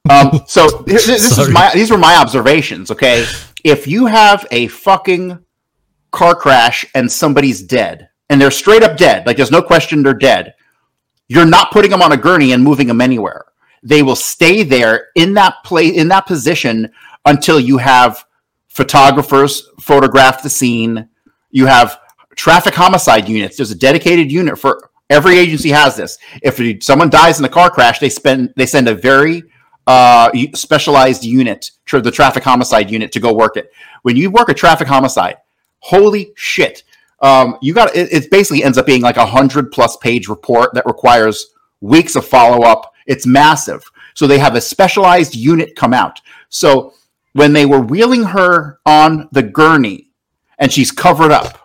Um, so this, this is my these were my observations. Okay, if you have a fucking car crash and somebody's dead and they're straight up dead, like there's no question they're dead, you're not putting them on a gurney and moving them anywhere. They will stay there in that place in that position until you have photographers photograph the scene. You have traffic homicide units. There's a dedicated unit for every agency has this. If someone dies in a car crash, they spend they send a very uh, specialized unit, the traffic homicide unit, to go work it. When you work a traffic homicide, holy shit, um, you got it, it. Basically, ends up being like a hundred plus page report that requires weeks of follow up. It's massive. So they have a specialized unit come out. So when they were wheeling her on the gurney, and she's covered up,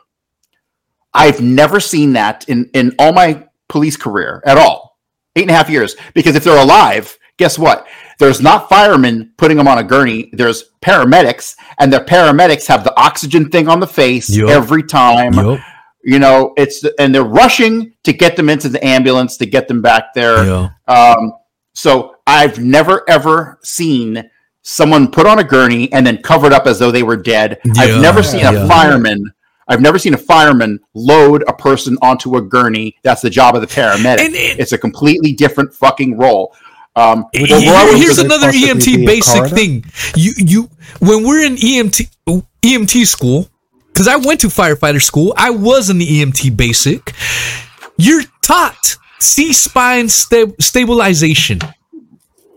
I've never seen that in in all my police career at all. Eight and a half years. Because if they're alive, guess what? There's not firemen putting them on a gurney. There's paramedics, and the paramedics have the oxygen thing on the face Yup. every time. Yup. You know, it's and they're rushing to get them into the ambulance to get them back there. Yeah. Um, so I've never ever seen someone put on a gurney and then covered up as though they were dead. Yeah, I've never seen a yeah. fireman. I've never seen a fireman load a person onto a gurney. That's the job of the paramedic. And it- it's a completely different fucking role. Um, Here- here's another EMT basic thing. You you when we're in EMT EMT school, because I went to firefighter school, I was in the EMT basic. You're taught C spine sta- stabilization.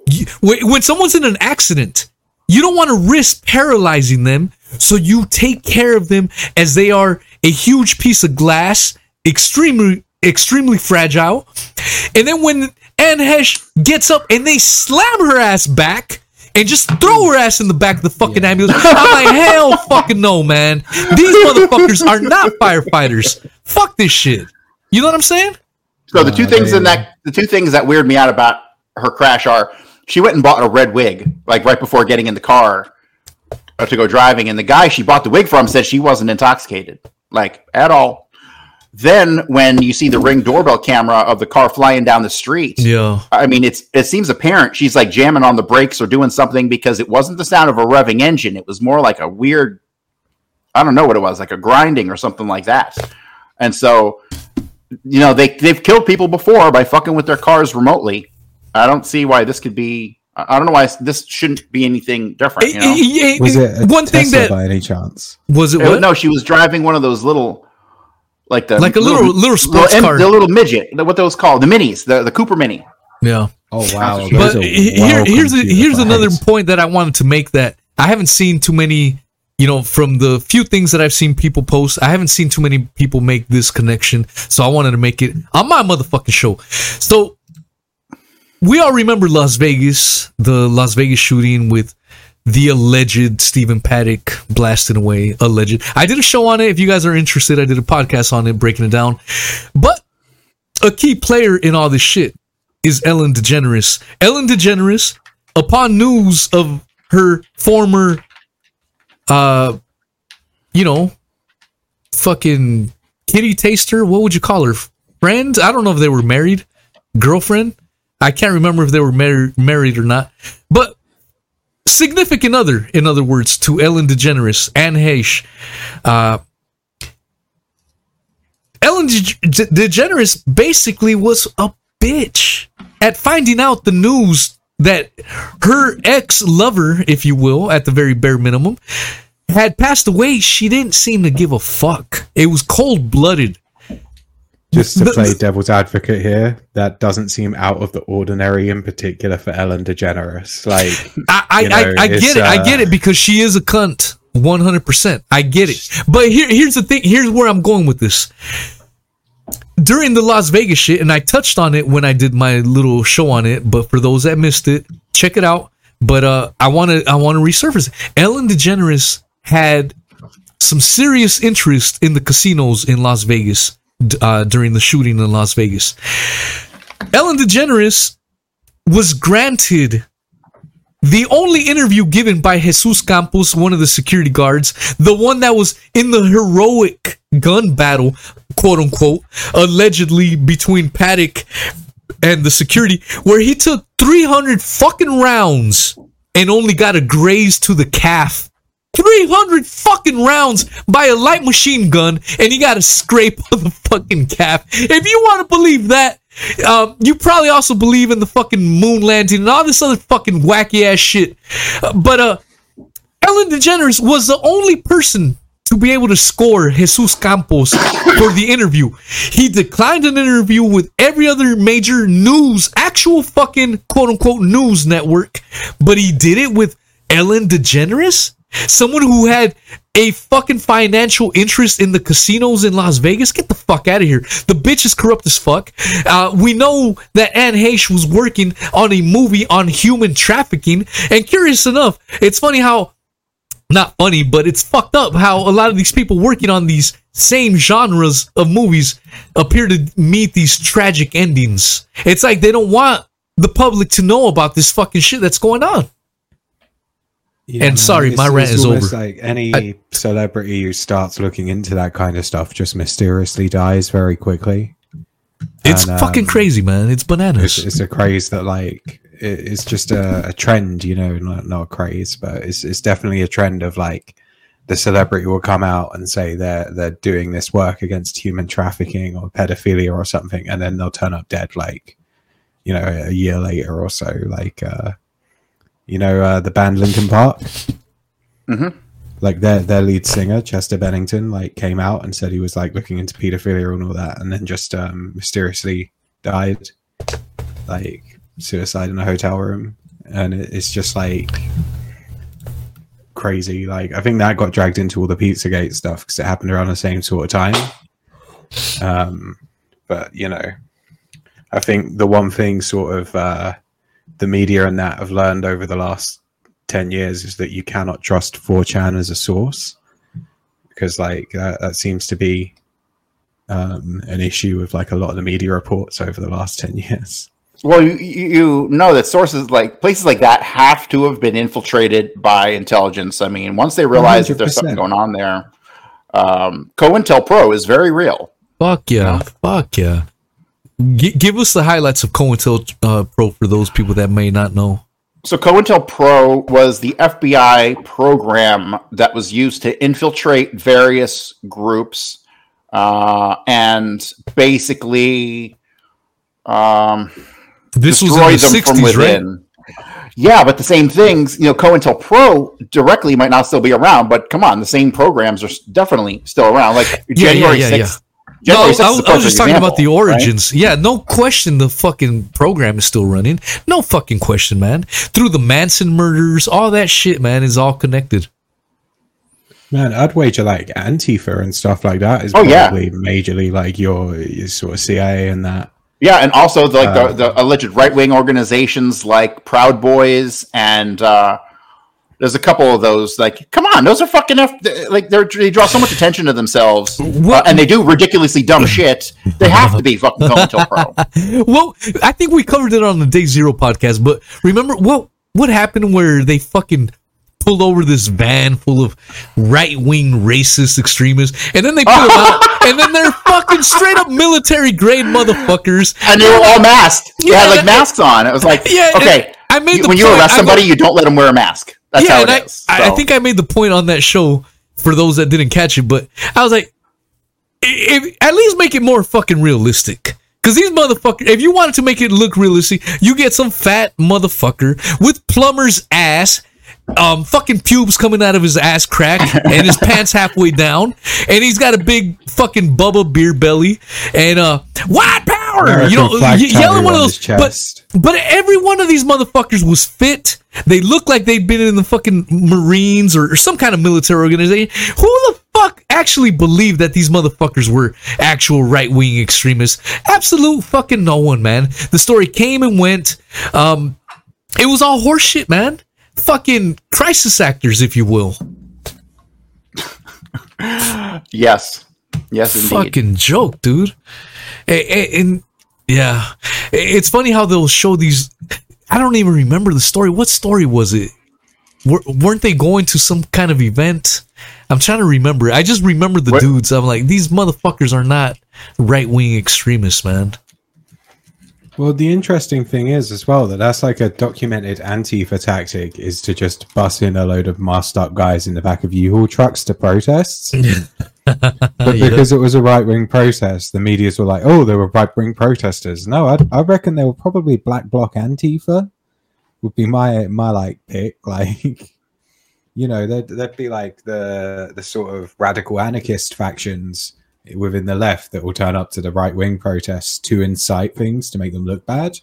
You- when, when someone's in an accident, you don't want to risk paralyzing them, so you take care of them as they are a huge piece of glass, extremely extremely fragile. And then when Anne Heche gets up and they slam her ass back and just throw her ass in the back of the fucking ambulance, I'm like, hell fucking no, man. These motherfuckers are not firefighters. Fuck this shit. You know what I'm saying? So the two Uh, things in that the two things that weird me out about her crash are she went and bought a red wig like right before getting in the car uh, to go driving, and the guy she bought the wig from said she wasn't intoxicated like at all. Then when you see the ring doorbell camera of the car flying down the street, Yeah. I mean it's it seems apparent she's like jamming on the brakes or doing something because it wasn't the sound of a revving engine; it was more like a weird, I don't know what it was, like a grinding or something like that. And so you know they they've killed people before by fucking with their cars remotely. I don't see why this could be. I I don't know why this shouldn't be anything different. You know? Eh, eh, Was it a one thing that by any chance? was it It- what? no, she was driving one of those little, like the Like a little- little sports em- car. the little midget, what those called, the minis, the the Cooper Mini. Yeah. Oh wow! But those But are he- well here, here's a, here's another point that I wanted to make that I haven't seen too many, you know, from the few things that I've seen people post, I haven't seen too many people make this connection. So I wanted to make it on my motherfucking show. So we all remember Las Vegas, the Las Vegas shooting with the alleged Stephen Paddock blasting away. Alleged. I did a show on it. If you guys are interested, I did a podcast on it, breaking it down. But a key player in all this shit is Ellen DeGeneres. Ellen DeGeneres, upon news of her former, uh, you know, fucking kitty taster, what would you call her? Friend? I don't know if they were married. girlfriend. I can't remember if they were mar- married or not, but significant other, in other words, to Ellen DeGeneres, Anne Heche. Uh, Ellen De- De- DeGeneres basically was a bitch at finding out the news that her ex lover, if you will, at the very bare minimum, had passed away. She didn't seem to give a fuck. It was cold blooded. Just to play devil's advocate here, that doesn't seem out of the ordinary, in particular for Ellen DeGeneres. Like, I I, You know, I, I get it. I uh, get it because she is a cunt. One hundred percent. I get it. But here, here's the thing. Here's where I'm going with this. During the Las Vegas shit, and I touched on it when I did my little show on it. But for those that missed it, check it out. But uh, I want to I want to resurface. Ellen DeGeneres had some serious interest in the casinos in Las Vegas uh, during the shooting in Las Vegas. Ellen DeGeneres was granted the only interview given by Jesus Campos, one of the security guards, the one that was in the heroic gun battle, quote unquote, allegedly between Paddock and the security, where he took 300 fucking rounds and only got a graze to the calf. 300 fucking rounds by a light machine gun and he got a scrape of the fucking calf. If you want to believe that, um, you probably also believe in the fucking moon landing and all this other fucking wacky ass shit. Uh, but uh, Ellen DeGeneres was the only person to be able to score Jesus Campos for the interview. He declined an interview with every other major news, actual fucking quote unquote news network, but he did it with Ellen DeGeneres, someone who had a fucking financial interest in the casinos in Las Vegas. Get the fuck out of here. The bitch is corrupt as fuck. Uh, we know that Anne Heche was working on a movie on human trafficking. And curious enough, it's funny how not funny, but it's fucked up how a lot of these people working on these same genres of movies appear to meet these tragic endings. It's like they don't want the public to know about this fucking shit that's going on. Yeah, And man, sorry, my rant is over. Like any I- celebrity who starts looking into that kind of stuff just mysteriously dies very quickly. It's And, fucking um, crazy, man. It's bananas. It's, it's a craze that like it, it's just a, a trend, you know, not not a craze, but it's it's definitely a trend of like the celebrity will come out and say they're they're doing this work against human trafficking or pedophilia or something, and then they'll turn up dead like you know a year later or so. Like uh, you know uh, the band Linkin Park. Mhm. Like their their lead singer Chester Bennington like came out and said he was like looking into pedophilia and all that, and then just um, mysteriously died, like suicide in a hotel room, and it, it's just like crazy. Like I think that got dragged into all the Pizzagate stuff because it happened around the same sort of time. Um, but you know, I think the one thing sort of uh, the media and that have learned over the last 10 years is that you cannot trust 4chan as a source because like that, that seems to be um, an issue with like a lot of the media reports over the last 10 years Well, you, you you know that sources like places like that have to have been infiltrated by intelligence. I mean, once they realize that there's something going on there, um, COINTELPRO is very real. Fuck yeah. Fuck yeah. G- give us the highlights of COINTEL uh, Pro for those people that may not know. So COINTELPRO was the FBI program that was used to infiltrate various groups uh, and basically um, This was destroy in the them from 60s, right? within. Yeah, but the same things, you know, COINTELPRO directly might not still be around, but come on, the same programs are definitely still around. Like Yeah, January yeah, yeah, 6th. No, January I 6th was, is was just talking about the example, right? origins. Yeah, no question the fucking program is still running. No fucking question, man. Through the Manson murders, all that shit, man, is all connected. man i'd wager like antifa and stuff like that is Oh, yeah. probably majorly like your, your sort of cia and that Yeah, and also the, like Uh, the, the alleged right wing organizations like Proud Boys and uh, there's a couple of those. Like, come on, those are fucking F- like they're, they draw so much attention to themselves, uh, and they do ridiculously dumb shit. They have to be fucking COINTELPRO. Well, I think we covered it on the Day Zero podcast, but remember what what happened where they fucking pulled over this van full of right wing racist extremists, and then they put them out, and then they're fucking straight up military grade motherfuckers. and they were all masked. They Yeah, had like masks on. It was like, Yeah, okay, I made when you arrest I go- somebody, you don't let them wear a mask. That's how and it I, is. I, I think I made the point on that show for those that didn't catch it, but I was like, if, at least make it more fucking realistic. Because these motherfuckers, if you wanted to make it look realistic, you get some fat motherfucker with plumber's ass, um, fucking pubes coming out of his ass crack, and his pants halfway down, and he's got a big fucking Bubba beer belly, and uh, white power, American you know, flag y- yelling one of those. But but every one of these motherfuckers was fit. They looked like they'd been in the fucking Marines or, or some kind of military organization. Who the fuck actually believed that these motherfuckers were actual right wing extremists? Absolute fucking no one, man. The story came and went. Um, it was all horseshit, man. Fucking crisis actors, if you will. yes, yes, indeed. fucking joke, dude. And, yeah, it's funny how they'll show these. I don't even remember the story. What story was it? Wer- weren't they going to some kind of event? I'm trying to remember. I just remember the What- dudes. I'm like, these motherfuckers are not right wing extremists, man. Well, the interesting thing is as well that that's like a documented Antifa tactic is to just bus in a load of masked up guys in the back of U-Haul trucks to protests. But Yeah. because it was a right wing protest, the media's were like, "Oh, there were right wing protesters." No, I, I reckon they were probably Black Bloc Antifa. Would be my my like pick. Like, you know, they'd, they'd be like the the sort of radical anarchist factions within the left that will turn up to the right wing protests to incite things to make them look bad.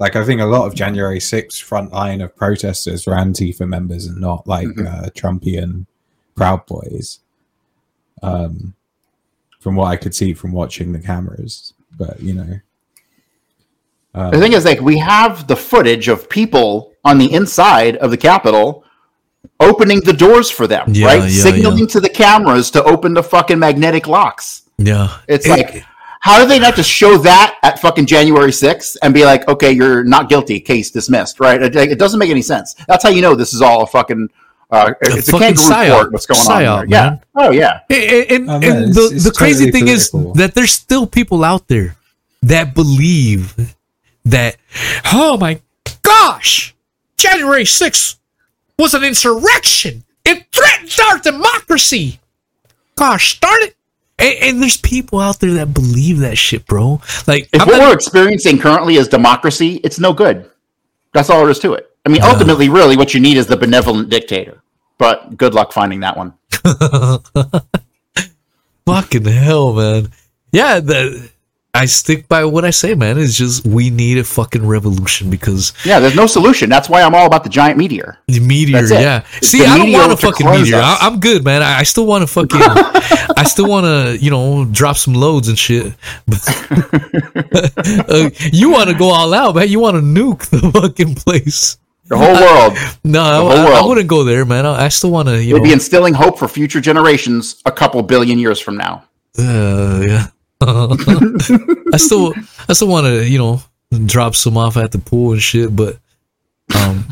Like, I think a lot of January 6th front line of protesters were Antifa members and not like Mhm. uh, Trumpian Proud Boys um, from what I could see from watching the cameras. But you know, um, The thing is, like, we have the footage of people on the inside of the Capitol opening the doors for them, Yeah, right? yeah, Signaling yeah. to the cameras to open the fucking magnetic locks. Yeah, It's It- like, how do they not just show that at fucking January 6th and be like, okay, you're not guilty, case dismissed, right? It, it doesn't make any sense. That's how you know this is all a fucking. Uh, it's a, fucking kangaroo psyop. court. What's going Psyop, on? There. Yeah. man. Oh yeah. And, and, Oh, man, and the, it's the crazy totally thing is that there's still people out there that believe that, oh my gosh, January 6th was an insurrection. It threatens our democracy. Gosh darn it. And, and there's people out there that believe that shit, bro. Like, If I'm what not- we're experiencing currently is democracy, it's no good. That's all there is to it. I mean, ultimately, really, what you need is the benevolent dictator. But good luck finding that one. Fucking hell, man. Yeah, the, I stick by what I say, man. It's just we need a fucking revolution because Yeah, there's no solution. That's why I'm all about the giant meteor. the meteor, yeah. It's See, I don't want a fucking meteor. I. I'm good, man. I, I still want to fucking, I still want to, you know, drop some loads and shit. uh, you want to go all out, man. You want to nuke the fucking place. The whole world. No, I, whole I- I wouldn't go there, man. I, I still want to, you We'll be instilling hope for future generations a couple billion years from now. Uh, yeah. I still, I still want to, you know, drop some off at the pool and shit, but um,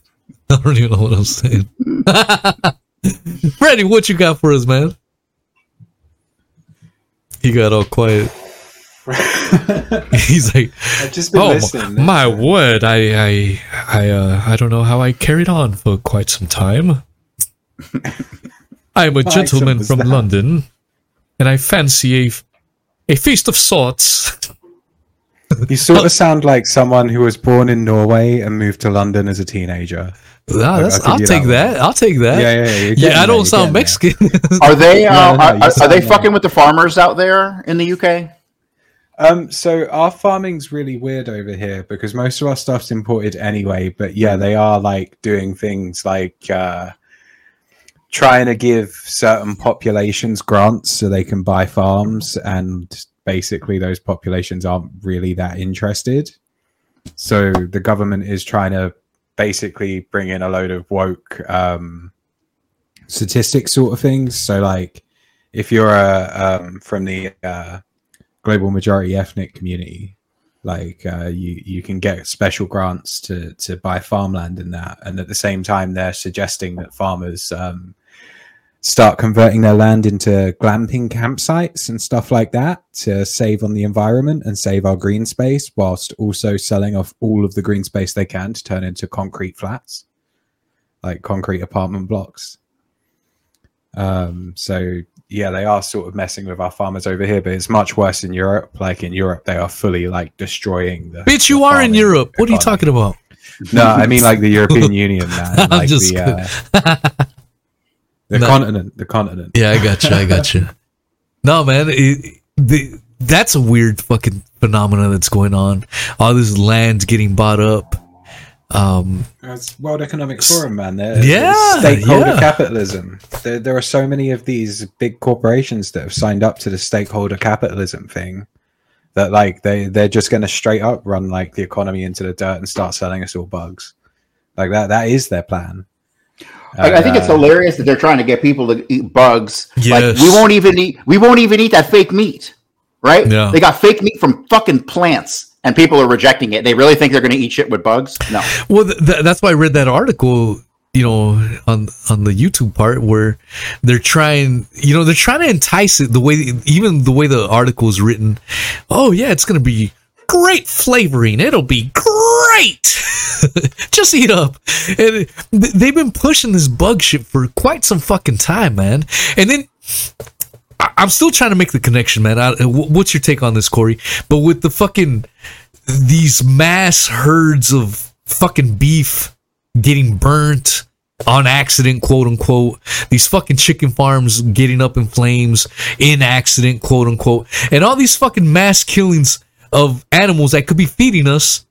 I don't even know what I'm saying. Freddie, what you got for us, man? He got all quiet. He's like, I've just been "Oh listening. my word! I, I, I, uh, I don't know how I carried on for quite some time. I am a gentleman from that? London, and I fancy a, a feast of sorts. You sort of sound like someone who was born in Norway and moved to London as a teenager. That's- I'll give I'll take that that. I'll take that. Yeah, yeah, yeah. Yeah, I don't you're sound getting. Mexican. Are they? Uh, No, no, are, are, are they like- fucking with the farmers out there in the UK? Um, so our farming's really weird over here because most of our stuff's imported anyway. But yeah, they are like doing things like uh, trying to give certain populations grants so they can buy farms, and basically those populations aren't really that interested. So the government is trying to basically bring in a load of woke um, statistics sort of things. So like, if you're a, um, from the uh, global majority ethnic community like uh, you you can get special grants to to buy farmland in that and at the same time they're suggesting that farmers um, start converting their land into glamping campsites and stuff like that to save on the environment and save our green space, whilst also selling off all of the green space they can to turn into concrete flats, like concrete apartment blocks. Um, so yeah, they are sort of messing with our farmers over here, but it's much worse in Europe. Like in Europe, they are fully like destroying the. Bitch, the you are in Europe. What are you talking about? No, I mean like the European Union, man. I'm just the, uh, the No. continent, the continent. Yeah, I got you. I got you. No, man, it, the, that's a weird fucking phenomenon that's going on. All this land getting bought up. Um, It's World Economic Forum, man. They're, Yeah, stakeholder yeah. capitalism. There, there are so many of these big corporations that have signed up to the stakeholder capitalism thing that, like, they they're just going to straight up run like the economy into the dirt and start selling us all bugs. Like that. That is their plan. I, I think it's Uh, hilarious that they're trying to get people to eat bugs. Like Yes. we won't even eat we won't even eat that fake meat, right? Yeah. They got fake meat from fucking plants, and people are rejecting it. They really think they're going to eat shit with bugs? No. well, th- th- that's why I read that article. You know, on on the YouTube part where they're trying, you know, they're trying to entice it the way, even the way the article is written. Oh yeah, it's gonna be great flavoring. It'll be great. Just eat up. And they've been pushing this bug shit for quite some fucking time, man. And then I'm still trying to make the connection, man. What's your take on this, Corey? But with the fucking these mass herds of fucking beef getting burnt on accident, quote unquote. These fucking chicken farms getting up in flames in accident, quote unquote. And all these fucking mass killings of animals that could be feeding us,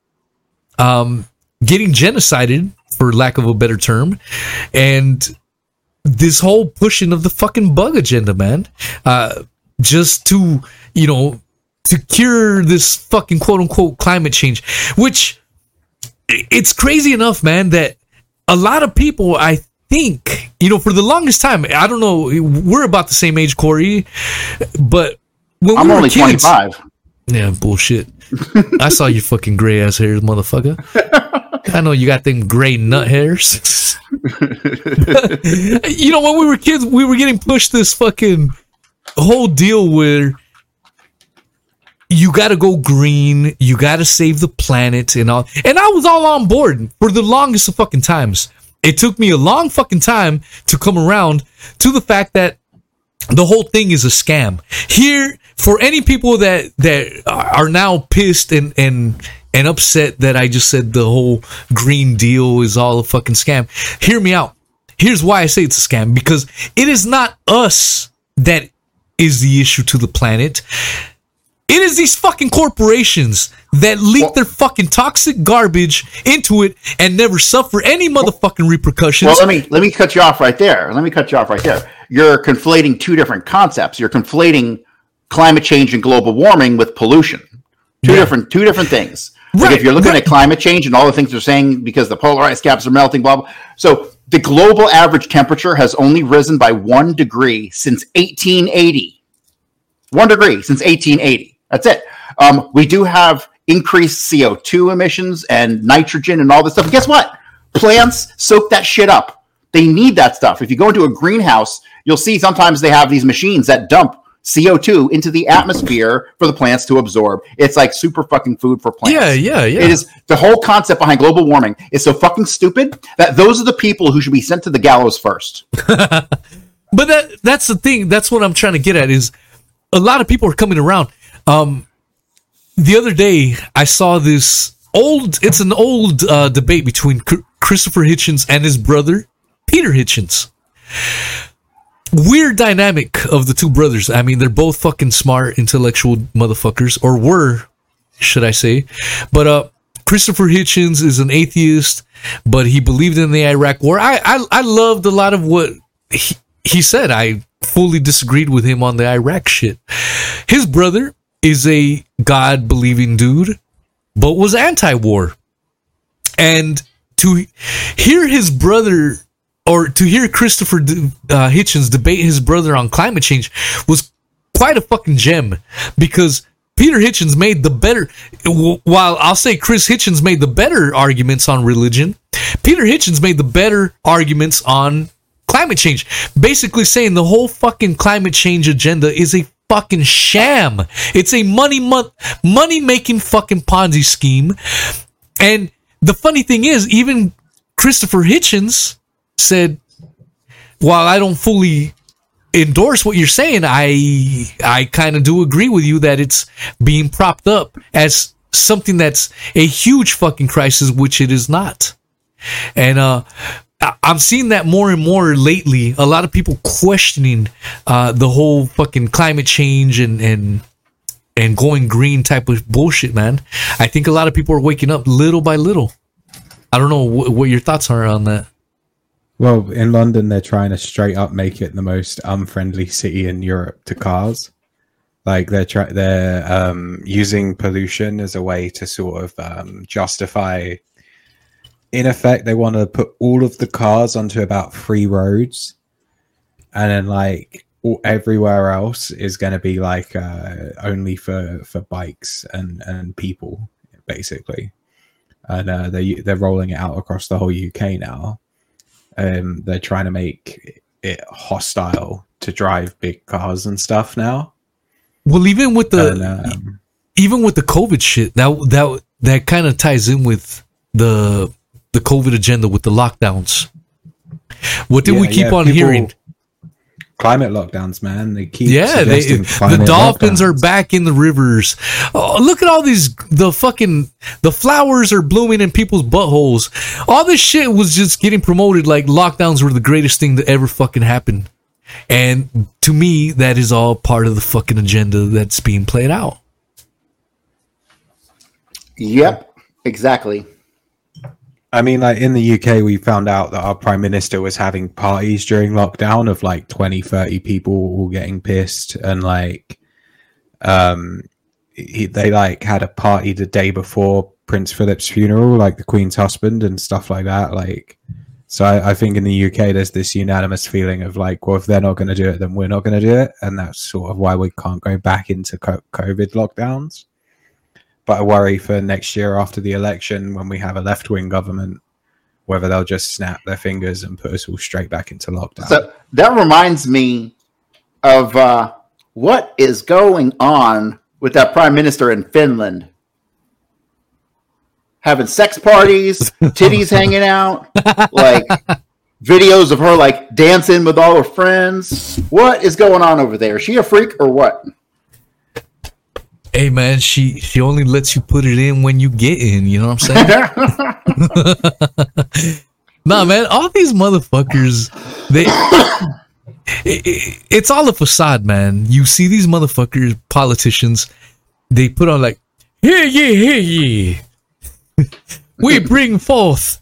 um, getting genocided, for lack of a better term. And this whole pushing of the fucking bug agenda, man. Uh, just to, you know, to cure this fucking quote unquote climate change, which it's crazy enough, man, that a lot of people, I think, you know, for the longest time, I don't know, we're about the same age, Corey, but when I'm we were only kids, 25. Yeah, bullshit. I saw your fucking gray ass hairs, motherfucker. I know you got them gray nut hairs. you know, when we were kids, we were getting pushed this fucking whole deal where you got to go green, you got to save the planet, and all. And I was all on board for the longest of fucking times. It took me a long fucking time to come around to the fact that the whole thing is a scam. Here, for any people that that are now pissed and and and upset that I just said the whole green deal is all a fucking scam. Hear me out. Here's why I say it's a scam because it is not us that is the issue to the planet. It is these fucking corporations that leak their fucking toxic garbage into it and never suffer any motherfucking repercussions. Well, let me let me cut you off right there. Let me cut you off right there. You're conflating two different concepts. You're conflating climate change and global warming with pollution. Two different two different things. Like if you're looking right. at climate change and all the things they're saying because the polar ice caps are melting, blah blah. So the global average temperature has only risen by one degree since 1880. One degree since 1880. That's it. Um, we do have increased CO2 emissions and nitrogen and all this stuff. And Guess what? Plants soak that shit up. They need that stuff. If you go into a greenhouse, you'll see sometimes they have these machines that dump CO2 into the atmosphere for the plants to absorb. It's like super fucking food for plants. yeah, yeah, yeah. It is the whole concept behind global warming is so fucking stupid that those are the people who should be sent to the gallows first. But that that's the thing. That's what I'm trying to get at is a lot of people are coming around. Um, the other day I saw this old. It's an old uh, debate between Chr- Christopher Hitchens and his brother Peter Hitchens. Weird dynamic of the two brothers. I mean, they're both fucking smart, intellectual motherfuckers, or were, should I say? But uh, Christopher Hitchens is an atheist, but he believed in the Iraq War. I I, I loved a lot of what he, he said. I fully disagreed with him on the Iraq shit. His brother is a God believing dude, but was anti war. And to hear his brother, or to hear Christopher uh, Hitchens debate his brother on climate change was quite a fucking gem because Peter Hitchens made the better, while I'll say Chris Hitchens made the better arguments on religion, Peter Hitchens made the better arguments on climate change. Basically saying the whole fucking climate change agenda is a fucking sham. It's a money mon- money making fucking Ponzi scheme. And the funny thing is, even Christopher Hitchens said, while I don't fully endorse what you're saying, I I kind of do agree with you that it's being propped up as something that's a huge fucking crisis, which it is not. And uh I'm seeing that more and more lately. A lot of people questioning uh, the whole fucking climate change and and and going green type of bullshit, man. I think a lot of people are waking up little by little. I don't know wh- what your thoughts are on that. Well, in London, they're trying to straight up make it the most unfriendly city in Europe to cars. Like they're try- they're um, using pollution as a way to sort of um, justify. In effect, they want to put all of the cars onto about three roads, and then like all, everywhere else is going to be like uh, only for for bikes and and people, basically. And uh, they they're rolling it out across the whole UK now um, they're trying to make it hostile to drive big cars and stuff now. Well, even with the and, um, even with the COVID shit, that that that kind of ties in with the the COVID agenda with the lockdowns. What did we keep yeah, on people- hearing? Climate lockdowns, man. They keep Yeah, they, the climate dolphins are back in the rivers. Oh, look at all these. The fucking the flowers are blooming in people's buttholes. All this shit was just getting promoted like lockdowns were the greatest thing that ever fucking happened. And to me, that is all part of the fucking agenda that's being played out. Yep, exactly. I mean, like in the UK, we found out that our prime minister was having parties during lockdown of like 20, 30 people all getting pissed. And like, um, he, they like had a party the day before Prince Philip's funeral, like the Queen's husband and stuff like that. Like, so I, I think in the UK, there's this unanimous feeling of like, well, if they're not going to do it, then we're not going to do it. And that's sort of why we can't go back into COVID lockdowns. But I worry for next year after the election when we have a left wing government, whether they'll just snap their fingers and put us all straight back into lockdown. So that reminds me of uh, what is going on with that prime minister in Finland. Having sex parties, titties hanging out, like videos of her like dancing with all her friends. What is going on over there? Is she a freak or what? Hey man, she she only lets you put it in when you get in. You know what I'm saying? nah, man, all these motherfuckers, they. it- it- it's all a facade, man. You see these motherfuckers, politicians, they put on like, here ye, here ye. we bring forth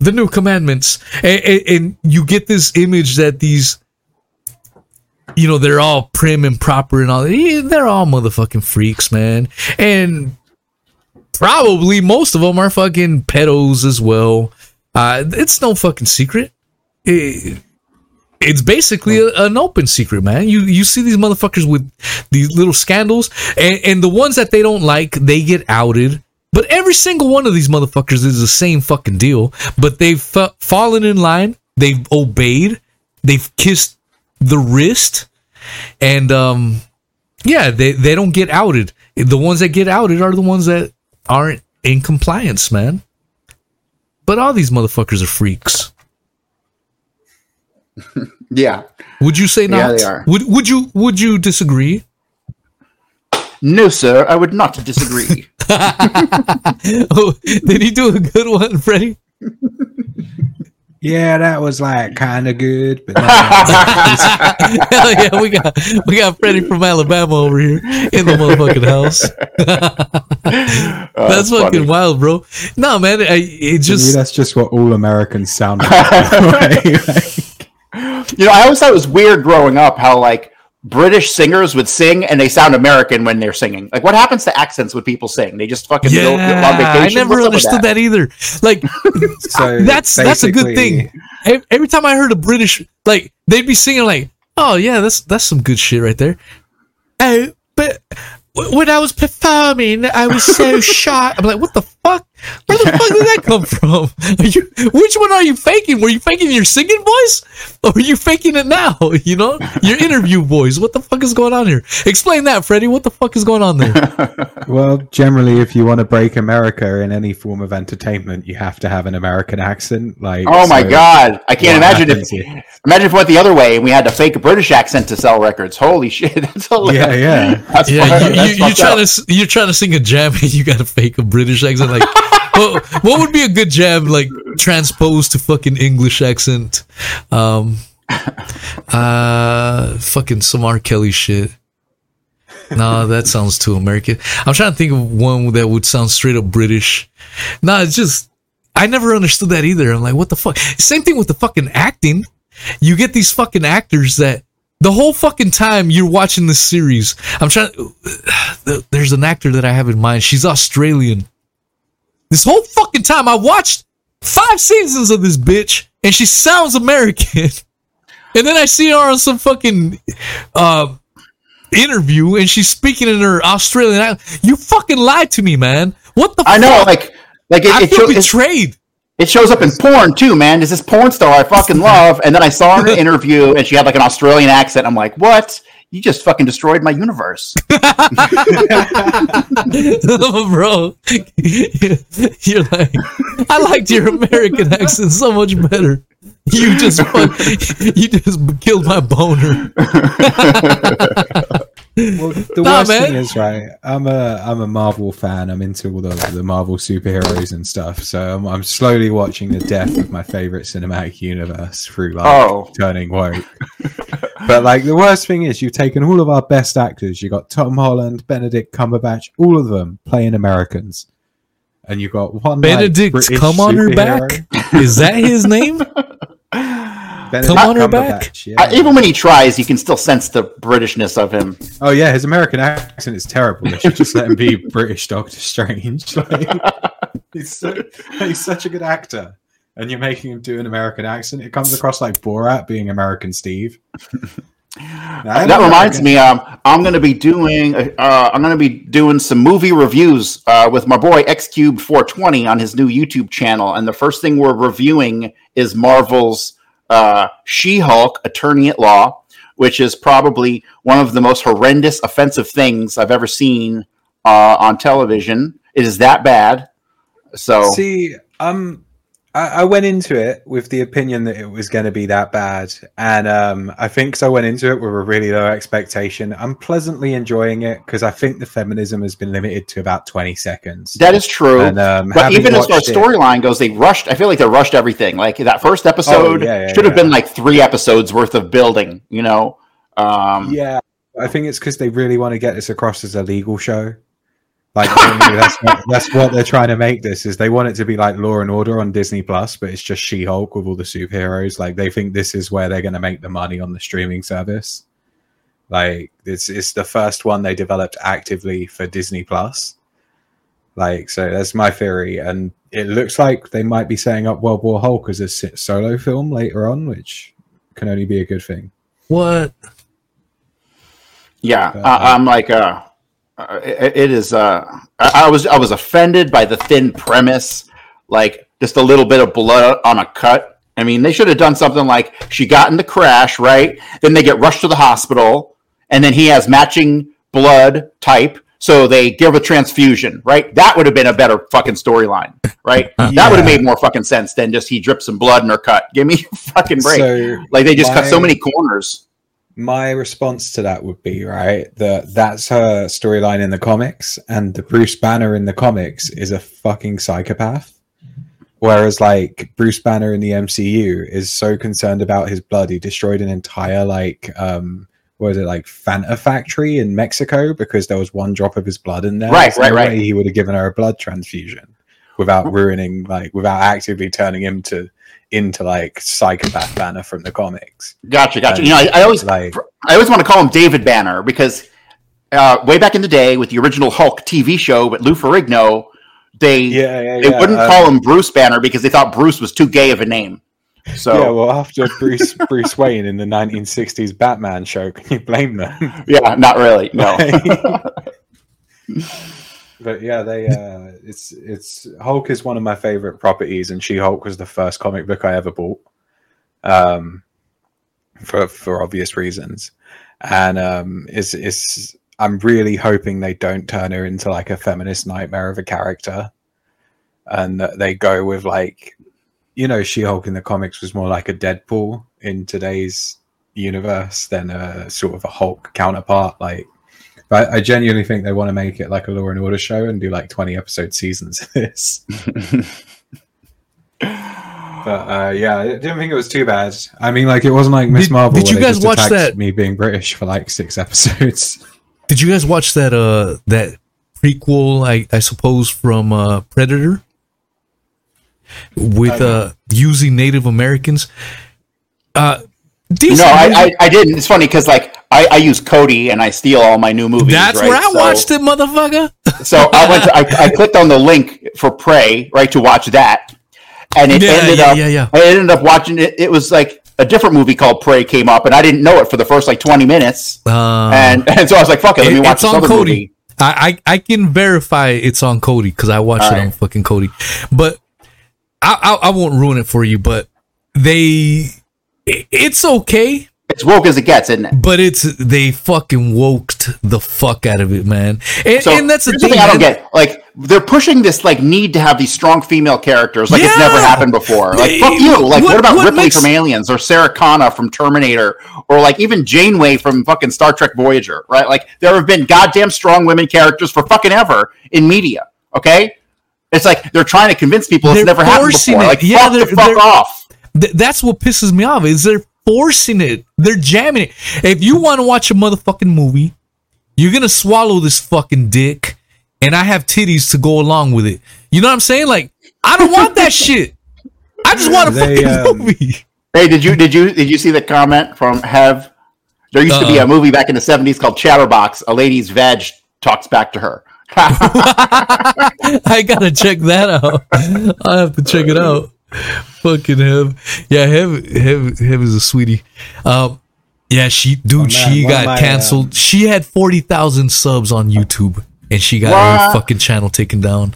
the new commandments, and, and, and you get this image that these you know, they're all prim and proper and all. eh, They're all motherfucking freaks, man. And probably most of them are fucking pedos as well. Uh, it's no fucking secret. It- it's basically a, an open secret, man. You you see these motherfuckers with these little scandals, and, and the ones that they don't like, they get outed. But every single one of these motherfuckers is the same fucking deal. But they've fa- fallen in line. They've obeyed. They've kissed the wrist, and um, yeah, they they don't get outed. The ones that get outed are the ones that aren't in compliance, man. But all these motherfuckers are freaks. yeah. Would you say not? Yeah, they are. Would would you would you disagree? No, sir, I would not disagree. oh, did he do a good one, Freddie? Yeah, that was like kind of good, but Hell yeah, we got we got Freddie from Alabama over here in the motherfucking house. Oh, That's funny. fucking wild, bro. No, man, I, it to me, just that's just what all Americans sound like. You know, I always thought it was weird growing up how like British singers would sing and they sound American when they're singing. Like, what happens to accents when people sing? They just fucking go, go on yeah. I never What's understood that? either. Like so that's that's a good thing. Every time I heard a British, like they'd be singing like, "Oh yeah, that's that's some good shit right there." Oh, but w- when I was performing, I was so shy. I'm like, "What the fuck?" Where the fuck did that come from? Are you, which one are you faking? Were you faking your singing voice? Or are you faking it now? You know? Your interview voice. What the fuck is going on here? Explain that, Freddie. What the fuck is going on there? Well, generally, if you want to break America in any form of entertainment, you have to have an American accent. Like, Oh my so god, I can't imagine if here- imagine if it went the other way and we had to fake a British accent to sell records. Holy shit, that's hilarious. Yeah, yeah. That's Yeah, fucked- you, that's you, you're trying up. to you're trying to sing a jam and you got to fake a British accent. Like, what, what would be a good jam like transposed to fucking English accent? Um, uh, fucking some R. Kelly shit. No, that sounds too American. I'm trying to think of one that would sound straight up British. No, it's just I never understood that either. I'm like, what the fuck? Same thing with the fucking acting. You get these fucking actors that the whole fucking time you're watching this series. I'm trying. There's an actor that I have in mind. She's Australian. This whole fucking time I watched five seasons of this bitch, and she sounds American. And then I see her on some fucking uh, interview, and she's speaking in her Australian. accent. You fucking lied to me, man. What the? Fuck? I know, like like it, I it, feel show- betrayed. it shows up in porn too, man. There's this porn star I fucking love, and then I saw her in an interview and she had like an Australian accent. I'm like, what? You just fucking destroyed my universe. oh, bro. You're like, I liked your American accent so much better. You just, fuck, you just killed my boner. Well, the Nah, worst man. thing is, right? I'm a I'm a Marvel fan. I'm into all the, the Marvel superheroes and stuff. So I'm, I'm slowly watching the death of my favorite cinematic universe through like Oh. turning woke. but like the worst thing is, you've taken all of our best actors. You got Tom Holland, Benedict Cumberbatch, all of them playing Americans, and you got one like, Benedict, British come on her superhero. back. Is that his name? Benedict Come on her back? Yeah. Uh, even when he tries, you can still sense the Britishness of him. Oh yeah, his American accent is terrible. They should just let him be British Doctor Strange. Like, he's, so, he's such a good actor, and you're making him do an American accent. It comes across like Borat being American Steve. Nah, that reminds me, um, I'm going to be doing, uh, I'm going to be doing some movie reviews uh, with my boy X Cube 420 on his new YouTube channel, and the first thing we're reviewing is Marvel's uh, She-Hulk: Attorney at Law, which is probably one of the most horrendous, offensive things I've ever seen uh, on television. It is that bad. So See, um, I, I went into it with the opinion that it was going to be that bad, and um, I think 'cause I went into it with a really low expectation. I'm pleasantly enjoying it because I think the feminism has been limited to about 20 seconds. that is true. And, um, but even as far as storyline goes, they rushed. I feel like they rushed everything. Like that first episode Oh, yeah, yeah, should have yeah. been like three episodes worth of building. You know, um, Yeah, I think it's because they really want to get this across as a legal show. Like that's what, that's what they're trying to make this is they want it to be like Law and Order on Disney Plus, but it's just She Hulk with all the superheroes. Like they think this is where they're going to make the money on the streaming service. Like it's it's the first one they developed actively for Disney Plus. Like so, that's my theory, and it looks like they might be setting up World War Hulk as a solo film later on, which can only be a good thing. What? yeah. But, I, I'm like, uh, uh, it, it is. Uh, I, was I was offended by the thin premise, like just a little bit of blood on a cut. I mean, they should have done something like she got in the crash, right? Then they get rushed to the hospital, and then he has matching blood type, so they give a transfusion, right? That would have been a better fucking storyline, right? That would have made more fucking sense than just he dripped some blood in her cut. Give me a fucking break. So like they just cut so many corners. My response to that would be right that that's her storyline in the comics and the bruce banner in the comics is a fucking psychopath whereas like bruce banner in the mcu is so concerned about his blood he destroyed an entire like um what was it like fanta factory in mexico because there was one drop of his blood in there Right, There's right, right. he would have given her a blood transfusion without ruining like without actively turning him to into like psychopath banner from the comics Gotcha, gotcha. And, You know, I, I always like I always want to call him David Banner because uh, way back in the day with the original Hulk TV show with Lou Ferrigno, they yeah, yeah, they yeah. wouldn't um, call him Bruce Banner because they thought Bruce was too gay of a name. So Yeah, yeah, well, after Bruce Bruce Wayne in the 1960s Batman show, can you blame them? Yeah, not really. No. But yeah, they uh it's it's Hulk is one of my favorite properties and She-Hulk was the first comic book I ever bought. Um for for obvious reasons. And um it's it's I'm really hoping they don't turn her into like a feminist nightmare of a character. And that they go with like you know, She-Hulk in the comics was more like a Deadpool in today's universe than a sort of a Hulk counterpart. Like but I genuinely think they want to make it like a Law and Order show and do like 20 episode seasons of this. but uh, yeah, I didn't think it was too bad. I mean, like it wasn't like Miss Marvel. did you guys just watch that- Me being British for like six episodes. Did you guys watch that uh that prequel I, I suppose from uh Predator? With uh using Native Americans? Uh No, I. I, I didn't. It's funny because like I, I use Kodi and I steal all my new movies. That's right? where I So- watched it, motherfucker. So I went. To, I, I clicked on the link for Prey, right, to watch that, and it Yeah, ended yeah, up. yeah, yeah. I ended up watching it. It was like a different movie called Prey came up, and I didn't know it for the first like twenty minutes, Uh, and and so I was like, "Fuck it, let me watch it's this on other Kodi. movie." I, I I can verify it's on Kodi because I watched All it on fucking Kodi. But I, I I won't ruin it for you. But they it's okay. It's woke as it gets, isn't it? But it's they fucking woked the fuck out of it, man. And, So and that's the here's thing. I don't get. Like they're pushing this like need to have these strong female characters, like it's never happened before. Like fuck What- you. Like what, about what Ripley makes- from Aliens or Sarah Connor from Terminator or like even Janeway from fucking Star Trek Voyager, right? Like there have been goddamn strong women characters for fucking ever in media. Okay, it's like they're trying to convince people it's They're never happened before. it. Like Yeah, fuck the they're- fuck off. Th- that's what pisses me off is they're forcing it. They're jamming it. If you want to watch a motherfucking movie, you're gonna swallow this fucking dick, and I have titties to go along with it. You know what I'm saying? Like, I don't want that shit. I just want a They, fucking um, movie. Hey, did you did you did you see the comment from Hev? There used to be Uh-uh. a movie back in the seventies called Chatterbox. A lady's veg talks back to her. I gotta check that out. I have to check it out. Fucking Hev. Yeah, Hev, Hev, Hev is a sweetie. Um, yeah, she, dude, man, she got my, canceled. she had 40,000 subs on YouTube and she got her fucking channel taken down.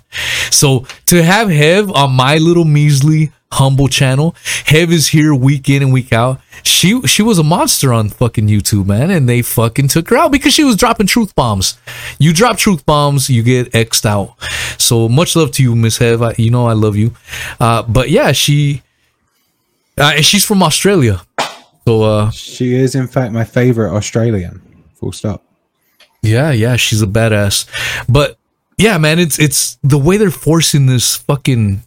So to have Hev on my little measly, humble channel, Hev is here week in and week out. She, she was a monster on fucking YouTube, man, and they fucking took her out because she was dropping truth bombs. You drop truth bombs, you get xed out. So much love to you, Miss Hev. I, you know I love you. Uh, but yeah, she, uh, and she's from Australia. So uh, she is in fact my favorite Australian. Full stop. Yeah, yeah, she's a badass. But yeah, man, it's it's the way they're forcing this fucking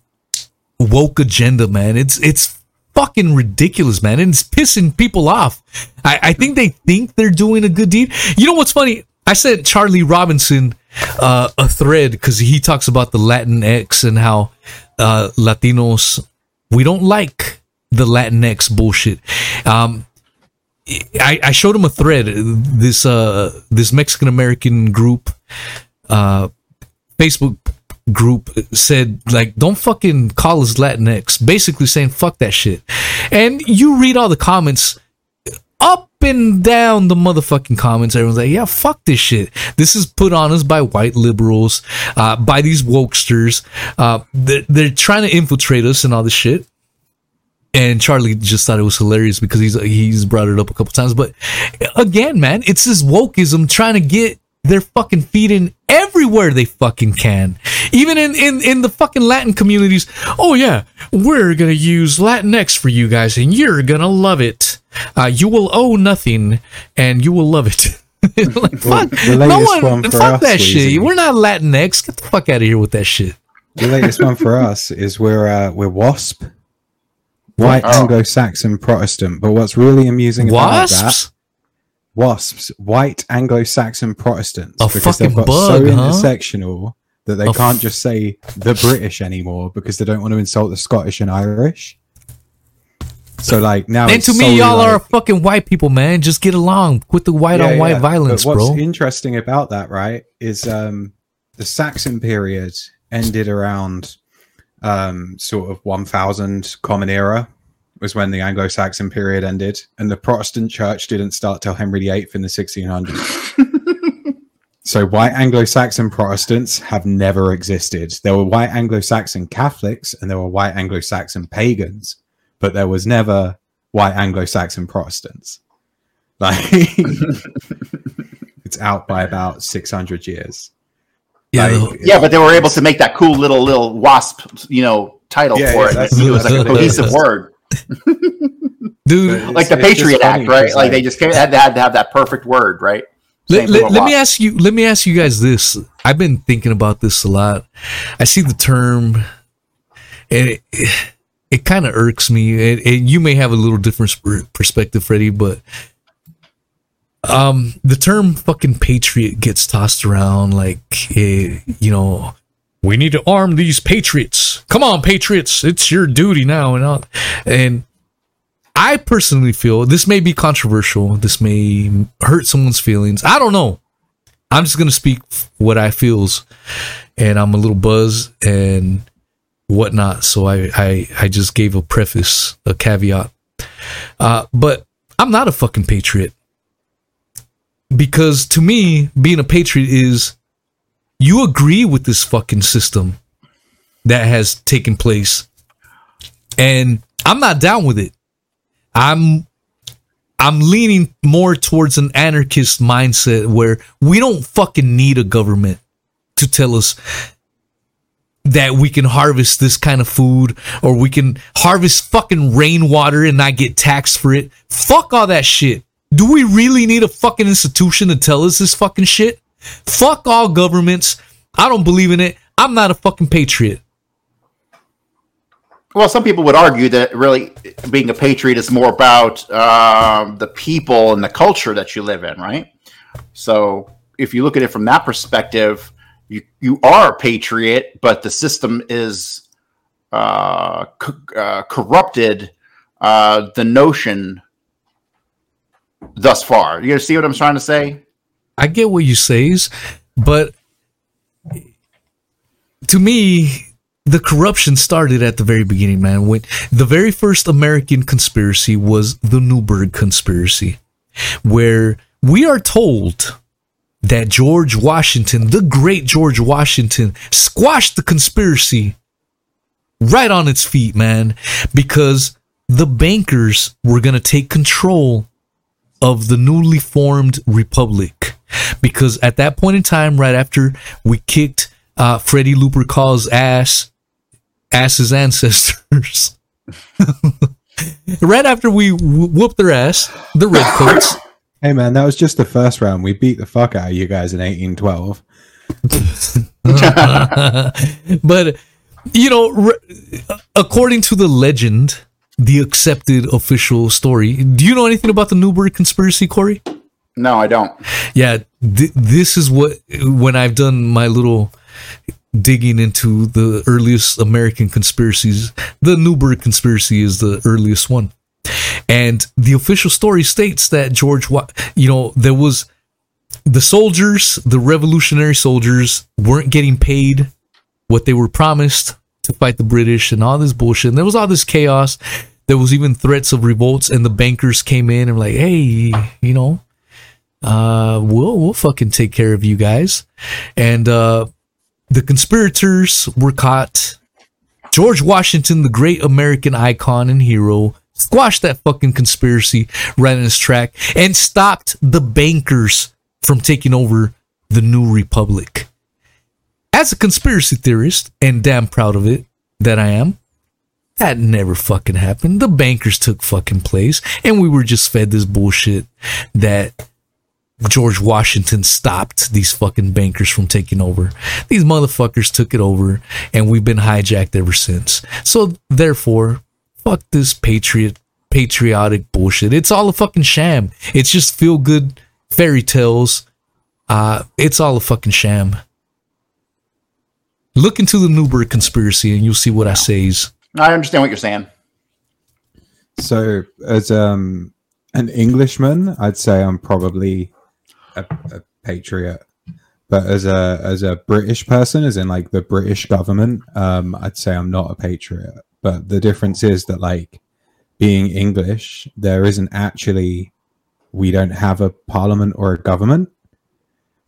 woke agenda, man. It's it's fucking ridiculous, man. And it's pissing people off. I, I think they think they're doing a good deed. You know what's funny? I sent Charlie Robinson uh, a thread because he talks about the Latinx and how uh, Latinos we don't like the Latinx bullshit. Um, I, I showed him a thread. This uh this Mexican American group, uh, Facebook group said like, don't fucking call us Latinx. Basically saying fuck that shit. And you read all the comments up and down the motherfucking comments. Everyone's like, yeah, fuck this shit. This is put on us by white liberals, uh, by these wokesters. Uh, they're, they're trying to infiltrate us and all this shit and Charlie just thought it was hilarious because he's he's brought it up a couple times. But again, man, it's this wokeism trying to get their fucking feeding everywhere they fucking can, even in in in the fucking Latin communities. Oh yeah, we're gonna use Latinx for you guys, and you're gonna love it. Uh, you will owe nothing, and you will love it. like, fuck, no one, one fuck us that shit. We're not Latinx. Get the fuck out of here with that shit. The latest one for us is we're uh, we're WASP, White Oh. Anglo-Saxon Protestant. But what's really amusing about that Wasps. white Anglo-Saxon Protestants, A because fucking they've got bug, so huh? intersectional that they A can't f- just say the British anymore because they don't want to insult the Scottish and Irish. So like now, And it's to me, solely y'all like- are fucking white people, man. Just get along. Quit the white Yeah, on white yeah. violence, But what's bro. interesting about that, right, is um, the Saxon period ended around um, sort of 1000 Common Era was when the Anglo-Saxon period ended, and the Protestant Church didn't start till Henry VIII in the 1600s. So white Anglo-Saxon Protestants have never existed. There were white Anglo-Saxon Catholics and there were white Anglo-Saxon pagans, but there was never white Anglo-Saxon Protestants. Like it's out by about 600 years. Yeah, Like, Yeah, but they were able to make that cool little little wasp, you know, title Yeah, for yeah, it. that's- it was like a cohesive word, dude. It's- like the Patriot Act, right? because, Like they just had to, had to have that perfect word, right? Let, let, let me ask you. Let me ask you guys this. I've been thinking about this a lot. I see the term, and it, it, kind of irks me. And, and you may have a little different perspective, Freddie, but um, the term "fucking patriot" gets tossed around like, eh, you know, we need to arm these patriots. Come on, patriots! It's your duty now, and all. And I personally feel this may be controversial. This may hurt someone's feelings. I don't know. I'm just gonna speak what I feels, and I'm a little buzzed and whatnot. So I I, I just gave a preface, a caveat. Uh, but I'm not a fucking patriot because to me, being a patriot is you agree with this fucking system that has taken place, and I'm not down with it. I'm I'm leaning more towards an anarchist mindset where we don't fucking need a government to tell us that we can harvest this kind of food or we can harvest fucking rainwater and not get taxed for it. Fuck all that shit. Do we really need a fucking institution to tell us this fucking shit? Fuck all governments. I don't believe in it. I'm not a fucking patriot. Well, some people would argue that really being a patriot is more about um, the people and the culture that you live in, right? So if you look at it from that perspective, you you are a patriot, but the system is uh, co- uh, corrupted uh, the notion thus far. You see what I'm trying to say? I get what you says, but to me, the corruption started at the very beginning, man. When the very first American conspiracy was the Newburgh conspiracy, where we are told that George Washington, the great George Washington, squashed the conspiracy right on its feet, man, because the bankers were going to take control of the newly formed republic because at that point in time right after we kicked uh, Freddie Lupercal's ass ass his ancestors right after we whooped their ass the redcoats Hey man, that was just the first round. We beat the fuck out of you guys in 1812. but you know r- according to the legend the accepted official story do you know anything about the Newburgh conspiracy Corey No, I don't. yeah th- this is what when i've done my little digging into the earliest american conspiracies the newburgh conspiracy is the earliest one. And the official story states that george you know there was the soldiers the revolutionary soldiers weren't getting paid what they were promised to fight the british and all this bullshit. And there was all this chaos. There was even threats of revolts and the bankers came in and were like hey you know uh we'll we'll fucking take care of you guys. And uh the conspirators were caught. George washington the great american icon and hero squashed that fucking conspiracy right in his track and stopped the bankers from taking over the new republic. As a conspiracy theorist and damn proud of it that i am that never fucking happened. The bankers took fucking place and we were just fed this bullshit that George Washington stopped these fucking bankers from taking over. These motherfuckers took it over, and we've been hijacked ever since. So therefore, fuck this patriot patriotic bullshit. It's all a fucking sham. It's just feel good fairy tales. Uh, it's all a fucking sham. Look into the Newburgh conspiracy, and you'll see what I says. I understand what you're saying. So, as um, an Englishman, I'd say I'm probably a, a patriot. But as a as a British person, as in like the British government, um, I'd say I'm not a patriot. But the difference is that like being English, there isn't actually we don't have a parliament or a government.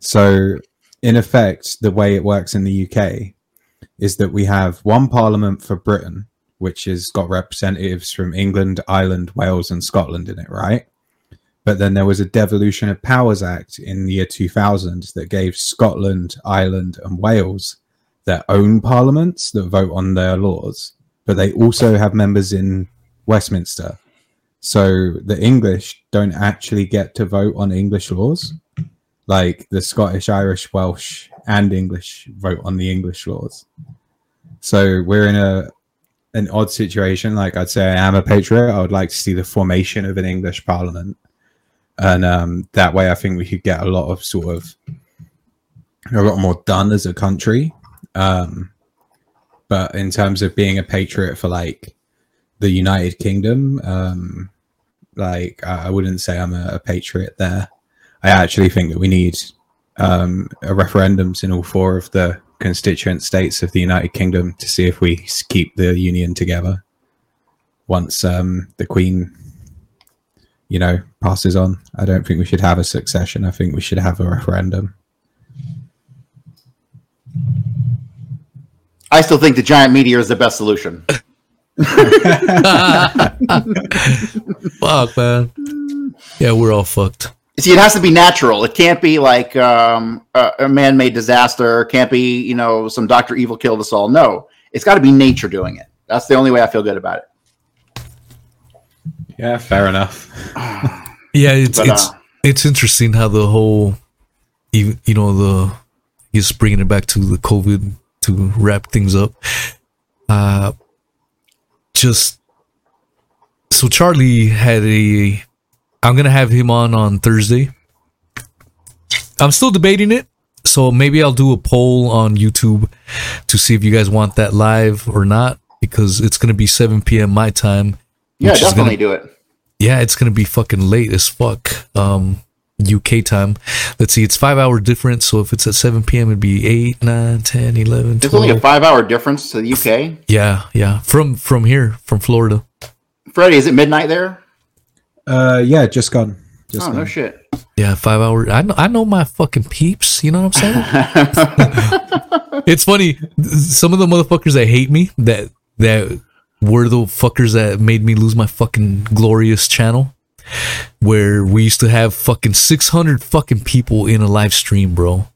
So in effect, the way it works in the UK is that we have one parliament for Britain, which has got representatives from England, Ireland, Wales, and Scotland in it, right? But then there was a Devolution of Powers Act in the year 2000 that gave Scotland, Ireland, and Wales their own parliaments that vote on their laws, but they also have members in Westminster. So the English don't actually get to vote on English laws. Like the Scottish, Irish, Welsh, and English vote on the English laws. So we're in a an odd situation. Like I'd say I am a patriot. I would like to see the formation of an English parliament. And um, that way I think we could get a lot of sort of a lot more done as a country. Um, but in terms of being a patriot for like the United Kingdom, um, like I, I wouldn't say I'm a, a patriot there. I actually think that we need um, a referendums in all four of the constituent states of the United Kingdom to see if we keep the union together once um, the Queen, you know, passes on. I don't think we should have a succession. I think we should have a referendum. I still think the giant meteor is the best solution. Fuck, man. Yeah, we're all fucked. See, it has to be natural. It can't be like um, a, a man-made disaster. It can't be, you know, some Doctor Evil killed us all. No, it's got to be nature doing it. That's the only way I feel good about it. Yeah, fair enough. Yeah, it's But, it's uh, it's interesting how the whole, you, you know, the he's bringing it back to the COVID to wrap things up. Uh, just so Charlie had a. I'm gonna have him on on Thursday. I'm still debating it, so maybe I'll do a poll on YouTube to see if you guys want that live or not because it's gonna be 7 p.m. my time. Yeah, definitely gonna- do it. yeah, it's gonna be fucking late as fuck. Um, UK time. Let's see, it's five hour difference. So if it's at 7 p.m., it'd be 8, 9, 10, 11, There's only a five-hour difference to the UK. Yeah, yeah. From from here, from Florida. Freddie, is it midnight there? Uh, yeah, just gone. Just Oh gone. no shit. Yeah, five hour. I know, I know my fucking peeps. You know what I'm saying? it's funny. Some of the motherfuckers that hate me that that were the fuckers that made me lose my fucking glorious channel, where we used to have fucking 600 fucking people in a live stream, bro.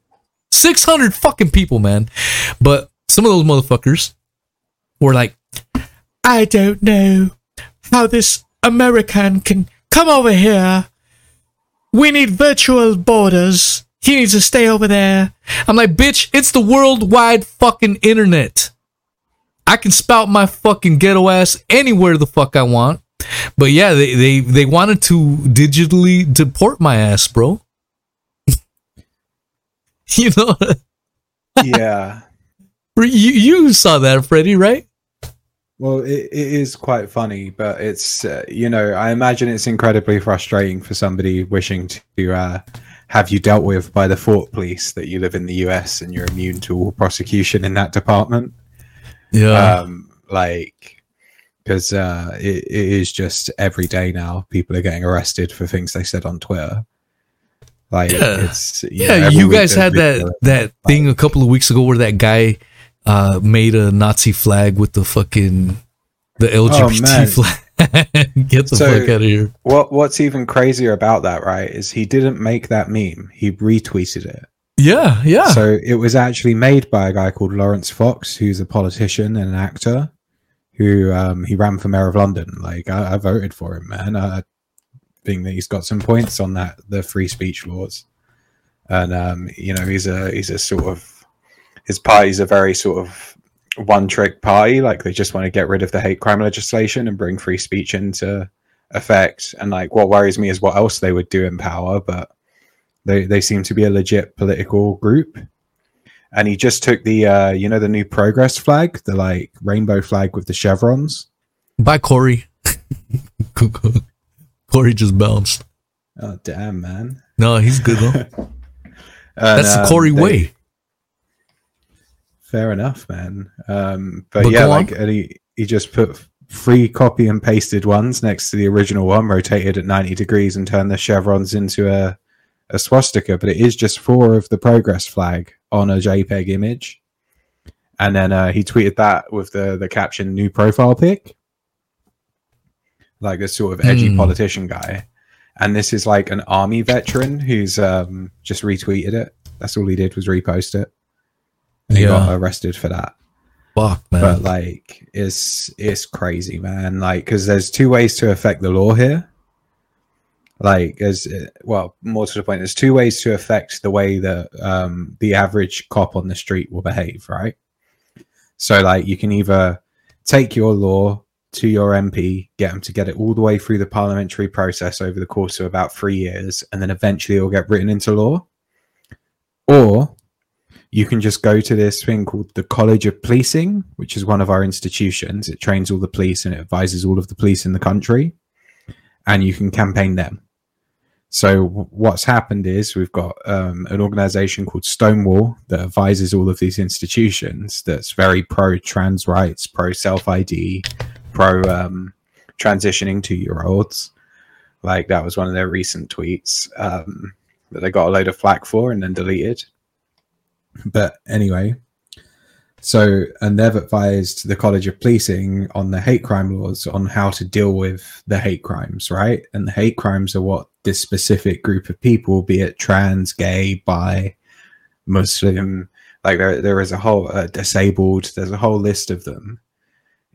600 fucking people, man. But some of those motherfuckers were like, I don't know how this American can come over here we need virtual borders. He needs to stay over there. I'm like, bitch, it's the worldwide fucking internet. I can spout my fucking ghetto ass anywhere the fuck I want. But yeah, they they, they wanted to digitally deport my ass, bro. you know, yeah. you, you saw that, Freddie, right? Well, it, it is quite funny, but it's uh, you know I imagine it's incredibly frustrating for somebody wishing to uh, have you dealt with by the Thought Police that you live in the U.S. and you're immune to all prosecution in that department. Yeah. Um, like because uh, it, it is just every day now people are getting arrested for things they said on Twitter. Like Yeah. it's yeah, every you guys had that that thing a couple of weeks ago where that guy uh made a Nazi flag with the fucking the LGBT man. flag. Get the So- fuck out of here. What What's even crazier about that, right, is he didn't make that meme. He retweeted it. Yeah, yeah. So it was actually made by a guy called Laurence Fox, who's a politician and an actor, who um, he ran for mayor of London. Like I, I voted for him, man. I think that he's got some points on that the free speech laws, and um, you know he's a he's a sort of his party's a very sort of one trick party. Like they just want to get rid of the hate crime legislation and bring free speech into effect. And like what worries me is what else they would do in power, but they they seem to be a legit political group. And he just took the uh, you know the new progress flag, the like rainbow flag with the chevrons. Bye, Corey. Corey just bounced. Oh damn, man! No, he's good though. And, That's the um, Corey they- way. Fair enough, man. Um, but, But yeah, like on. and he he just put free copy and pasted ones next to the original one, rotated at ninety degrees, and turned the chevrons into a a swastika, but it is just four of the progress flag on a JPEG image. And then uh, he tweeted that with the the caption "new profile pic," like a sort of edgy Hmm. politician guy. And this is like an army veteran who's um, just retweeted it. That's all he did was repost it. And he got arrested for that Fuck, man. but like it's it's crazy man like because there's two ways to affect the law here like as well more to the point there's two ways to affect the way that um the average cop on the street will behave right? So like you can either take your law to your mp get them to get it all the way through the parliamentary process over the course of about three years and then eventually it will get written into law. Or you can just go to this thing called the College of Policing, which is one of our institutions. It trains all the police and it advises all of the police in the country, and you can campaign them. So what's happened is we've got um, an organization called Stonewall that advises all of these institutions. That's very pro trans rights, pro self ID, pro um, transitioning two year olds. Like that was one of their recent tweets um, that they got a load of flack for and then deleted but anyway so and they've advised the college of policing on the hate crime laws on how to deal with the hate crimes right? And the hate crimes are what this specific group of people be it trans gay bi muslim like there, there is a whole uh, disabled there's a whole list of them.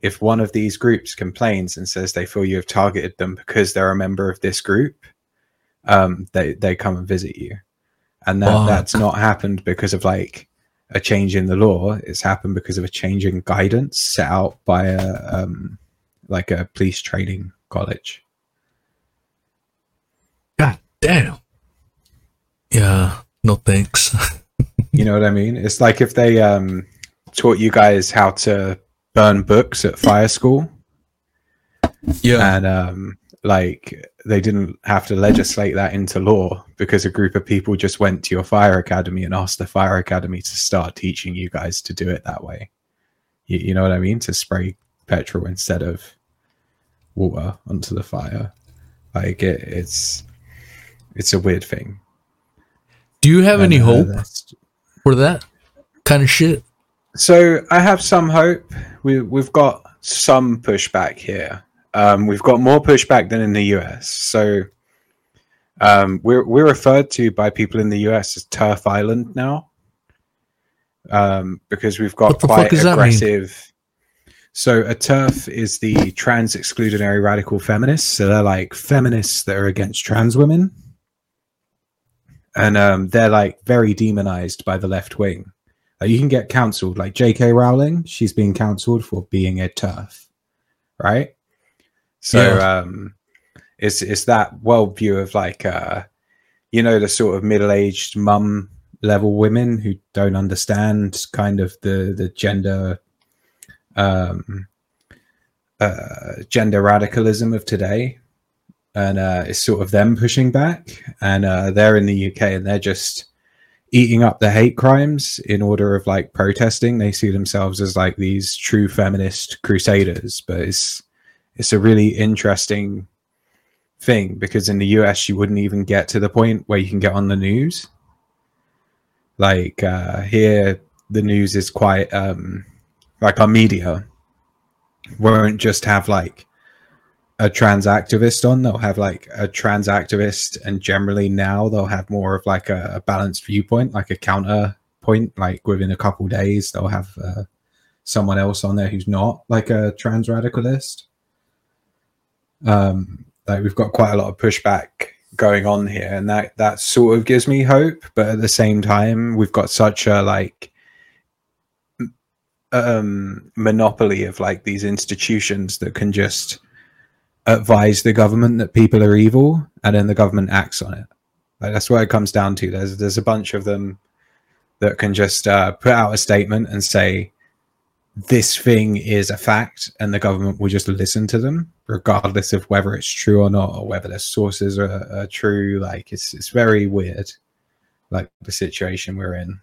If one of these groups complains and says they feel you have targeted them because they're a member of this group um they they come and visit you. And that Fuck. that's not happened because of like a change in the law it's happened because of a change in guidance set out by a um like a police training college God damn. Yeah, no thanks. you know what i mean it's like if they um taught you guys how to burn books at fire school yeah. and um like they didn't have to legislate that into law because a group of people just went to your fire academy and asked the fire academy to start teaching you guys to do it that way you, you know what i mean to spray petrol instead of water onto the fire like it, it's it's a weird thing Do you have any And, uh, hope for that kind of shit? So I have some hope. We we've got some pushback here. Um, we've got more pushback than in the US. So um, we're we're referred to by people in the US as TERF Island now, um, because we've got quite fuck does that mean? aggressive. So a TERF is the trans exclusionary radical feminists. So they're like feminists that are against trans women, and um, they're like very demonized by the left wing. Like you can get cancelled. Like J.K. Rowling, she's being cancelled for being a TERF, right? So Yeah. um, it's it's that worldview of like uh, you know the sort of middle aged mum level women who don't understand kind of the the gender um, uh, gender radicalism of today, and uh, it's sort of them pushing back, and uh, they're in the UK and they're just eating up the hate crimes in order of like protesting. They see themselves as like these true feminist crusaders, but it's it's a really interesting thing because in the US you wouldn't even get to the point where you can get on the news. Like uh, here, the news is quite um, like our media won't just have like a trans activist on they'll have like a trans activist and generally now they'll have more of like a, a balanced viewpoint like a counter point like within a couple days they'll have uh, someone else on there who's not like a trans radicalist um like we've got quite a lot of pushback going on here and that that sort of gives me hope but at the same time we've got such a like um monopoly of like these institutions that can just advise the government that people are evil and then the government acts on it. Like that's what it comes down to. There's there's a bunch of them that can just uh, put out a statement and say this thing is a fact and the government will just listen to them regardless of whether it's true or not or whether their sources are, are true like it's it's very weird like the situation we're in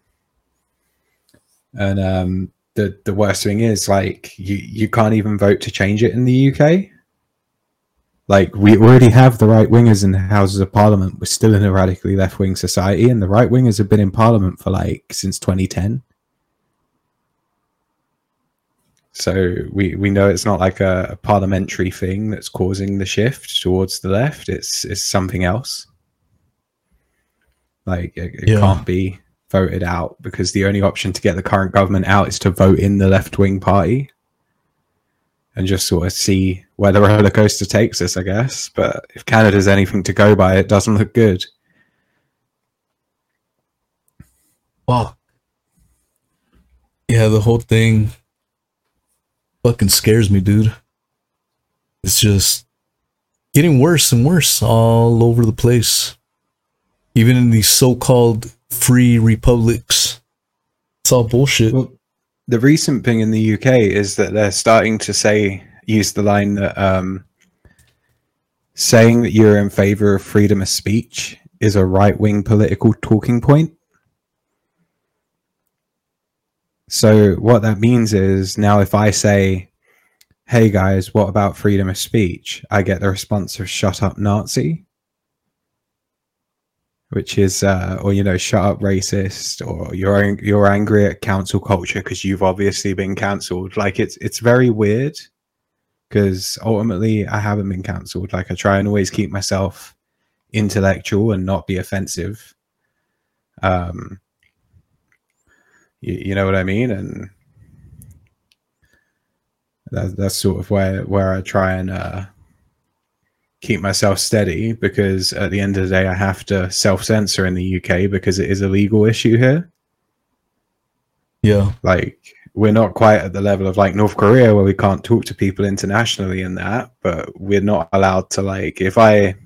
and um the the worst thing is like you you can't even vote to change it in the UK Like we already have the right wingers in the Houses of Parliament. We're still in a radically left wing society, and the right wingers have been in Parliament for like since 2010. So we we know it's not like a, a parliamentary thing that's causing the shift towards the left. It's it's something else. Like it, it Yeah. can't be voted out because the only option to get the current government out is to vote in the left wing party and just sort of see where the roller coaster takes us, I guess. But if Canada's anything to go by, it doesn't look good. Fuck. Yeah, the whole thing fucking scares me, dude. It's just getting worse and worse all over the place. Even in these so called free republics. It's all bullshit. Well, the recent thing in the UK is that they're starting to say, use the line that um, saying that you're in favor of freedom of speech is a right wing political talking point. So, what that means is now if I say, hey guys, what about freedom of speech? I get the response of shut up, Nazi. Which is, uh, or you know, shut up, racist, or you're you're angry at council culture because you've obviously been cancelled. Like it's it's very weird because ultimately I haven't been cancelled. Like I try and always keep myself intellectual and not be offensive. Um, you, you know what I mean, and that, that's sort of where where I try and uh, keep myself steady because at the end of the day I have to self censor in the UK because it is a legal issue here. Yeah. Like we're not quite at the level of like North Korea where we can't talk to people internationally and that, but we're not allowed to like if I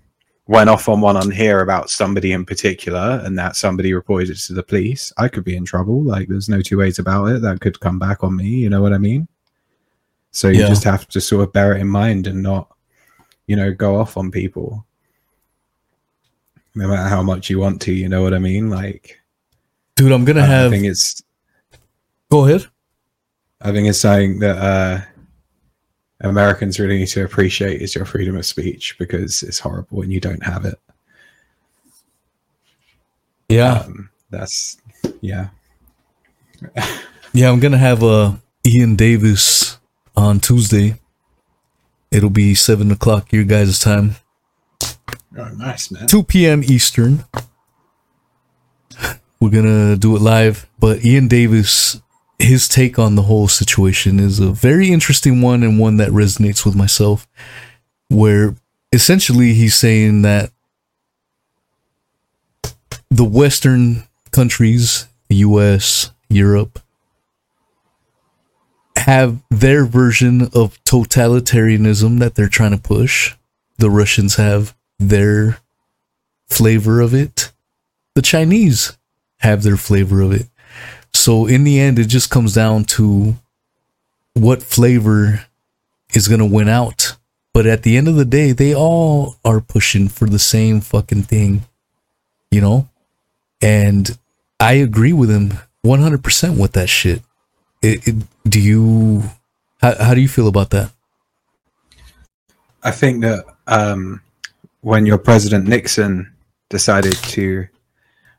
went off on one on here about somebody in particular and that somebody reported it to the police, I could be in trouble. Like there's no two ways about it. That could come back on me, you know what I mean? So you Yeah. just have to sort of bear it in mind and not, you know, go off on people. No matter how much you want to, you know what I mean? Like Dude, I'm gonna I have think it's go ahead. I think it's something that uh, Americans really need to appreciate is your freedom of speech because it's horrible when you don't have it. Yeah. Um, that's yeah. Yeah, I'm gonna have uh Iain Davis on Tuesday. It'll be seven o'clock your guys' time. Oh, nice man. 2 p.m. Eastern. We're gonna do it live, but Iain Davis, his take on the whole situation is a very interesting one and one that resonates with myself. Where essentially he's saying that the Western countries, US, Europe, have their version of totalitarianism that they're trying to push. The Russians have their flavor of it. The Chinese have their flavor of it. So in the end, it just comes down to what flavor is going to win out. But at the end of the day, they all are pushing for the same fucking thing, you know? And I agree with him 100% with that shit. It, it, do you, how, how do you feel about that? I think that um, when your president Nixon decided to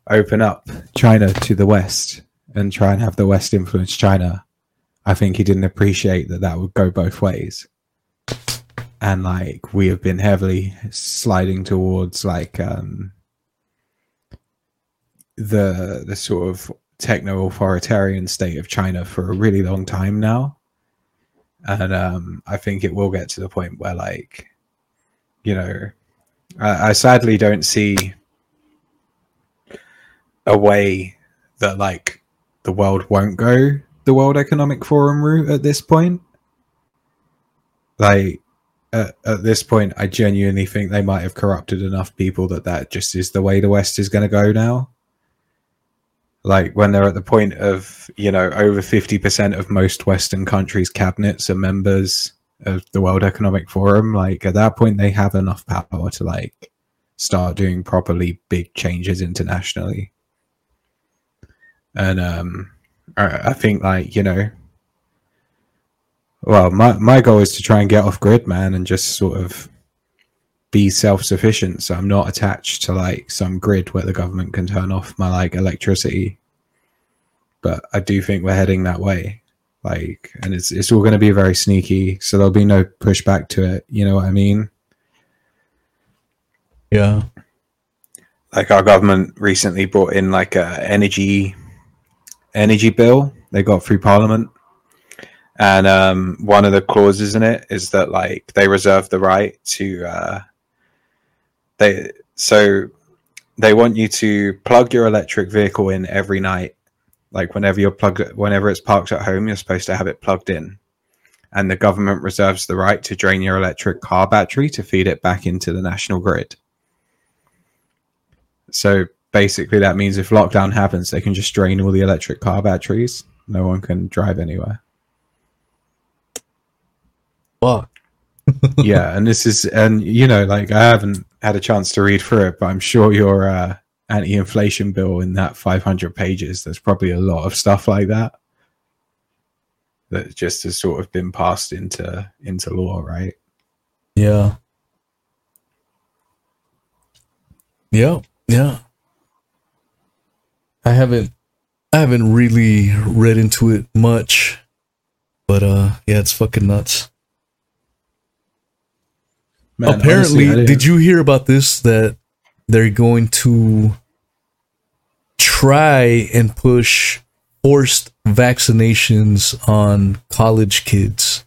open up China to the West and try and have the West influence China, I think he didn't appreciate that that would go both ways. And like we have been heavily sliding towards like um, the the sort of techno authoritarian state of China for a really long time now. And um, I think it will get to the point where like you know, I, I sadly don't see a way that like the world won't go the World Economic Forum route at this point. Like at, at this point, I genuinely think they might have corrupted enough people that that just is the way the West is going to go now. Like when they're at the point of you know over fifty percent of most Western countries' cabinets are members of the World Economic Forum, like at that point they have enough power to like start doing properly big changes internationally. And um I, I think like, you know well my my goal is to try and get off grid, man, and just sort of be self-sufficient. So i'm not attached to like some grid where the government can turn off my like electricity. But i do think we're heading that way. Like and it's it's all going to be very sneaky. So there'll be no pushback to it. You know what i mean? Yeah. like our government recently brought in like a energy energy bill. They got through parliament. And um, one of the clauses in it is that like they reserve the right to uh, they so they want you to plug your electric vehicle in every night. Like whenever you're plugged whenever it's parked at home you're supposed to have it plugged in. And the government reserves the right to drain your electric car battery to feed it back into the national grid. So basically, that means if lockdown happens, they can just drain all the electric car batteries. No one can drive anywhere. Fuck. yeah, and this is, and you know, like I haven't had a chance to read through it, but I'm sure your uh, anti-inflation bill in that 500 pages, there's probably a lot of stuff like that that just has sort of been passed into into law, right? Yeah. Yeah. Yeah. I haven't I haven't really read into it much. But uh yeah, it's fucking nuts. Man, Apparently, honestly, did you hear about this that they're going to try and push forced vaccinations on college kids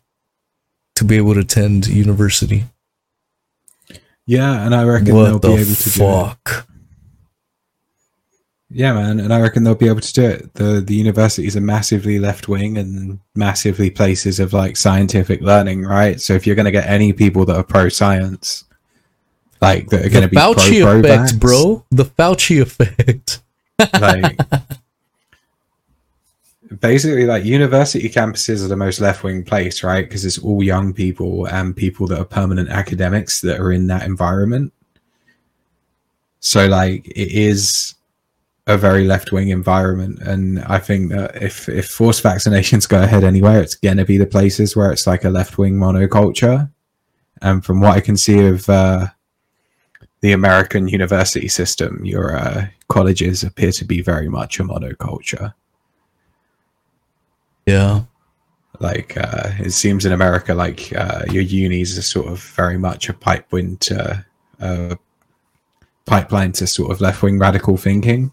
to be able to attend university? Yeah, and I reckon they'll What be able to do it. fuck? Yeah, man, and I reckon they'll be able to do it. the The universities are massively left wing and massively places of like scientific learning, right? So if you're going to get any people that are pro science, like that are going to be Fauci pro effect, bro. The Fauci effect. like basically like university campuses are the most left-wing place right because it's all young people and people that are permanent academics that are in that environment so like it is a very left-wing environment and i think that if if forced vaccinations go ahead anywhere it's going to be the places where it's like a left-wing monoculture and from what i can see of uh the American university system, your uh, colleges appear to be very much a monoculture. Yeah. Like uh, it seems in America, like uh, your unis are sort of very much a pipeline to uh, pipeline to sort of left wing radical thinking.